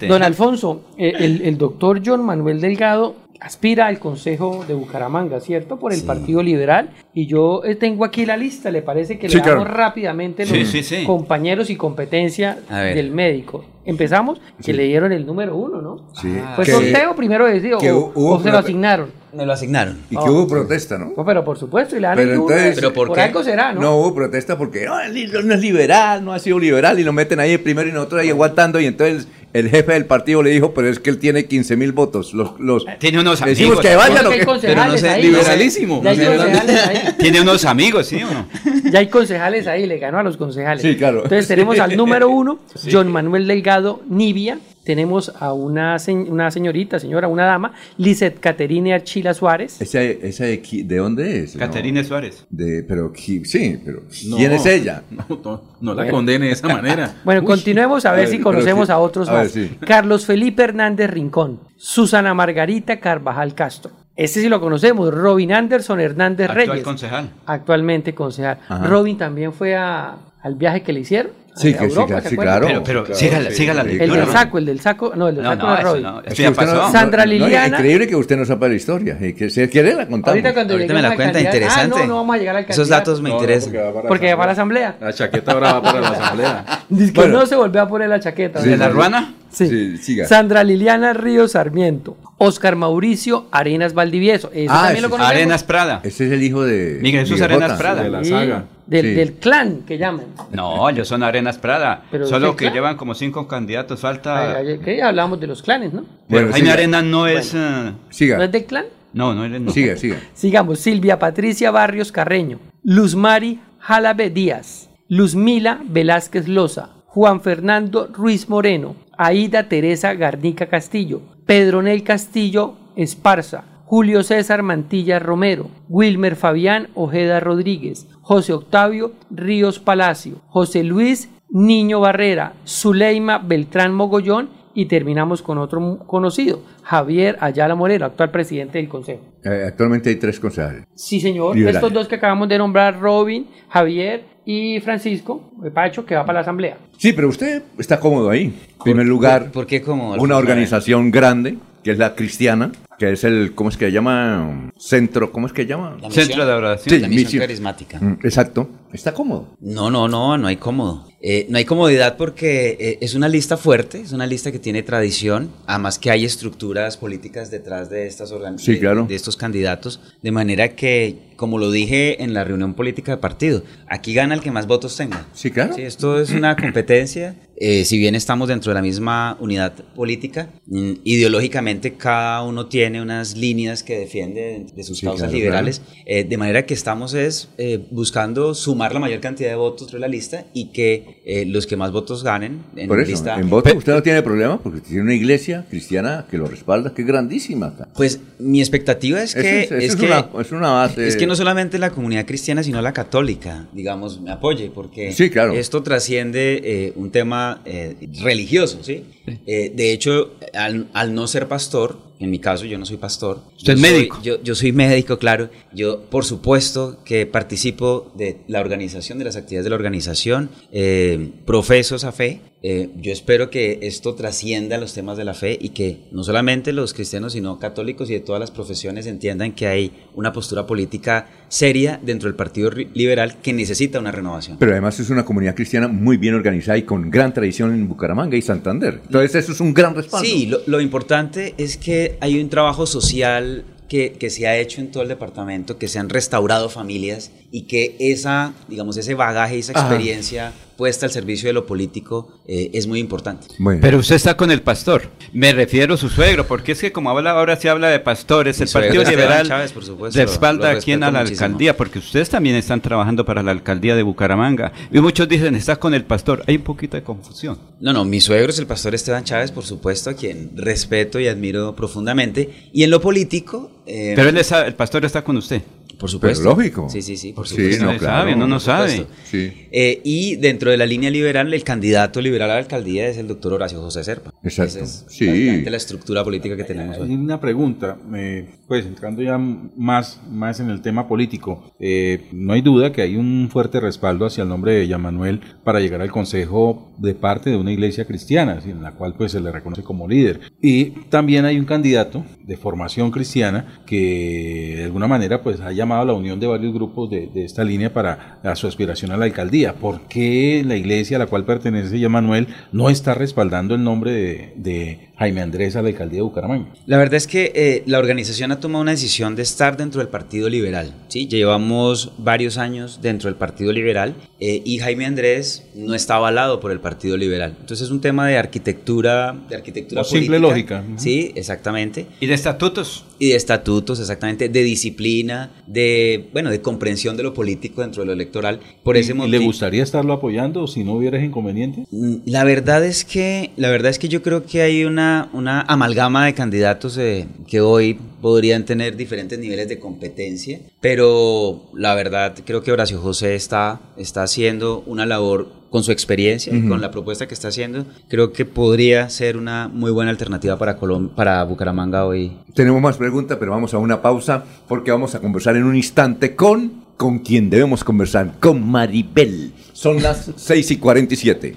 Don Alfonso, eh, el, el doctor John Manuel Delgado aspira al Consejo de Bucaramanga, ¿cierto? Por el Partido Liberal. Y yo eh, tengo aquí la lista, ¿le parece que Sí, le damos claro. rápidamente los sí, sí. compañeros y competencia del médico? Empezamos, que le dieron el número uno, ¿no? Sí. ¿Fue sorteo primero decidido o, hubo o se lo asignaron? Me lo asignaron. Y que hubo protesta, ¿no? No, pero por supuesto, y le dan Pero el uno, entonces, por, algo será, ¿no? No hubo protesta porque no, es liberal, no ha sido liberal y lo meten ahí primero y nosotros ahí aguantando y entonces el jefe del partido le dijo, pero es que él tiene 15 mil votos. Los, los, Tiene unos le decimos que vayan Porque o hay que concejales ahí, ¿no? liberalísimo. Concejales ahí. Tiene unos amigos, ¿sí o no? Ya hay concejales ahí, le ganó a los concejales. Sí, claro. Entonces tenemos al número uno, Sí. John Manuel Delgado Nibia. Tenemos a una, una señorita, señora, una dama, Lizeth Caterine Archila Suárez. ¿Esa, esa de, qui- ¿De dónde es? Caterine Suárez. De, pero, sí, pero No, ¿quién es ella? No, no, no la Bueno. condene de esa manera. Bueno, Uy. continuemos a ver si conocemos sí. a otros A ver, más. sí. Carlos Felipe Hernández Rincón, Susana Margarita Carvajal Castro. Este sí lo conocemos, Robin Anderson Hernández Actual Reyes. concejal. Actualmente concejal. Ajá. Robin también fue a- al viaje que le hicieron. Sí, que sí, Europa, que ¿se sí, claro. Pero- pero claro, sígala- sí, sígala la sí, El del saco, el del saco, no, el del No, saco no, de Robin. no, Es eso ya pasó. Sandra Liliana. increíble que usted no sepa la historia. y que si quiere la contamos. Ahorita cuando Ahorita me la cuenta, interesante. Ah, no, no vamos a llegar al Esos datos me No, no, interesan. porque va para Porque va para la asamblea. La chaqueta ahora va para la asamblea. Dice que Bueno. no se volvió a poner la chaqueta. ¿De la ruana? Sí. Sí, siga. Sandra Liliana Ríos Sarmiento. Oscar Mauricio Arenas Valdivieso. Eso Ah, también ese lo conocemos. Arenas Prada. Ese es el hijo de Miguel Jesús Miguel Arenas. Prada. De la Sí, saga. Del, Sí. del clan que llaman. No, ellos son Arenas Prada. Pero Solo ¿qué que clan? llevan como cinco candidatos. Falta. Ay. Hablamos de los clanes, ¿no? Bueno, Jaime. Arenas no es. eh, Siga. ¿No es del clan? No, no es. no. Siga, siga. Sigamos. Silvia Patricia Barrios Carreño. Luz Mari Jalabe Díaz. Luzmila Velázquez Loza. Juan Fernando Ruiz Moreno. Aida Teresa Garnica Castillo. Pedronel Castillo Esparza. Julio César Mantilla Romero. Wilmer Fabián Ojeda Rodríguez. José Octavio Ríos Palacio. José Luis Niño Barrera. Zuleima Beltrán Mogollón. Y terminamos con otro conocido, Javier Ayala Moreno, actual presidente del Consejo. Eh, actualmente hay tres concejales. Sí, señor. Estos dos que acabamos de nombrar, Robin, Javier y Francisco, eh, Pacho, que va para la asamblea. Sí, pero usted está cómodo ahí. En primer lugar, ¿Por, por qué como? una organización grande, que es la cristiana, que es el, ¿cómo es que se llama? Centro, ¿cómo es que se llama? La Centro misión- de oración. Sí, la misión misión. carismática. Mm, Exacto. Está cómodo. No, no, no, no hay cómodo. Eh, no hay comodidad porque eh, es una lista fuerte, es una lista que tiene tradición, además que hay estructuras políticas detrás de estas Sí, de- claro. de estos candidatos, de manera que, como lo dije en la reunión política de partido, aquí gana el que más votos tenga. Sí, claro. Sí, esto es una competencia. eh, si bien estamos dentro de la misma unidad política, mm, ideológicamente cada uno tiene unas líneas que defiende de sus Sí, causas claro, liberales, eh, de manera que estamos es eh, buscando sumar la mayor cantidad de votos de la lista y que eh, los que más votos ganen en Por eso, lista. en voto usted no tiene problema porque tiene una iglesia cristiana que lo respalda, que es grandísima acá. Pues mi expectativa es que es- es, es que una- es una base- es que no solamente la comunidad cristiana sino la católica digamos me apoye porque Sí, claro. esto trasciende eh, un tema eh, religioso sí, Eh, de hecho al, al no ser pastor en mi caso yo no soy pastor Usted es médico. yo, yo soy médico claro yo por supuesto que participo de la organización de las actividades de la organización eh, profeso esa fe eh, yo espero que esto trascienda los temas de la fe y que no solamente los cristianos, sino católicos y de todas las profesiones entiendan que hay una postura política seria dentro del Partido Liberal que necesita una renovación. Pero además es una comunidad cristiana muy bien organizada y con gran tradición en Bucaramanga y Santander. Entonces eso es un gran respaldo. Sí, lo, lo importante es que hay un trabajo social que, que se ha hecho en todo el departamento, que se han restaurado familias y que esa, digamos, ese bagaje, esa Ajá. experiencia puesta al servicio de lo político eh, es muy importante. Pero usted está con el pastor. Me refiero a su suegro, porque es que como habla, ahora se habla de pastores, Mi el Partido Esteban Liberal Chávez, por supuesto, respalda a quien a la muchísimo. alcaldía, porque ustedes también están trabajando para la alcaldía de Bucaramanga. Y muchos dicen, estás con el pastor. Hay un poquito de confusión. No, no, mi suegro es el pastor Esteban Chávez, por supuesto, a quien respeto y admiro profundamente. Y en lo político... eh, Pero él está- el pastor está con usted. Por supuesto. Pero lógico. Sí, sí, sí, por Sí, supuesto. no, Nadie claro, sabe, no, no sabe. Sí. Eh, y dentro de la línea liberal, el candidato liberal a la alcaldía es el doctor Horacio José Serpa. Exacto. Esa es Sí. la estructura política que tenemos hoy. Una pregunta, eh, pues entrando ya más, más en el tema político, eh, no hay duda que hay un fuerte respaldo hacia el nombre de Yamanuel para llegar al Consejo de parte de una iglesia cristiana, en la cual pues se le reconoce como líder. Y también hay un candidato de formación cristiana que de alguna manera pues ha llamado la unión de varios grupos de, de esta línea para a su aspiración a la alcaldía. ¿Por qué la iglesia a la cual pertenece Yamanuel no está respaldando el nombre de Jaime Andrés a la alcaldía de Bucaramanga? La verdad es que eh, la organización ha tomado una decisión de estar dentro del Partido Liberal. ¿sí? Llevamos varios años dentro del Partido Liberal eh, y Jaime Andrés no está avalado por el Partido Liberal. Entonces es un tema de arquitectura, de arquitectura O simple política. lógica. Ujú. Sí, exactamente. ¿Y de estatutos? Y de estatutos, exactamente, de disciplina, de bueno, de comprensión de lo político dentro de lo electoral. Por ¿Y- ese motivo. ¿Le gustaría estarlo apoyando si no hubiera ese inconveniente? Mm, La verdad es que, la verdad es que yo creo que hay una, una amalgama de candidatos eh, que hoy podrían tener diferentes niveles de competencia, pero la verdad creo que Horacio José está, está haciendo una labor con su experiencia y con la propuesta que está haciendo, creo que podría ser una muy buena alternativa para Colom para Bucaramanga hoy. Tenemos más preguntas, pero vamos a una pausa porque vamos a conversar en un instante con con quien debemos conversar, con Maribel. Son las 6 y 47.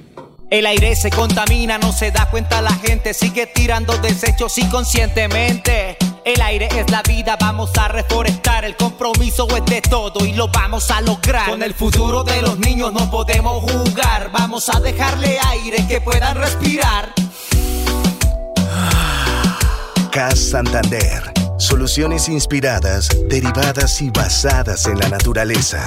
El aire se contamina, no se da cuenta la gente, sigue tirando desechos inconscientemente. El aire es la vida, vamos a reforestar, el compromiso es de todo y lo vamos a lograr. Con el futuro de los niños no podemos jugar, vamos a dejarle aire que puedan respirar. CAS Santander. Soluciones inspiradas, derivadas y basadas en la naturaleza.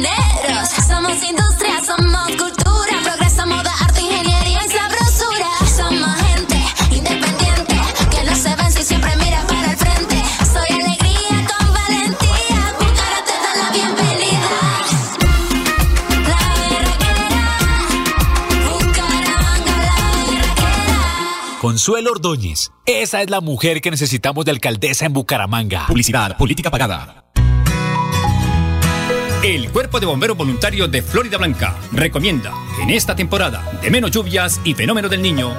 Los comuneros. Somos industria, somos cultura, progreso, moda, arte, ingeniería y sabrosura. Somos gente independiente que no se vence y siempre mira para el frente. Soy alegría con valentía, Bucara te da la bienvenida. La berraquera, Bucaramanga, la berraquera. Consuelo Ordóñez. Esa es la mujer que necesitamos de alcaldesa en Bucaramanga. Publicidad, política pagada. El Cuerpo de Bomberos Voluntarios de Florida Blanca recomienda que en esta temporada de menos lluvias y fenómeno del niño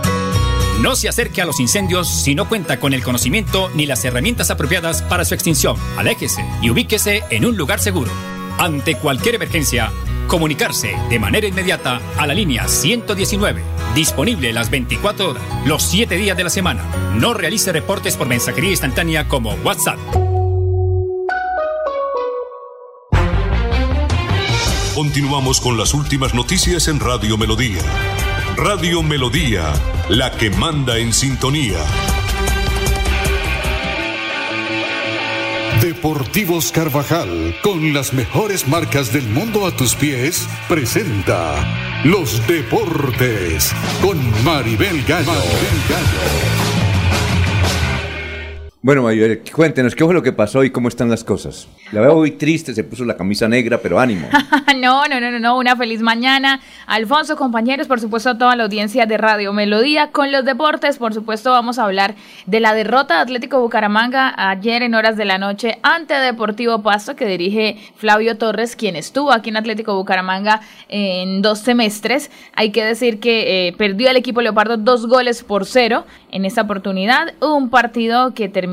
no se acerque a los incendios si no cuenta con el conocimiento ni las herramientas apropiadas para su extinción. Aléjese y ubíquese en un lugar seguro. Ante cualquier emergencia, comunicarse de manera inmediata a la línea 119, disponible las 24 horas, los 7 días de la semana. No realice reportes por mensajería instantánea como WhatsApp. Continuamos con las últimas noticias en Radio Melodía. Radio Melodía, la que manda en sintonía. Deportivos Carvajal, con las mejores marcas del mundo a tus pies, presenta Los Deportes con Maribel Gallo. Bueno, Maribel, cuéntenos, ¿qué fue lo que pasó y cómo están las cosas? La veo muy triste, se puso la camisa negra, pero ánimo. no, no, no, no, no, una feliz mañana. Alfonso, compañeros, por supuesto, a toda la audiencia de Radio Melodía. Con los deportes, por supuesto, vamos a hablar de la derrota de Atlético Bucaramanga ayer en horas de la noche ante Deportivo Pasto, que dirige Flavio Torres, quien estuvo aquí en Atlético Bucaramanga en dos semestres. Hay que decir que eh, perdió el equipo Leopardo dos goles por cero en esta oportunidad. Un partido que terminó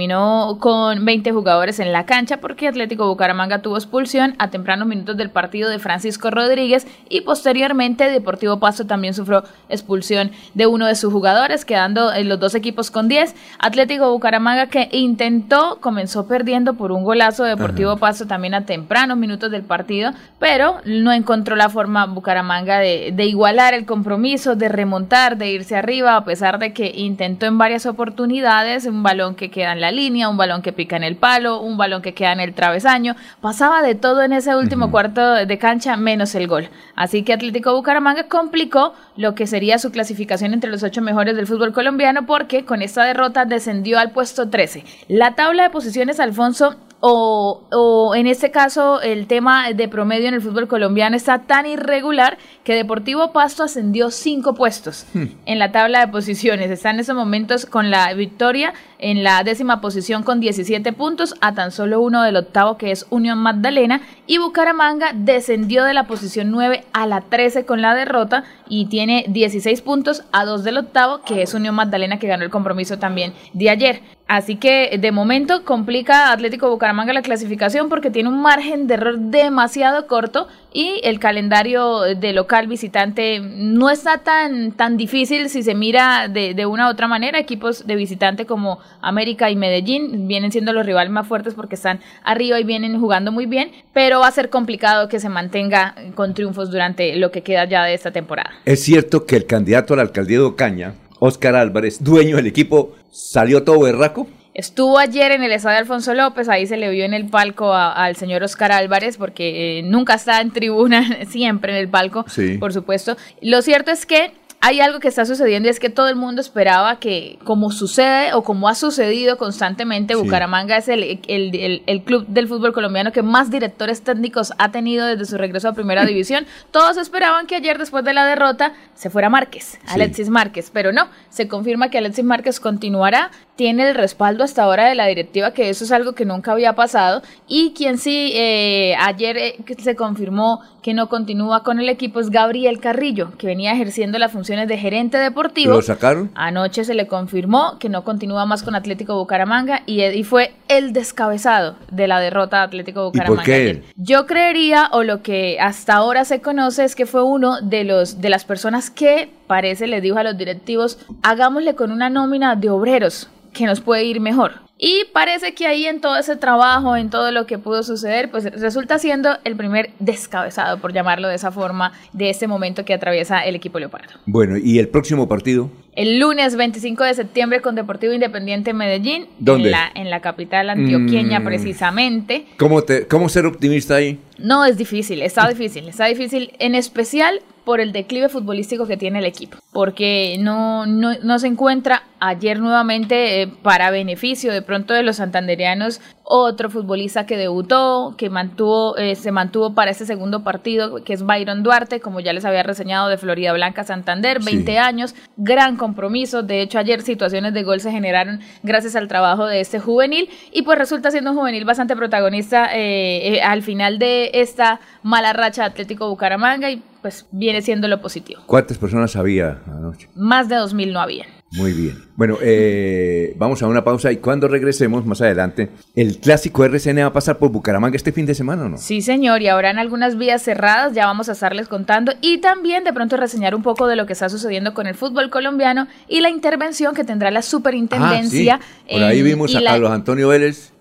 con 20 jugadores en la cancha porque Atlético Bucaramanga tuvo expulsión a tempranos minutos del partido de Francisco Rodríguez y posteriormente Deportivo Pasto también sufrió expulsión de uno de sus jugadores, quedando en los dos equipos con 10. Atlético Bucaramanga que intentó, comenzó perdiendo por un golazo de Deportivo Pasto también a tempranos minutos del partido, pero no encontró la forma Bucaramanga de, de igualar el compromiso, de remontar, de irse arriba, a pesar de que intentó en varias oportunidades un balón que queda en la línea, un balón que pica en el palo, un balón que queda en el travesaño. Pasaba de todo en ese último cuarto de cancha, menos el gol. Así que Atlético Bucaramanga complicó lo que sería su clasificación entre los ocho mejores del fútbol colombiano porque con esta derrota descendió al puesto 13. La tabla de posiciones, Alfonso, o, o en este caso el tema de promedio en el fútbol colombiano está tan irregular que Deportivo Pasto ascendió cinco puestos Hmm. en la tabla de posiciones. Está en estos momentos con la victoria en la décima posición con 17 puntos a tan solo uno del octavo que es Unión Magdalena y Bucaramanga descendió de la posición 9 a la 13 con la derrota y tiene 16 puntos a dos del octavo que es Unión Magdalena que ganó el compromiso también de ayer. Así que de momento complica Atlético Bucaramanga la clasificación porque tiene un margen de error demasiado corto y el calendario de local visitante no está tan, tan difícil si se mira de, de una u otra manera. Equipos de visitante como América y Medellín vienen siendo los rivales más fuertes porque están arriba y vienen jugando muy bien, pero va a ser complicado que se mantenga con triunfos durante lo que queda ya de esta temporada. Es cierto que el candidato a la alcaldía de Ocaña, Óscar Álvarez, dueño del equipo, salió todo berraco. Estuvo ayer en el estadio Alfonso López, ahí se le vio en el palco a- al señor Oscar Álvarez, porque eh, nunca está en tribuna, siempre en el palco, Sí. por supuesto. Lo cierto es que hay algo que está sucediendo y es que todo el mundo esperaba que, como sucede o como ha sucedido constantemente, Sí. Bucaramanga es el, el- el- el club del fútbol colombiano que más directores técnicos ha tenido desde su regreso a Primera División. Todos esperaban que ayer, después de la derrota, se fuera Márquez, Alexis Márquez, pero no, se confirma que Alexis Márquez continuará, tiene el respaldo hasta ahora de la directiva, que eso es algo que nunca había pasado, y quien sí eh, ayer eh, se confirmó que no continúa con el equipo es Gabriel Carrillo, que venía ejerciendo las funciones de gerente deportivo. ¿Lo sacaron? Anoche se le confirmó que no continúa más con Atlético Bucaramanga y, y fue el descabezado de la derrota de Atlético Bucaramanga. qué ayer. él? Yo creería, o lo que hasta ahora se conoce, es que fue uno de los de las personas que parece le dijo a los directivos, hagámosle con una nómina de obreros que nos puede ir mejor. Y parece que ahí en todo ese trabajo, en todo lo que pudo suceder, pues resulta siendo el primer descabezado, por llamarlo de esa forma, de este momento que atraviesa el equipo Leopardo. Bueno, ¿y el próximo partido? El lunes 25 de septiembre con Deportivo Independiente Medellín, ¿Dónde? En, la, en la capital antioqueña Mm. precisamente. ¿Cómo, te, ¿Cómo ser optimista ahí? No, es difícil, está difícil, está difícil, en especial por el declive futbolístico que tiene el equipo, porque no, no, no se encuentra ayer nuevamente eh, para beneficio de pronto de los santandereanos otro futbolista que debutó, que mantuvo, eh, se mantuvo para este segundo partido, que es Byron Duarte, como ya les había reseñado de Florida Blanca Santander, 20 años, gran compromiso, de hecho ayer situaciones de gol se generaron gracias al trabajo de este juvenil y pues resulta siendo un juvenil bastante protagonista eh, eh, al final de esta mala racha de Atlético Bucaramanga y pues viene siendo lo positivo. ¿Cuántas personas había anoche? Más de 2.000 no había. Muy bien. Bueno, eh, vamos a una pausa y cuando regresemos más adelante, el clásico RCN va a pasar por Bucaramanga este fin de semana, ¿o no? Sí, señor, y ahora en algunas vías cerradas ya vamos a estarles contando y también de pronto reseñar un poco de lo que está sucediendo con el fútbol colombiano y la intervención que tendrá la superintendencia. Ah, sí. Por ahí en- vimos a la- Carlos Antonio Vélez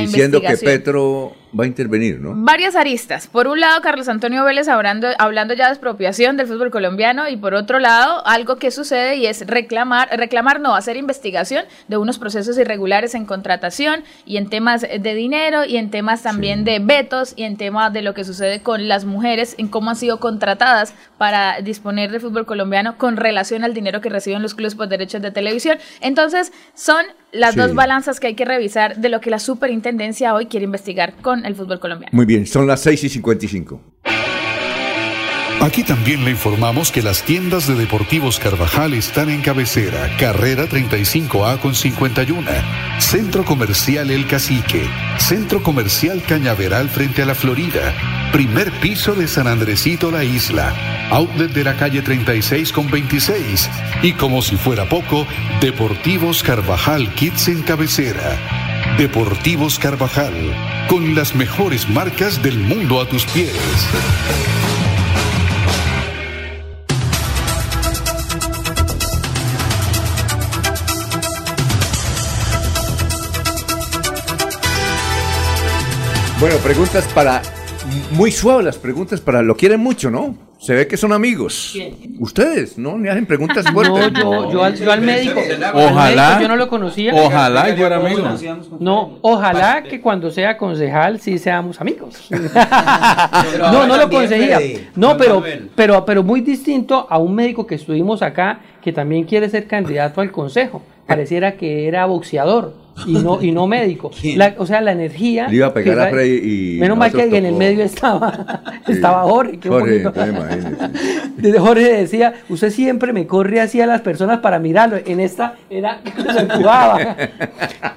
diciendo que. Petro va a intervenir, ¿no? Varias aristas. Por un lado, Carlos Antonio Vélez hablando, hablando ya de expropiación del fútbol colombiano y por otro lado, algo que sucede y es reclamar, reclamar no, hacer investigación de unos procesos irregulares en contratación y en temas de dinero y en temas también de vetos y en temas de lo que sucede con las mujeres, en cómo han sido contratadas para disponer del fútbol colombiano con relación al dinero que reciben los clubes por derechos de televisión. Entonces, son las Sí. dos balanzas que hay que revisar de lo que la superintendencia hoy quiere investigar con el fútbol colombiano. Muy bien, son las 6 y 55. Aquí también le informamos que las tiendas de Deportivos Carvajal están en cabecera, carrera 35A con 51, Centro Comercial El Cacique, Centro Comercial Cañaveral frente a la Florida, primer piso de San Andresito La Isla, outlet de la calle 36 con 26 y como si fuera poco, Deportivos Carvajal Kids en cabecera. Deportivos Carvajal, con las mejores marcas del mundo a tus pies. Bueno, preguntas para. Muy suaves las preguntas para. Lo quieren mucho, ¿no? Se ve que son amigos. Ustedes, ¿no? Me hacen preguntas fuertes. No, yo, yo, al, yo al médico. al Ojalá. médico yo no lo conocía. Ojalá y fuera amigo. No, ojalá que cuando sea concejal sí seamos amigos. no, no lo conseguía. No, pero, pero, pero muy distinto a un médico que estuvimos acá que también quiere ser candidato al consejo. Pareciera que era boxeador. Y no, y no médico. La- o sea, la energía. Le iba a pegar que a Freddy y Menos mal que nosotros en el tocó. medio estaba, estaba Jorge. Jorge. Desde decía, usted siempre me corre así a las personas para mirarlo. En esta era, empujaba.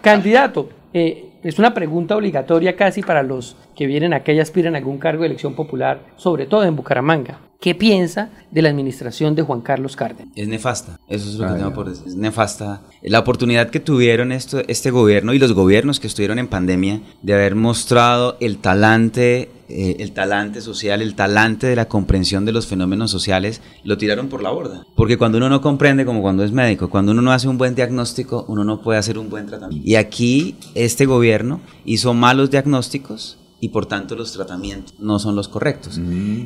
Candidato, eh, es una pregunta obligatoria casi para los que vienen acá y aspiran a algún cargo de elección popular, sobre todo en Bucaramanga. ¿Qué piensa de la administración de Juan Carlos Cárdenas? Es nefasta, eso es lo que Ah, tengo por decir. Es nefasta. La oportunidad que tuvieron esto, este gobierno y los gobiernos que estuvieron en pandemia de haber mostrado el talante, eh, el talante social, el talante de la comprensión de los fenómenos sociales, lo tiraron por la borda. Porque cuando uno no comprende, como cuando es médico, cuando uno no hace un buen diagnóstico, uno no puede hacer un buen tratamiento. Y aquí este gobierno hizo malos diagnósticos y por tanto los tratamientos no son los correctos.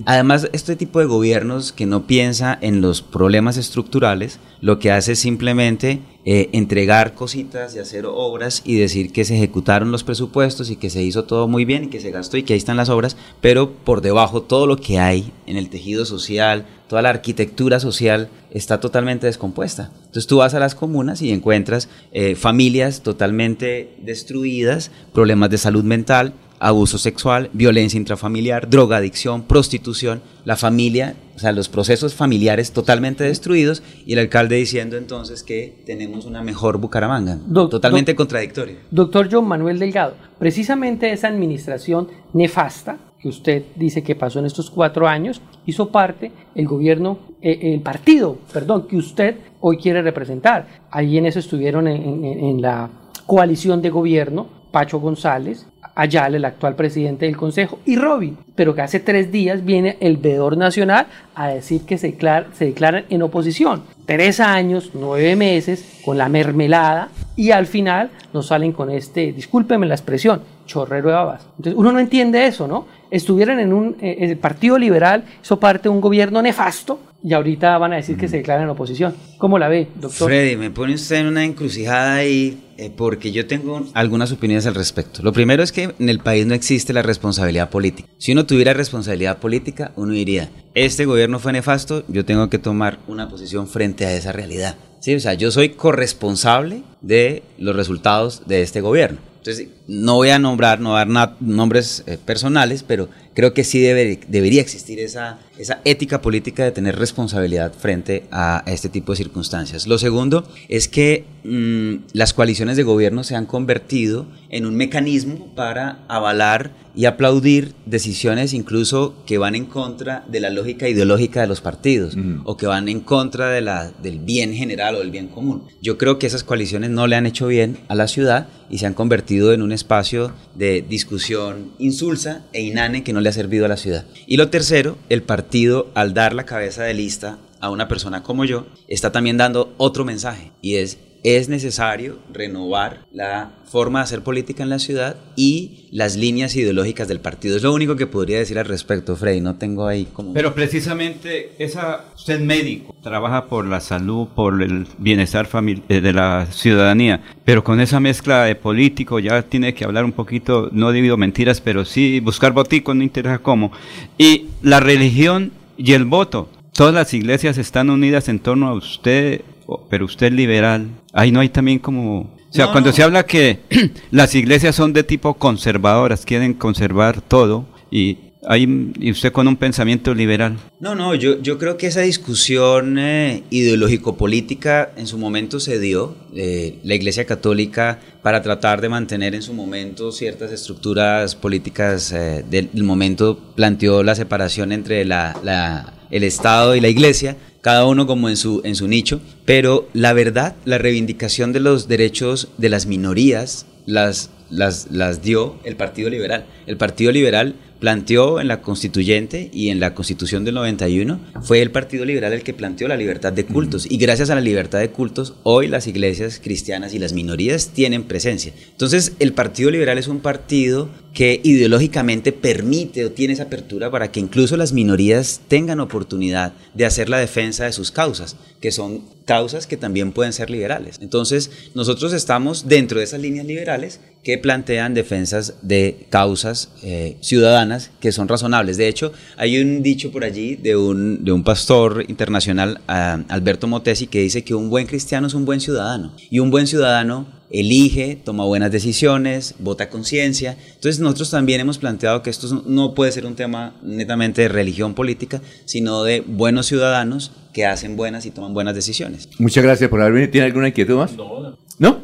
Además, este tipo de gobiernos que no piensa en los problemas estructurales, lo que hace es simplemente eh, entregar cositas y hacer obras y decir que se ejecutaron los presupuestos y que se hizo todo muy bien y que se gastó y que ahí están las obras, pero por debajo todo lo que hay en el tejido social, toda la arquitectura social está totalmente descompuesta. Entonces tú vas a las comunas y encuentras eh, familias totalmente destruidas, problemas de salud mental, abuso sexual, violencia intrafamiliar, drogadicción, prostitución, la familia, o sea, los procesos familiares totalmente destruidos y el alcalde diciendo entonces que tenemos una mejor Bucaramanga. totalmente contradictorio. Doctor John Manuel Delgado, precisamente esa administración nefasta que usted dice que pasó en estos cuatro años, hizo parte el gobierno, eh, el partido, perdón, que usted hoy quiere representar. Ahí en eso estuvieron en, en- en la coalición de gobierno Pacho González, Ayala, el actual presidente del Consejo, y Robin, pero que hace tres días viene el veedor nacional a decir que se, declar- se declaran en oposición. Tres años, nueve meses, con la mermelada, y al final nos salen con este, discúlpeme la expresión, chorrero de babas. Entonces uno no entiende eso, ¿no? Estuvieran en un, eh, el Partido Liberal, hizo parte de un gobierno nefasto, y ahorita van a decir que se declaran en oposición. ¿Cómo la ve, doctor? Freddy, me pone usted en una encrucijada ahí eh, porque yo tengo algunas opiniones al respecto. Lo primero es que en el país no existe la responsabilidad política. Si uno tuviera responsabilidad política, uno diría, este gobierno fue nefasto, yo tengo que tomar una posición frente a esa realidad. Sí, o sea, yo soy corresponsable de los resultados de este gobierno. Entonces, no voy a nombrar, no dar na- nombres eh, personales, pero creo que sí debe- debería existir esa, esa ética política de tener responsabilidad frente a este tipo de circunstancias. Lo segundo es que mm, las coaliciones de gobierno se han convertido en un mecanismo para avalar y aplaudir decisiones incluso que van en contra de la lógica ideológica de los partidos o que van en contra de la, del bien general o del bien común. Yo creo que esas coaliciones no le han hecho bien a la ciudad y se han convertido en un espacio de discusión insulsa e inane que no le ha servido a la ciudad. Y lo tercero, el partido al dar la cabeza de lista a una persona como yo, está también dando otro mensaje y es es necesario renovar la forma de hacer política en la ciudad y las líneas ideológicas del partido. Es lo único que podría decir al respecto, Freddy. No tengo ahí como... Pero precisamente esa, usted médico, trabaja por la salud, por el bienestar eh, de la ciudadanía, pero con esa mezcla de político ya tiene que hablar un poquito, no divido mentiras, pero sí buscar boticos, no interesa cómo. Y la religión y el voto, todas las iglesias están unidas en torno a usted, pero usted es liberal. Ahí no hay también como... O sea, No, cuando no. se habla que las iglesias son de tipo conservadoras, quieren conservar todo, y, hay, y usted con un pensamiento liberal. No, no, yo, yo creo que esa discusión eh, ideológico-política en su momento se dio. Eh, la Iglesia Católica, para tratar de mantener en su momento ciertas estructuras políticas eh, del, del momento, planteó la separación entre la, la- el Estado y la Iglesia, cada uno como en su, en su nicho. Pero la verdad, la reivindicación de los derechos de las minorías las, las, las dio el Partido Liberal. El Partido Liberal planteó en la constituyente y en la constitución del 91, fue el Partido Liberal el que planteó la libertad de cultos. Y gracias a la libertad de cultos, hoy las iglesias cristianas y las minorías tienen presencia. Entonces, el Partido Liberal es un partido que ideológicamente permite o tiene esa apertura para que incluso las minorías tengan oportunidad de hacer la defensa de sus causas, que son causas que también pueden ser liberales. Entonces, nosotros estamos dentro de esas líneas liberales que plantean defensas de causas eh, ciudadanas que son razonables. De hecho, hay un dicho por allí de un, de un pastor internacional, ah, Alberto Motesi, que dice que un buen cristiano es un buen ciudadano. Y un buen ciudadano elige, toma buenas decisiones, vota a conciencia. Entonces nosotros también hemos planteado que esto no puede ser un tema netamente de religión política, sino de buenos ciudadanos que hacen buenas y toman buenas decisiones. Muchas gracias por haber venido. ¿Tiene alguna inquietud más? No. ¿No?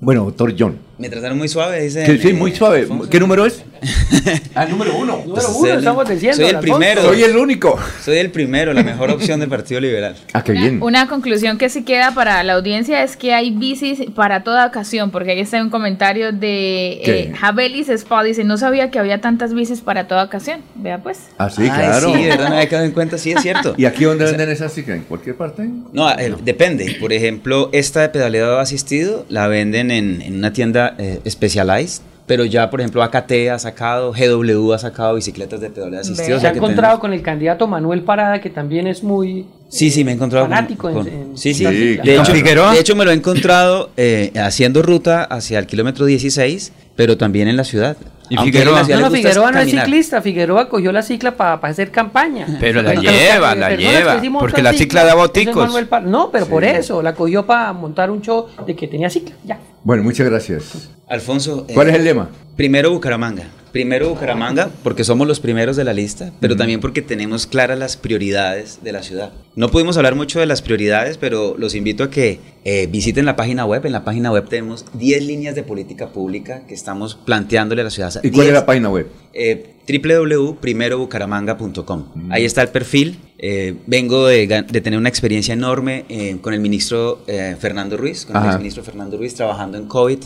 Bueno, doctor John. Me trataron muy suave, dice. Sí, sí, muy suave. ¿Qué número es? Ah, número uno. Número Pues uno, el- estamos diciendo. Soy el primero. Soy el único. Soy el primero, la mejor opción del Partido Liberal. Ah, qué bien. Una conclusión que sí queda para la audiencia es que hay bicis para toda ocasión, porque ahí está un comentario de eh, Jabelis Spa, dice, no sabía que había tantas bicis para toda ocasión. Vea pues. Ah, sí, Ay, claro. Sí, de verdad me había quedado en cuenta, sí, es cierto. ¿Y aquí dónde venden esas ciclas? ¿En cualquier parte? No, eh, depende. Por ejemplo, esta de pedaleado asistido la venden en, en una tienda eh, Specialized, pero ya, por ejemplo, AKT ha sacado, GW ha sacado bicicletas de pedaleado asistido. o Se ha encontrado con el candidato Manuel Parada, que también es muy Sí, sí, me he encontrado con- fanático en- con- en sí, sí. De, ¿Con hecho, Figueroa? de hecho, me lo he encontrado eh, haciendo ruta hacia el kilómetro 16, pero también en la ciudad. ¿Y Aunque Figueroa? No, no, Figueroa no es ciclista, Figueroa cogió la cicla para hacer campaña. Pero la lleva, la lleva, porque la cicla da ese es boticos. No, pero por eso, la cogió para montar un show de que tenía cicla, ya. Bueno, muchas gracias. Alfonso. eh, ¿Cuál es el lema? Primero Bucaramanga. Primero Bucaramanga porque somos los primeros de la lista, pero también porque tenemos claras las prioridades de la ciudad. No pudimos hablar mucho de las prioridades, pero los invito a que eh, visiten la página web. En la página web tenemos 10 líneas de política pública que estamos planteándole a la ciudad. ¿Y cuál es 10 la página web? eh, www.primerobucaramanga.com. Ahí está el perfil. Eh, vengo de, tener una experiencia enorme eh, con el ministro eh, Fernando Ruiz, con el Ajá. exministro Fernando Ruiz, trabajando en COVID.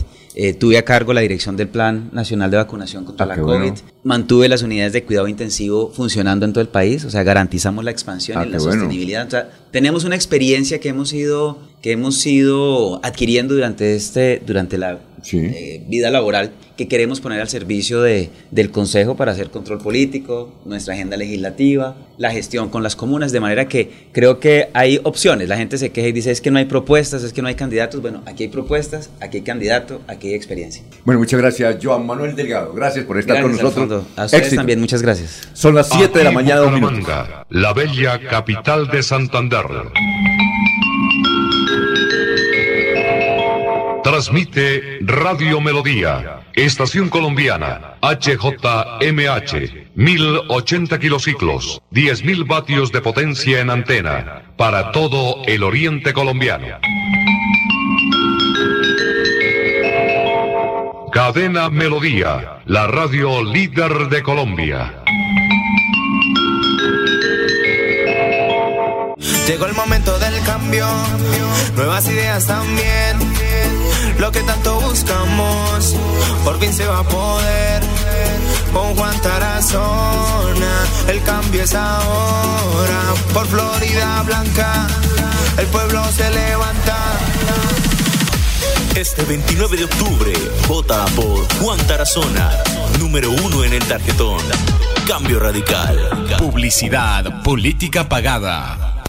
Tuve a cargo la dirección del Plan Nacional de Vacunación contra Ah, la COVID. bueno. Mantuve las unidades de cuidado intensivo funcionando en todo el país, o sea, garantizamos la expansión Ah, y la bueno. sostenibilidad. O sea, tenemos una experiencia que hemos ido, que hemos ido adquiriendo durante, este, durante la eh, vida laboral que queremos poner al servicio de, del Consejo para hacer control político, nuestra agenda legislativa, la gestión con las comunas, de manera que creo que hay opciones. La gente se queja y dice es que no hay propuestas, es que no hay candidatos. Bueno, aquí hay propuestas, aquí hay candidato, aquí hay experiencia. Bueno, muchas gracias, Joan Manuel Delgado. Gracias por estar Gracias, con nosotros. Alfonso. A ustedes Éxito. también, muchas gracias. Son las 7 de la mañana, dos minutos. La bella capital de Santander. Transmite Radio Melodía, Estación Colombiana, HJMH, 1080 kilociclos, 10.000 vatios de potencia en antena, para todo el oriente colombiano. Cadena Melodía, la radio líder de Colombia. Llegó el momento del cambio, nuevas ideas también. Lo que tanto buscamos, por fin se va a poder. Con Juan Tarazona, el cambio es ahora. Por Florida Blanca, el pueblo se levanta. Este 29 de octubre, vota por Juan Tarazona, número uno en el tarjetón. Cambio radical. Publicidad, política pagada.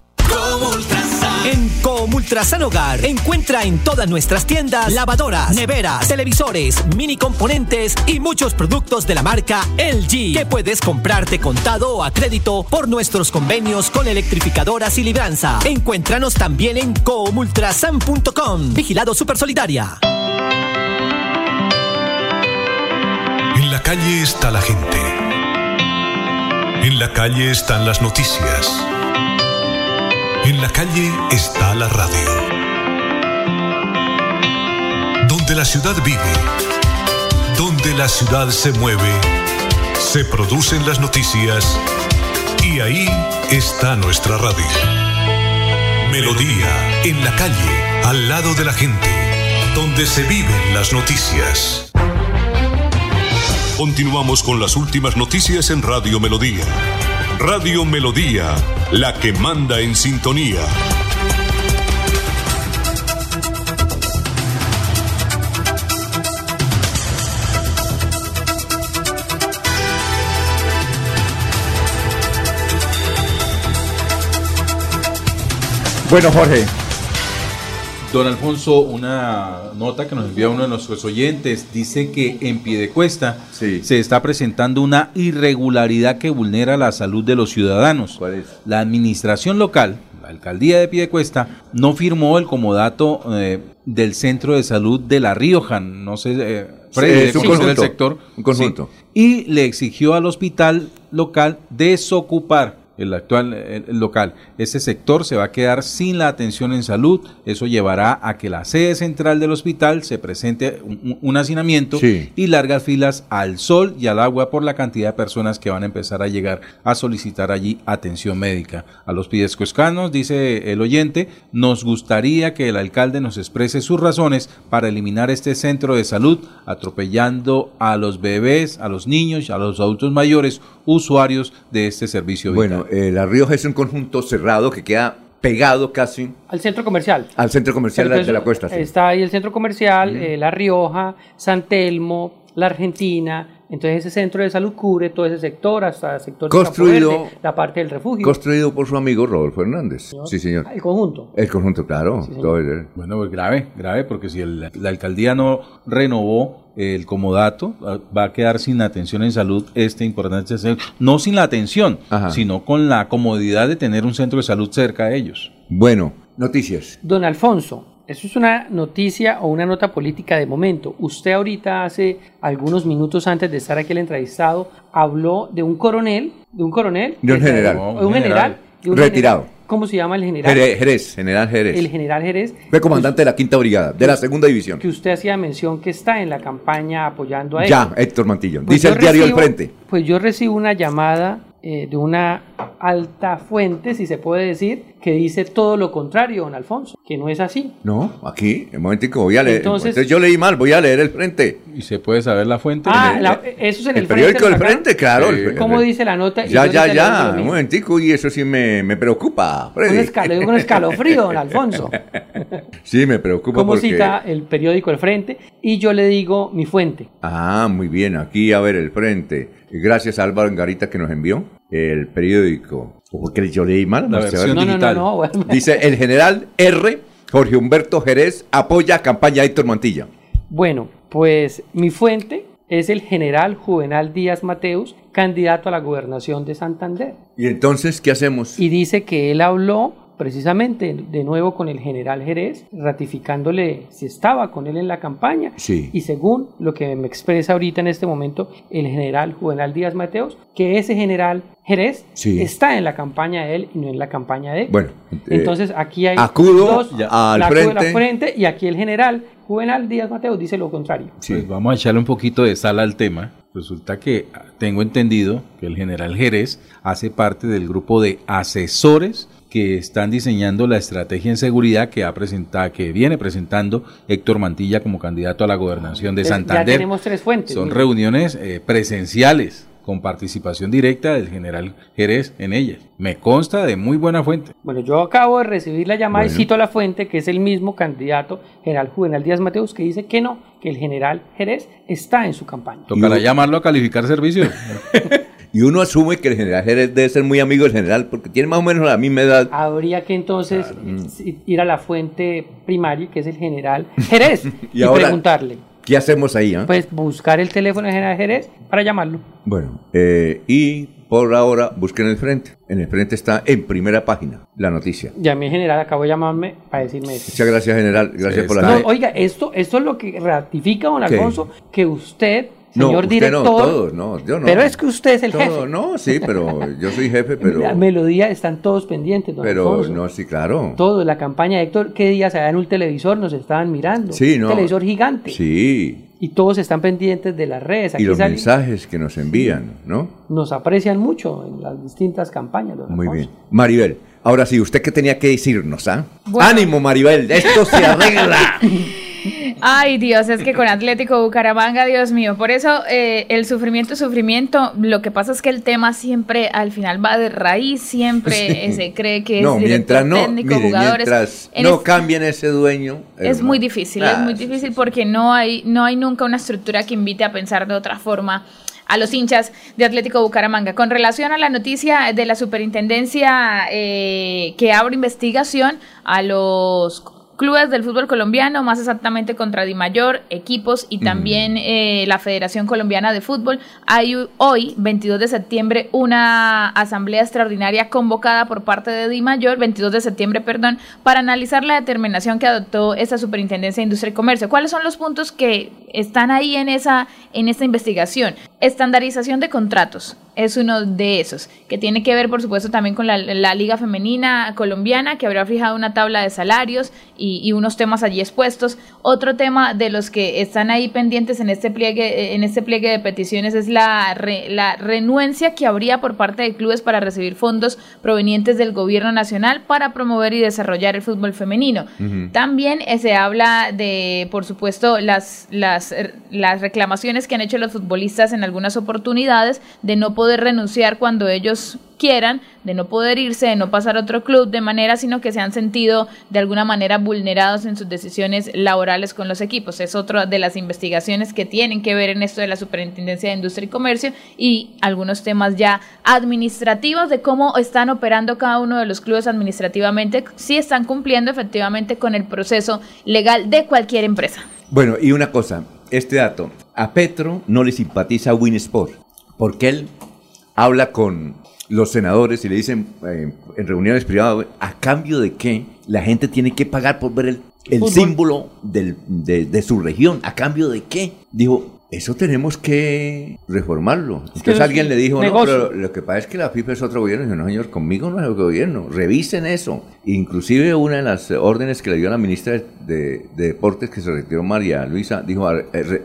En Comultrasan Hogar encuentra en todas nuestras tiendas lavadoras, neveras, televisores, mini componentes y muchos productos de la marca LG que puedes comprarte contado o a crédito por nuestros convenios con electrificadoras y libranza. Encuéntranos también en comultrasan.com. Vigilado Super Solidaria. En la calle está la gente. En la calle están las noticias. En la calle está la radio. Donde la ciudad vive, donde la ciudad se mueve, se producen las noticias y ahí está nuestra radio. Melodía, en la calle, al lado de la gente, donde se viven las noticias. Continuamos con las últimas noticias en Radio Melodía. Radio Melodía, la que manda en sintonía. Bueno, Jorge, Don Alfonso, una nota que nos envía uno de nuestros oyentes dice que en Piedecuesta se está presentando una irregularidad que vulnera la salud de los ciudadanos. ¿Cuál es? La administración local, la alcaldía de Piedecuesta, no firmó el comodato eh, del centro de salud de La Rioja. No sé, eh, Freddy, es un conjunto, el sector. un conjunto. Sí. Y le exigió al hospital local desocupar el actual el local. Este sector se va a quedar sin la atención en salud. Eso llevará a que la sede central del hospital se presente un, un hacinamiento Sí. y largas filas al sol y al agua por la cantidad de personas que van a empezar a llegar a solicitar allí atención médica. A los pidescuescanos, dice el oyente, nos gustaría que el alcalde nos exprese sus razones para eliminar este centro de salud, atropellando a los bebés, a los niños, a los adultos mayores, usuarios de este servicio vital. Eh, La Rioja es un conjunto cerrado que queda pegado casi Al centro comercial. al centro comercial de la costa. sí. Está ahí el centro comercial, eh, La Rioja, San Telmo, La Argentina. Entonces ese centro de salud cubre todo ese sector, hasta el sector de Campo Construido- Verde, la parte del refugio. Construido por su amigo Rodolfo Hernández. Sí, señor. El conjunto. El conjunto, claro. todo el- Bueno, pues grave, grave, porque si el- la alcaldía no renovó el comodato, va- va a quedar sin atención en salud este importante centro. No sin la atención, sino con la comodidad de tener un centro de salud cerca de ellos. Bueno, noticias. Don Alfonso, eso es una noticia o una nota política de momento. Usted ahorita hace algunos minutos antes de estar aquí el entrevistado habló de un coronel, de un coronel, De un que- general. de un Un general, general. de un Retirado. general. ¿Cómo se llama el general? Jerez, Jerez, general Jerez. El general Jerez. Fue comandante de la quinta brigada, de la segunda división. Que usted hacía mención que está en la campaña apoyando a él. Ya, Héctor Mantillo. Pues Dice yo el diario El recibo- Frente. Pues yo recibo una llamada eh, de una alta fuente, si se puede decir, que dice todo lo contrario, don Alfonso, que no es así. No, aquí, un momentico, voy a leer. Entonces- Entonces, yo leí mal, voy a leer El Frente. ¿Y se puede saber la fuente? Ah, el- la- eso es en el, el periódico Frente, El. Frente, claro. el- ¿Cómo el- dice la nota? Y Ya, ya, ya, un momentico, y eso sí me, me preocupa, Un escalo- un escalofrío, don Alfonso. Sí, me preocupa ¿Cómo porque... cita el periódico El Frente? Y yo le digo mi fuente. Ah, muy bien, aquí a ver El Frente. Gracias a Álvaro Engarita que nos envió el periódico. ¿O porque yo leí mal? La a versión. No, no, no, no. bueno. Dice, el general R, Jorge Humberto Jerez, apoya campaña Héctor Mantilla. Bueno, pues mi fuente es el general Juvenal Díaz Mateus, candidato a la gobernación de Santander. ¿Y entonces qué hacemos? Y dice que él habló precisamente de nuevo con el general Jerez, ratificándole si estaba con él en la campaña. Sí. Y según lo que me expresa ahorita en este momento el general Juvenal Díaz Mateos, que ese general Jerez Sí. está en la campaña de él y no en la campaña de él. Bueno, eh, entonces aquí hay acudo dos, al la frente. y aquí el general Juvenal Díaz Mateos dice lo contrario. Pues vamos a echarle un poquito de sal al tema. Resulta que tengo entendido que el general Jerez hace parte del grupo de asesores que están diseñando la estrategia en seguridad que ha presentado, que viene presentando Héctor Mantilla como candidato a la gobernación de Es- ya Santander. tenemos tres fuentes, Son reuniones eh, presenciales con participación directa del general Jerez en ellas. Me consta de muy buena fuente. Bueno, yo acabo de recibir la llamada y cito a la fuente, que es el mismo candidato, general Juvenal Díaz Mateus, que dice que no, que el general Jerez está en su campaña. Tocará llamarlo a calificar servicio. Y uno asume que el general Jerez debe ser muy amigo del general porque tiene más o menos la misma edad. Habría que entonces eh, ir a la fuente primaria, que es el general Jerez, Y y, ahora- preguntarle. ¿Qué hacemos ahí? ah? Pues buscar el teléfono del general Jerez para llamarlo. Bueno, eh, y por ahora busquen el frente. En el frente está en primera página la noticia. Ya mi general acabó de llamarme para decirme eso. Muchas gracias, general. Gracias por la No, oiga, esto, esto es lo que ratifica, don ¿Qué? Alfonso, que usted, señor usted director, no, todos, no, yo no. pero es que usted es el Todo, jefe. No, sí, pero yo soy jefe, pero... La melodía están todos pendientes, don Pero Alfonso. no, sí, claro. Todo, la campaña de Héctor, ¿qué días allá en un televisor nos estaban mirando? Sí, Un no. televisor gigante. Sí, Y todos están pendientes de las redes. y Aquí los sale- mensajes que nos envían, ¿no? nos aprecian mucho en las distintas campañas. don Muy Alfonso. bien. Maribel, ahora sí, ¿usted qué tenía que decirnos, ah? Bueno. ¡Ánimo, Maribel! ¡Esto se arregla! Ay, Dios, es que con Atlético Bucaramanga, Dios mío, por eso eh, el sufrimiento es sufrimiento. Lo que pasa es que el tema siempre al final va de raíz, siempre eh, se cree que es no, mientras no, técnico, mire, jugadores. mientras En no este- cambien ese dueño... Es muy difícil, es Ah, muy difícil porque no hay, no hay nunca una estructura que invite a pensar de otra forma a los hinchas de Atlético Bucaramanga. Con relación a la noticia de la superintendencia eh, que abre investigación a los clubes del fútbol colombiano, más exactamente contra Dimayor, equipos y también eh, la Federación Colombiana de Fútbol. Hay hoy, 22 de septiembre, una asamblea extraordinaria convocada por parte de Dimayor, 22 de septiembre, perdón, para analizar la determinación que adoptó esta Superintendencia de Industria y Comercio. ¿Cuáles son los puntos que están ahí en esa en esta investigación? Estandarización de contratos es uno de esos, que tiene que ver, por supuesto, también con la, Liga Femenina Colombiana, que habrá fijado una tabla de salarios y, unos temas allí expuestos. Otro tema de los que están ahí pendientes en este pliegue, en este pliegue de peticiones es la, la renuencia que habría por parte de clubes para recibir fondos provenientes del gobierno nacional para promover y desarrollar el fútbol femenino. También eh, se habla de, por supuesto, las, las, las reclamaciones que han hecho los futbolistas en algunas oportunidades de no poder renunciar cuando ellos quieran, de no poder irse, de no pasar a otro club de manera, sino que se han sentido de alguna manera vulnerados en sus decisiones laborales con los equipos. Es otra de las investigaciones que tienen que ver en esto de la Superintendencia de Industria y Comercio y algunos temas ya administrativos de cómo están operando cada uno de los clubes administrativamente, si están cumpliendo efectivamente con el proceso legal de cualquier empresa. Bueno, y una cosa, este dato, a Petro no le simpatiza Winsport, porque él habla con los senadores y le dicen eh, en reuniones privadas, ¿a cambio de qué la gente tiene que pagar por ver el, símbolo de, de, su región? ¿A cambio de qué? Dijo, eso tenemos que reformarlo. Entonces alguien le dijo, no, pero lo que pasa es que la FIFA es otro gobierno. Y no, señor, conmigo no es el gobierno. Revisen eso. Inclusive una de las órdenes que le dio la ministra de, Deportes, que se retiró María Luisa, dijo,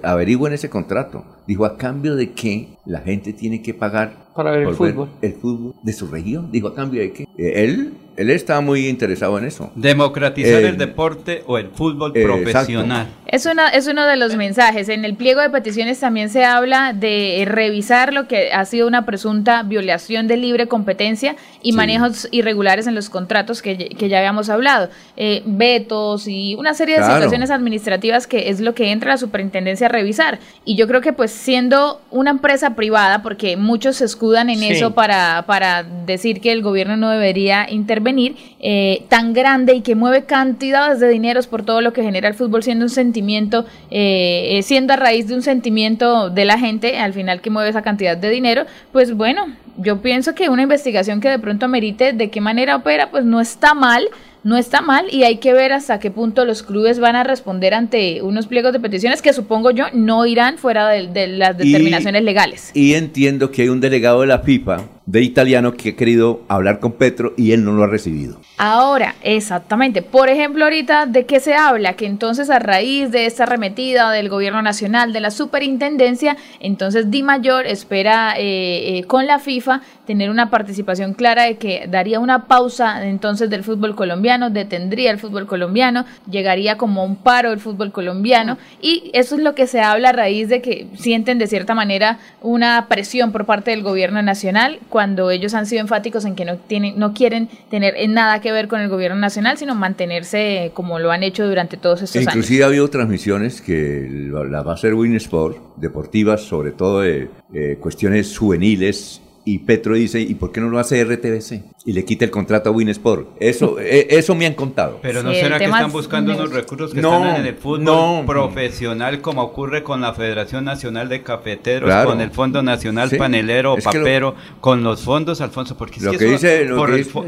averigüen ese contrato. Dijo, ¿a cambio de qué la gente tiene que pagar para ver el fútbol? el fútbol de su región. Dijo, ¿a cambio de qué? Eh, él, él estaba muy interesado en eso. Democratizar el deporte o el fútbol profesional. Es, una, es uno de los mensajes. En el pliego de peticiones también se habla de revisar lo que ha sido una presunta violación de libre competencia y manejos irregulares en los contratos que, ya habíamos hablado. Eh, vetos y una serie de situaciones administrativas que es lo que entra la superintendencia a revisar. Y yo creo que pues siendo una empresa privada, porque muchos se escudan en eso para, para decir que el gobierno no debería intervenir, eh, tan grande y que mueve cantidades de dineros por todo lo que genera el fútbol, siendo un sentimiento, eh, siendo a raíz de un sentimiento de la gente, al final que mueve esa cantidad de dinero, pues bueno, yo pienso que una investigación que de pronto merite de qué manera opera, pues no está mal, no está mal y hay que ver hasta qué punto los clubes van a responder ante unos pliegos de peticiones que supongo yo no irán fuera de, las determinaciones legales. Y entiendo que hay un delegado de la FIFA de italiano que ha querido hablar con Petro y él no lo ha recibido. Ahora, exactamente. Por ejemplo, ahorita, ¿de qué se habla? Que entonces a raíz de esta arremetida del gobierno nacional, de la superintendencia, entonces Di Mayor espera eh, eh, con la FIFA tener una participación clara de que daría una pausa entonces del fútbol colombiano, detendría el fútbol colombiano, llegaría como un paro del fútbol colombiano y eso es lo que se habla a raíz de que sienten de cierta manera una presión por parte del gobierno nacional cuando ellos han sido enfáticos en que no tienen no quieren tener nada que ver con el gobierno nacional, sino mantenerse como lo han hecho durante todos estos años. Inclusive ha habido transmisiones que la va a hacer Winsport, deportivas, sobre todo de eh, cuestiones juveniles y Petro dice, ¿y por qué no lo hace RTBC? Y le quita el contrato a Winsport. Eso, e, eso me han contado. Pero no será que están buscando unos recursos que están en el fútbol profesional, como ocurre con la Federación Nacional de Cafeteros, con el Fondo Nacional Panelero, Papero, con los fondos, Alfonso, porque lo que, dice,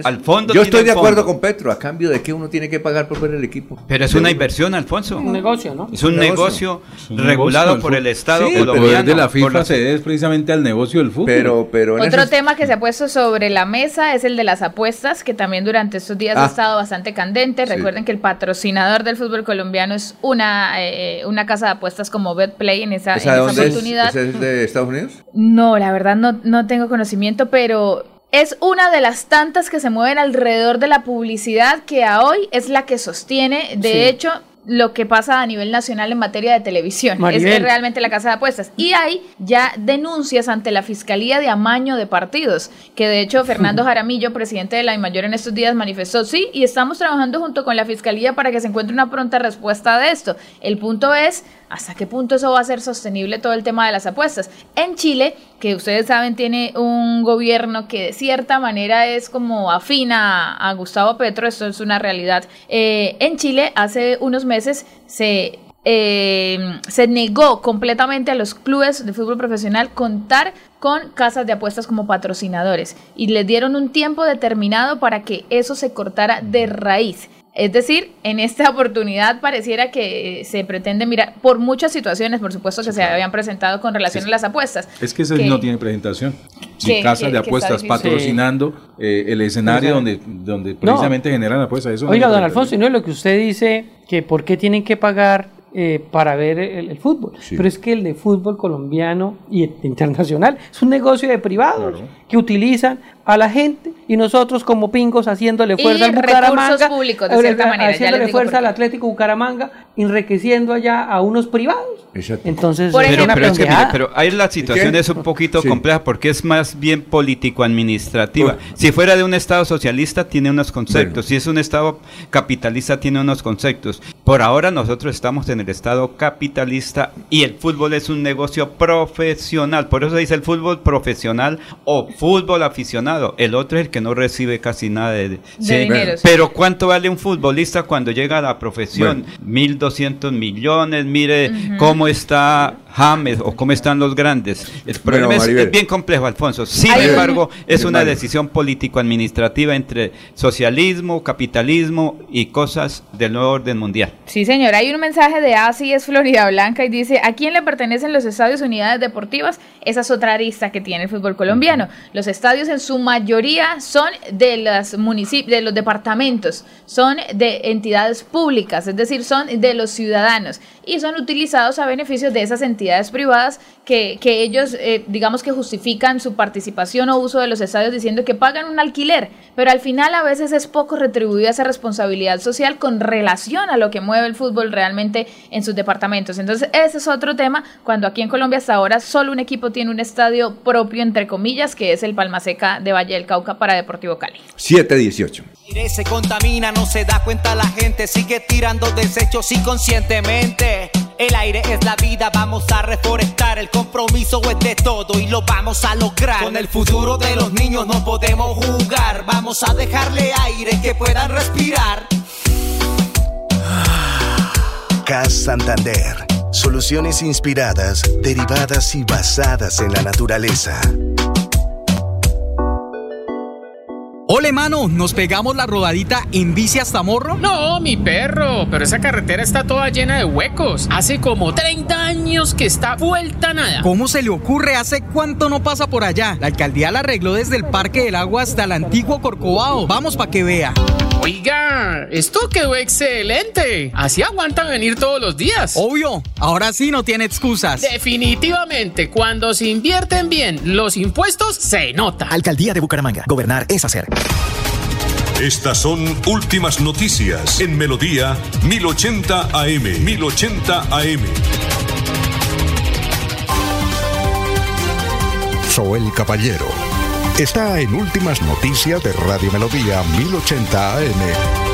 al fondo Yo estoy de acuerdo con Petro, a cambio de que uno tiene que pagar por ver el equipo. Pero es una inversión, Alfonso. Un negocio, ¿no? Es un, negocio, regulado por el Estado sí, colombiano. El de la FIFA se debe precisamente al negocio del fútbol. Pero, pero otro tema que se ha puesto sobre la mesa es el de las apuestas, que también durante estos días ha ah. estado bastante candente. Recuerden que el patrocinador del fútbol colombiano es una, eh, una casa de apuestas como BetPlay en esa, en esa oportunidad. Es, de Estados Unidos? No, la verdad no, no tengo conocimiento, pero es una de las tantas que se mueven alrededor de la publicidad que a hoy es la que sostiene. De hecho, lo que pasa a nivel nacional en materia de televisión. Es, realmente la casa de apuestas. Y hay ya denuncias ante la Fiscalía de amaño de partidos, que de hecho Fernando Jaramillo, presidente de la Mayor en estos días, manifestó, sí, y estamos trabajando junto con la Fiscalía para que se encuentre una pronta respuesta de esto. El punto es hasta qué punto eso va a ser sostenible todo el tema de las apuestas. En Chile, que ustedes saben tiene un gobierno que de cierta manera es como afina a Gustavo Petro, esto es una realidad. Eh, en Chile hace unos meses se eh, se negó completamente a los clubes de fútbol profesional contar con casas de apuestas como patrocinadores y les dieron un tiempo determinado para que eso se cortara de raíz. Es decir, en esta oportunidad pareciera que se pretende mirar por muchas situaciones, por supuesto, que se habían presentado con relación a las apuestas. Es que ese no tiene presentación. Si casas de apuestas patrocinando eh, el escenario donde, donde precisamente generan apuestas. Eso Oiga, don Alfonso, y no es lo que usted dice, que por qué tienen que pagar eh, para ver el, fútbol. Pero es que el de fútbol colombiano y internacional es un negocio de privados que utilizan a la gente y nosotros como pingos haciéndole fuerza al Bucaramanga, públicos, de cierta manera, haciéndole fuerza al Atlético Bucaramanga, enriqueciendo allá a unos privados. Entonces, pero, pero, es que, pero ahí la situación es un poquito compleja porque es más bien político-administrativa. Si fuera de un Estado socialista tiene unos conceptos, si es un Estado capitalista tiene unos conceptos. Por ahora nosotros estamos en el Estado capitalista y el fútbol es un negocio profesional, por eso dice el fútbol profesional o fútbol aficionado. El otro es el que no recibe casi nada de, dinero. Pero ¿cuánto vale un futbolista cuando llega a la profesión? Mil doscientos millones. Mire cómo está James o cómo están los grandes. El problema es, bien complejo, Alfonso. Sin embargo, es una decisión político-administrativa entre socialismo, capitalismo y cosas del nuevo orden mundial. Sí, señor. Hay un mensaje de ASI, es Florida Blanca, y dice, ¿a quién le pertenecen los estadios unidades deportivas? Esa es otra arista que tiene el fútbol colombiano. Los estadios en su mayoría son de los municipios, de los departamentos, son de entidades públicas, es decir, son de los ciudadanos y son utilizados a beneficio de esas entidades privadas que, que ellos, eh, digamos que justifican su participación o uso de los estadios diciendo que pagan un alquiler, pero al final a veces es poco retribuida esa responsabilidad social con relación a lo que mueve el fútbol realmente en sus departamentos. Entonces, ese es otro tema, cuando aquí en Colombia hasta ahora solo un equipo tiene un estadio propio, entre comillas, que es el Palmaseca de Valle del Cauca para Deportivo Cali. 718. Se contamina, no se da cuenta la gente, sigue tirando desechos inconscientemente. El aire es la vida, vamos a reforestar. El compromiso es de todo y lo vamos a lograr. Con el futuro de los niños no podemos jugar. Vamos a dejarle aire que puedan respirar. CAS Santander. Soluciones inspiradas, derivadas y basadas en la naturaleza. Ole, mano, ¿nos pegamos la rodadita en bici hasta Morro? No, mi perro, pero esa carretera está toda llena de huecos. Hace como 30 años que está vuelta nada. ¿Cómo se le ocurre? ¿Hace cuánto no pasa por allá? La alcaldía la arregló desde el Parque del Agua hasta el antiguo Corcovado. Vamos pa' que vea. Oiga, esto quedó excelente. Así aguantan venir todos los días. Obvio, ahora sí no tiene excusas. Definitivamente, cuando se invierten bien los impuestos, se nota. Alcaldía de Bucaramanga. Gobernar es hacer. Estas son últimas noticias en Melodía 1080 AM. 1080 AM. Soel Caballero está en Últimas Noticias de Radio Melodía 1080 AM.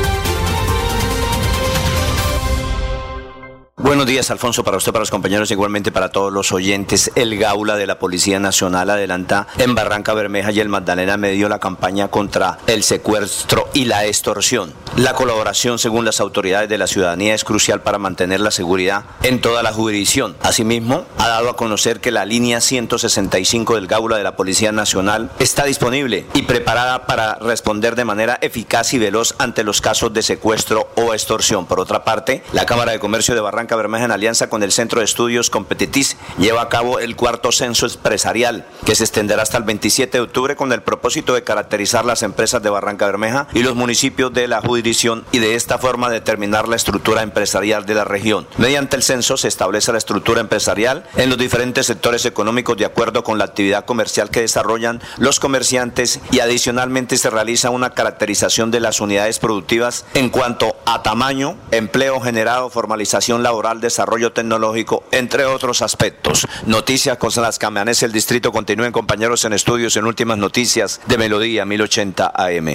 Buenos días, Alfonso, para usted, para los compañeros, igualmente para todos los oyentes. El Gaula de la Policía Nacional adelanta en Barranca Bermeja y el Magdalena Medio la campaña contra el secuestro y la extorsión. La colaboración, según las autoridades de la ciudadanía, es crucial para mantener la seguridad en toda la jurisdicción. Asimismo, ha dado a conocer que la línea 165 del Gaula de la Policía Nacional está disponible y preparada para responder de manera eficaz y veloz ante los casos de secuestro o extorsión. Por otra parte, la Cámara de Comercio de Barranca Bermeja, en alianza con el Centro de Estudios Competitis, lleva a cabo el cuarto censo empresarial, que se extenderá hasta el 27 de octubre con el propósito de caracterizar las empresas de Barranca Bermeja y los municipios de la jurisdicción y de esta forma determinar la estructura empresarial de la región. Mediante el censo se establece la estructura empresarial en los diferentes sectores económicos de acuerdo con la actividad comercial que desarrollan los comerciantes y adicionalmente se realiza una caracterización de las unidades productivas en cuanto a tamaño, empleo generado, formalización laboral, desarrollo tecnológico, entre otros aspectos. Noticias con las que amanece el distrito. Continúen compañeros en estudios en últimas noticias de Melodía 1080 AM.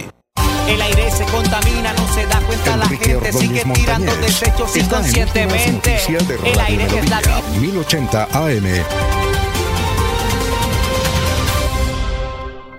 El aire se contamina, no se da cuenta la gente, sigue tirando desechos inconscientemente. El aire es la vida. 1080 AM.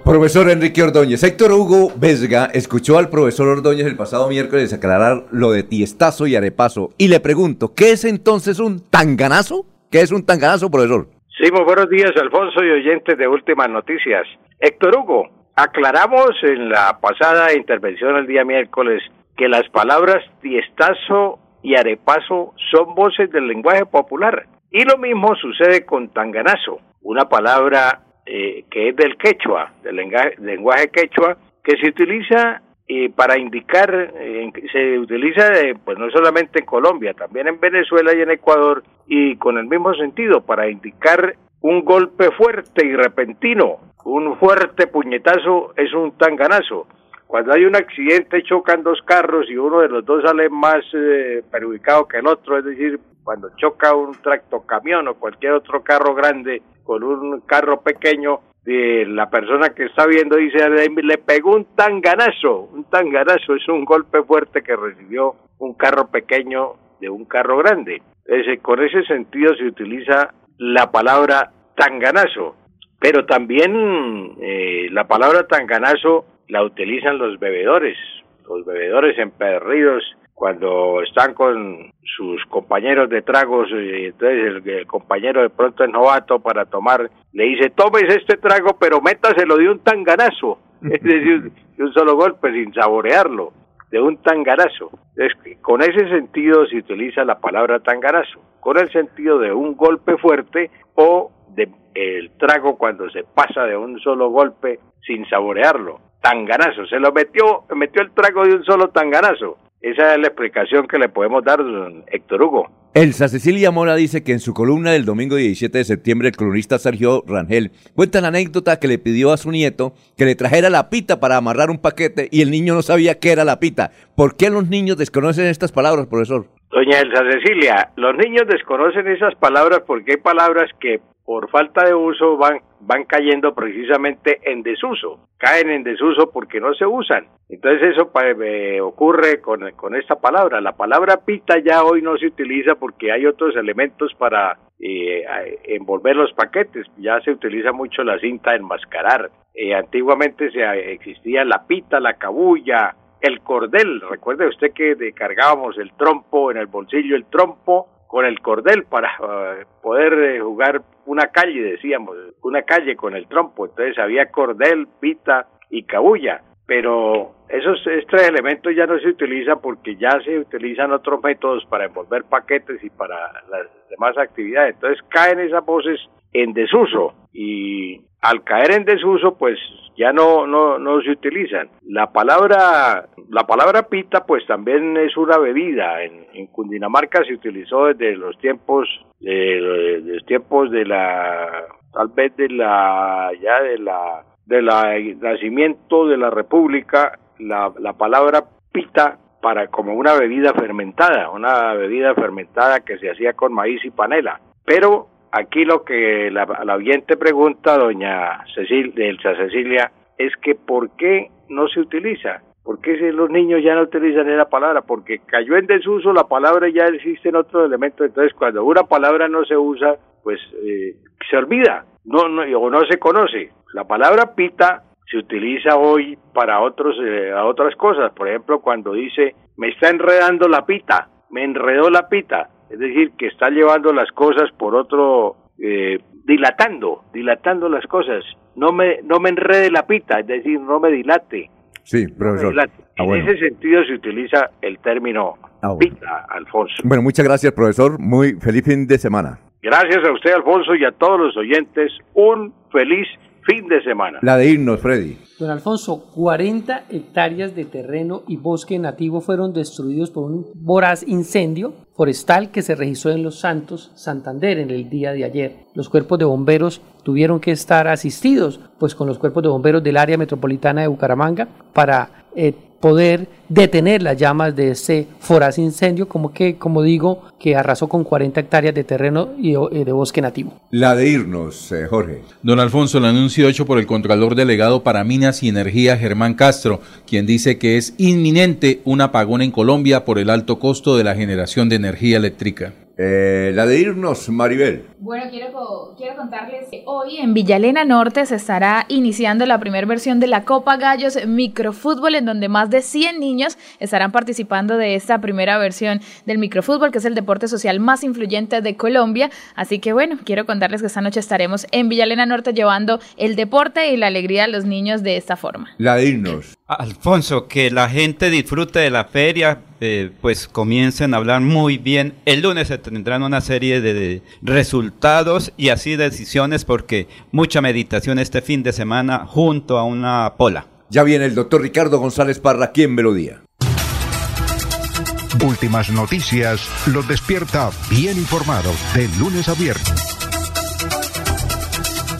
Profesor Enrique Ordóñez, Héctor Hugo Vesga escuchó al profesor Ordóñez el pasado miércoles aclarar lo de tiestazo y arepazo y le pregunto, ¿qué es entonces un tanganazo? ¿Qué es un tanganazo, profesor? Sí, muy buenos días, Alfonso y oyentes de Últimas Noticias. Héctor Hugo, aclaramos en la pasada intervención el día miércoles que las palabras tiestazo y arepazo son voces del lenguaje popular. Y lo mismo sucede con tanganazo, una palabra eh, que es del quechua, del lenguaje, lenguaje quechua, que se utiliza eh, para indicar, eh, se utiliza pues no solamente en Colombia, también en Venezuela y en Ecuador, y con el mismo sentido, para indicar un golpe fuerte y repentino, un fuerte puñetazo es un tanganazo. Cuando hay un accidente chocan dos carros y uno de los dos sale más perjudicado que el otro, es decir, cuando choca un tractocamión o cualquier otro carro grande con un carro pequeño, la persona que está viendo dice, le pegó un tanganazo, un tanganazo es un golpe fuerte que recibió un carro pequeño de un carro grande. Con ese sentido se utiliza la palabra tanganazo, pero también eh, la palabra tanganazo la utilizan los bebedores, los bebedores empedernidos cuando están con sus compañeros de tragos, y entonces el, compañero de pronto es novato para tomar, le dice, tomes este trago, pero métaselo de un tanganazo, es decir, de un solo golpe, sin saborearlo, de un tanganazo. Es con ese sentido se utiliza la palabra tanganazo, con el sentido de un golpe fuerte o de el trago cuando se pasa de un solo golpe sin saborearlo. Tanganazo, se lo metió, metió el trago de un solo tanganazo esa es la explicación que le podemos dar, Héctor Hugo. Elsa Cecilia Mora dice que en su columna del domingo 17 de septiembre el cronista Sergio Rangel cuenta la anécdota que le pidió a su nieto que le trajera la pita para amarrar un paquete y el niño no sabía qué era la pita. ¿Por qué los niños desconocen estas palabras, profesor? Doña Elsa Cecilia, los niños desconocen esas palabras porque hay palabras que por falta de uso van, van cayendo precisamente en desuso, caen en desuso porque no se usan. Entonces eso eh, ocurre con, con, esta palabra. La palabra pita ya hoy no se utiliza porque hay otros elementos para eh, envolver los paquetes. Ya se utiliza mucho la cinta enmascarar. Eh, antiguamente se, existía la pita, la cabulla, el cordel. Recuerde usted que cargábamos el trompo en el bolsillo, el trompo con el cordel para eh, poder eh, jugar una calle, decíamos, una calle con el trompo. Entonces había cordel, pita y cabulla. Pero esos, tres elementos ya no se utilizan porque ya se utilizan otros métodos para envolver paquetes y para las demás actividades. Entonces caen esas voces en desuso y al caer en desuso pues ya no, no, no se utilizan. La palabra, la palabra pita pues también es una bebida. En, en Cundinamarca se utilizó desde los tiempos, de, los tiempos de la, tal vez de la, ya de la, de la nacimiento de la República, la, la palabra pita para como una bebida fermentada, una bebida fermentada que se hacía con maíz y panela. Pero aquí lo que la, la oyente pregunta, doña Cecilia, Cecilia, es que ¿por qué no se utiliza? ¿Por qué los niños ya no utilizan esa palabra? Porque cayó en desuso la palabra ya existen otros elementos. Entonces, cuando una palabra no se usa, pues eh, se olvida no, no, o no se conoce. La palabra pita se utiliza hoy para otros, eh, otras cosas. Por ejemplo, cuando dice, me está enredando la pita, me enredó la pita es decir, que está llevando las cosas por otro, eh, dilatando, dilatando las cosas. No me, no me enrede la pita, es decir, no me dilate. Sí, profesor. Ah, en ese sentido se utiliza el término ah, pita, Alfonso. Bueno, muchas gracias, profesor. Muy feliz fin de semana. Gracias a usted, Alfonso, y a todos los oyentes. Un feliz fin de semana. La de irnos, Freddy. Don Alfonso, 40 hectáreas de terreno y bosque nativo fueron destruidos por un voraz incendio forestal que se registró en Los Santos, Santander, en el día de ayer. Los cuerpos de bomberos tuvieron que estar asistidos pues con los cuerpos de bomberos del área metropolitana de Bucaramanga para eh, poder detener las llamas de ese foraz incendio, como que, como digo, que arrasó con 40 hectáreas de terreno y de bosque nativo. La de irnos, eh, Jorge. Don Alfonso, el anuncio hecho por el Contralor Delegado para Minas y Energía, Germán Castro, quien dice que es inminente un apagón en Colombia por el alto costo de la generación de energía eléctrica. Eh, la de irnos, Maribel. Bueno, quiero, quiero contarles que hoy en Villalena Norte se estará iniciando la primera versión de la Copa Gallos Microfútbol, en donde más de 100 niños estarán participando de esta primera versión del microfútbol, que es el deporte social más influyente de Colombia. Así que bueno, quiero contarles que esta noche estaremos en Villalena Norte llevando el deporte y la alegría a los niños de esta forma. La de irnos. Alfonso, que la gente disfrute de la feria, eh, pues comiencen a hablar muy bien. El lunes se tendrán una serie de resultados y así decisiones porque mucha meditación este fin de semana junto a una pola. Ya viene el doctor Ricardo González Parra aquí en Melodía. Últimas noticias los despierta bien informados de lunes a viernes.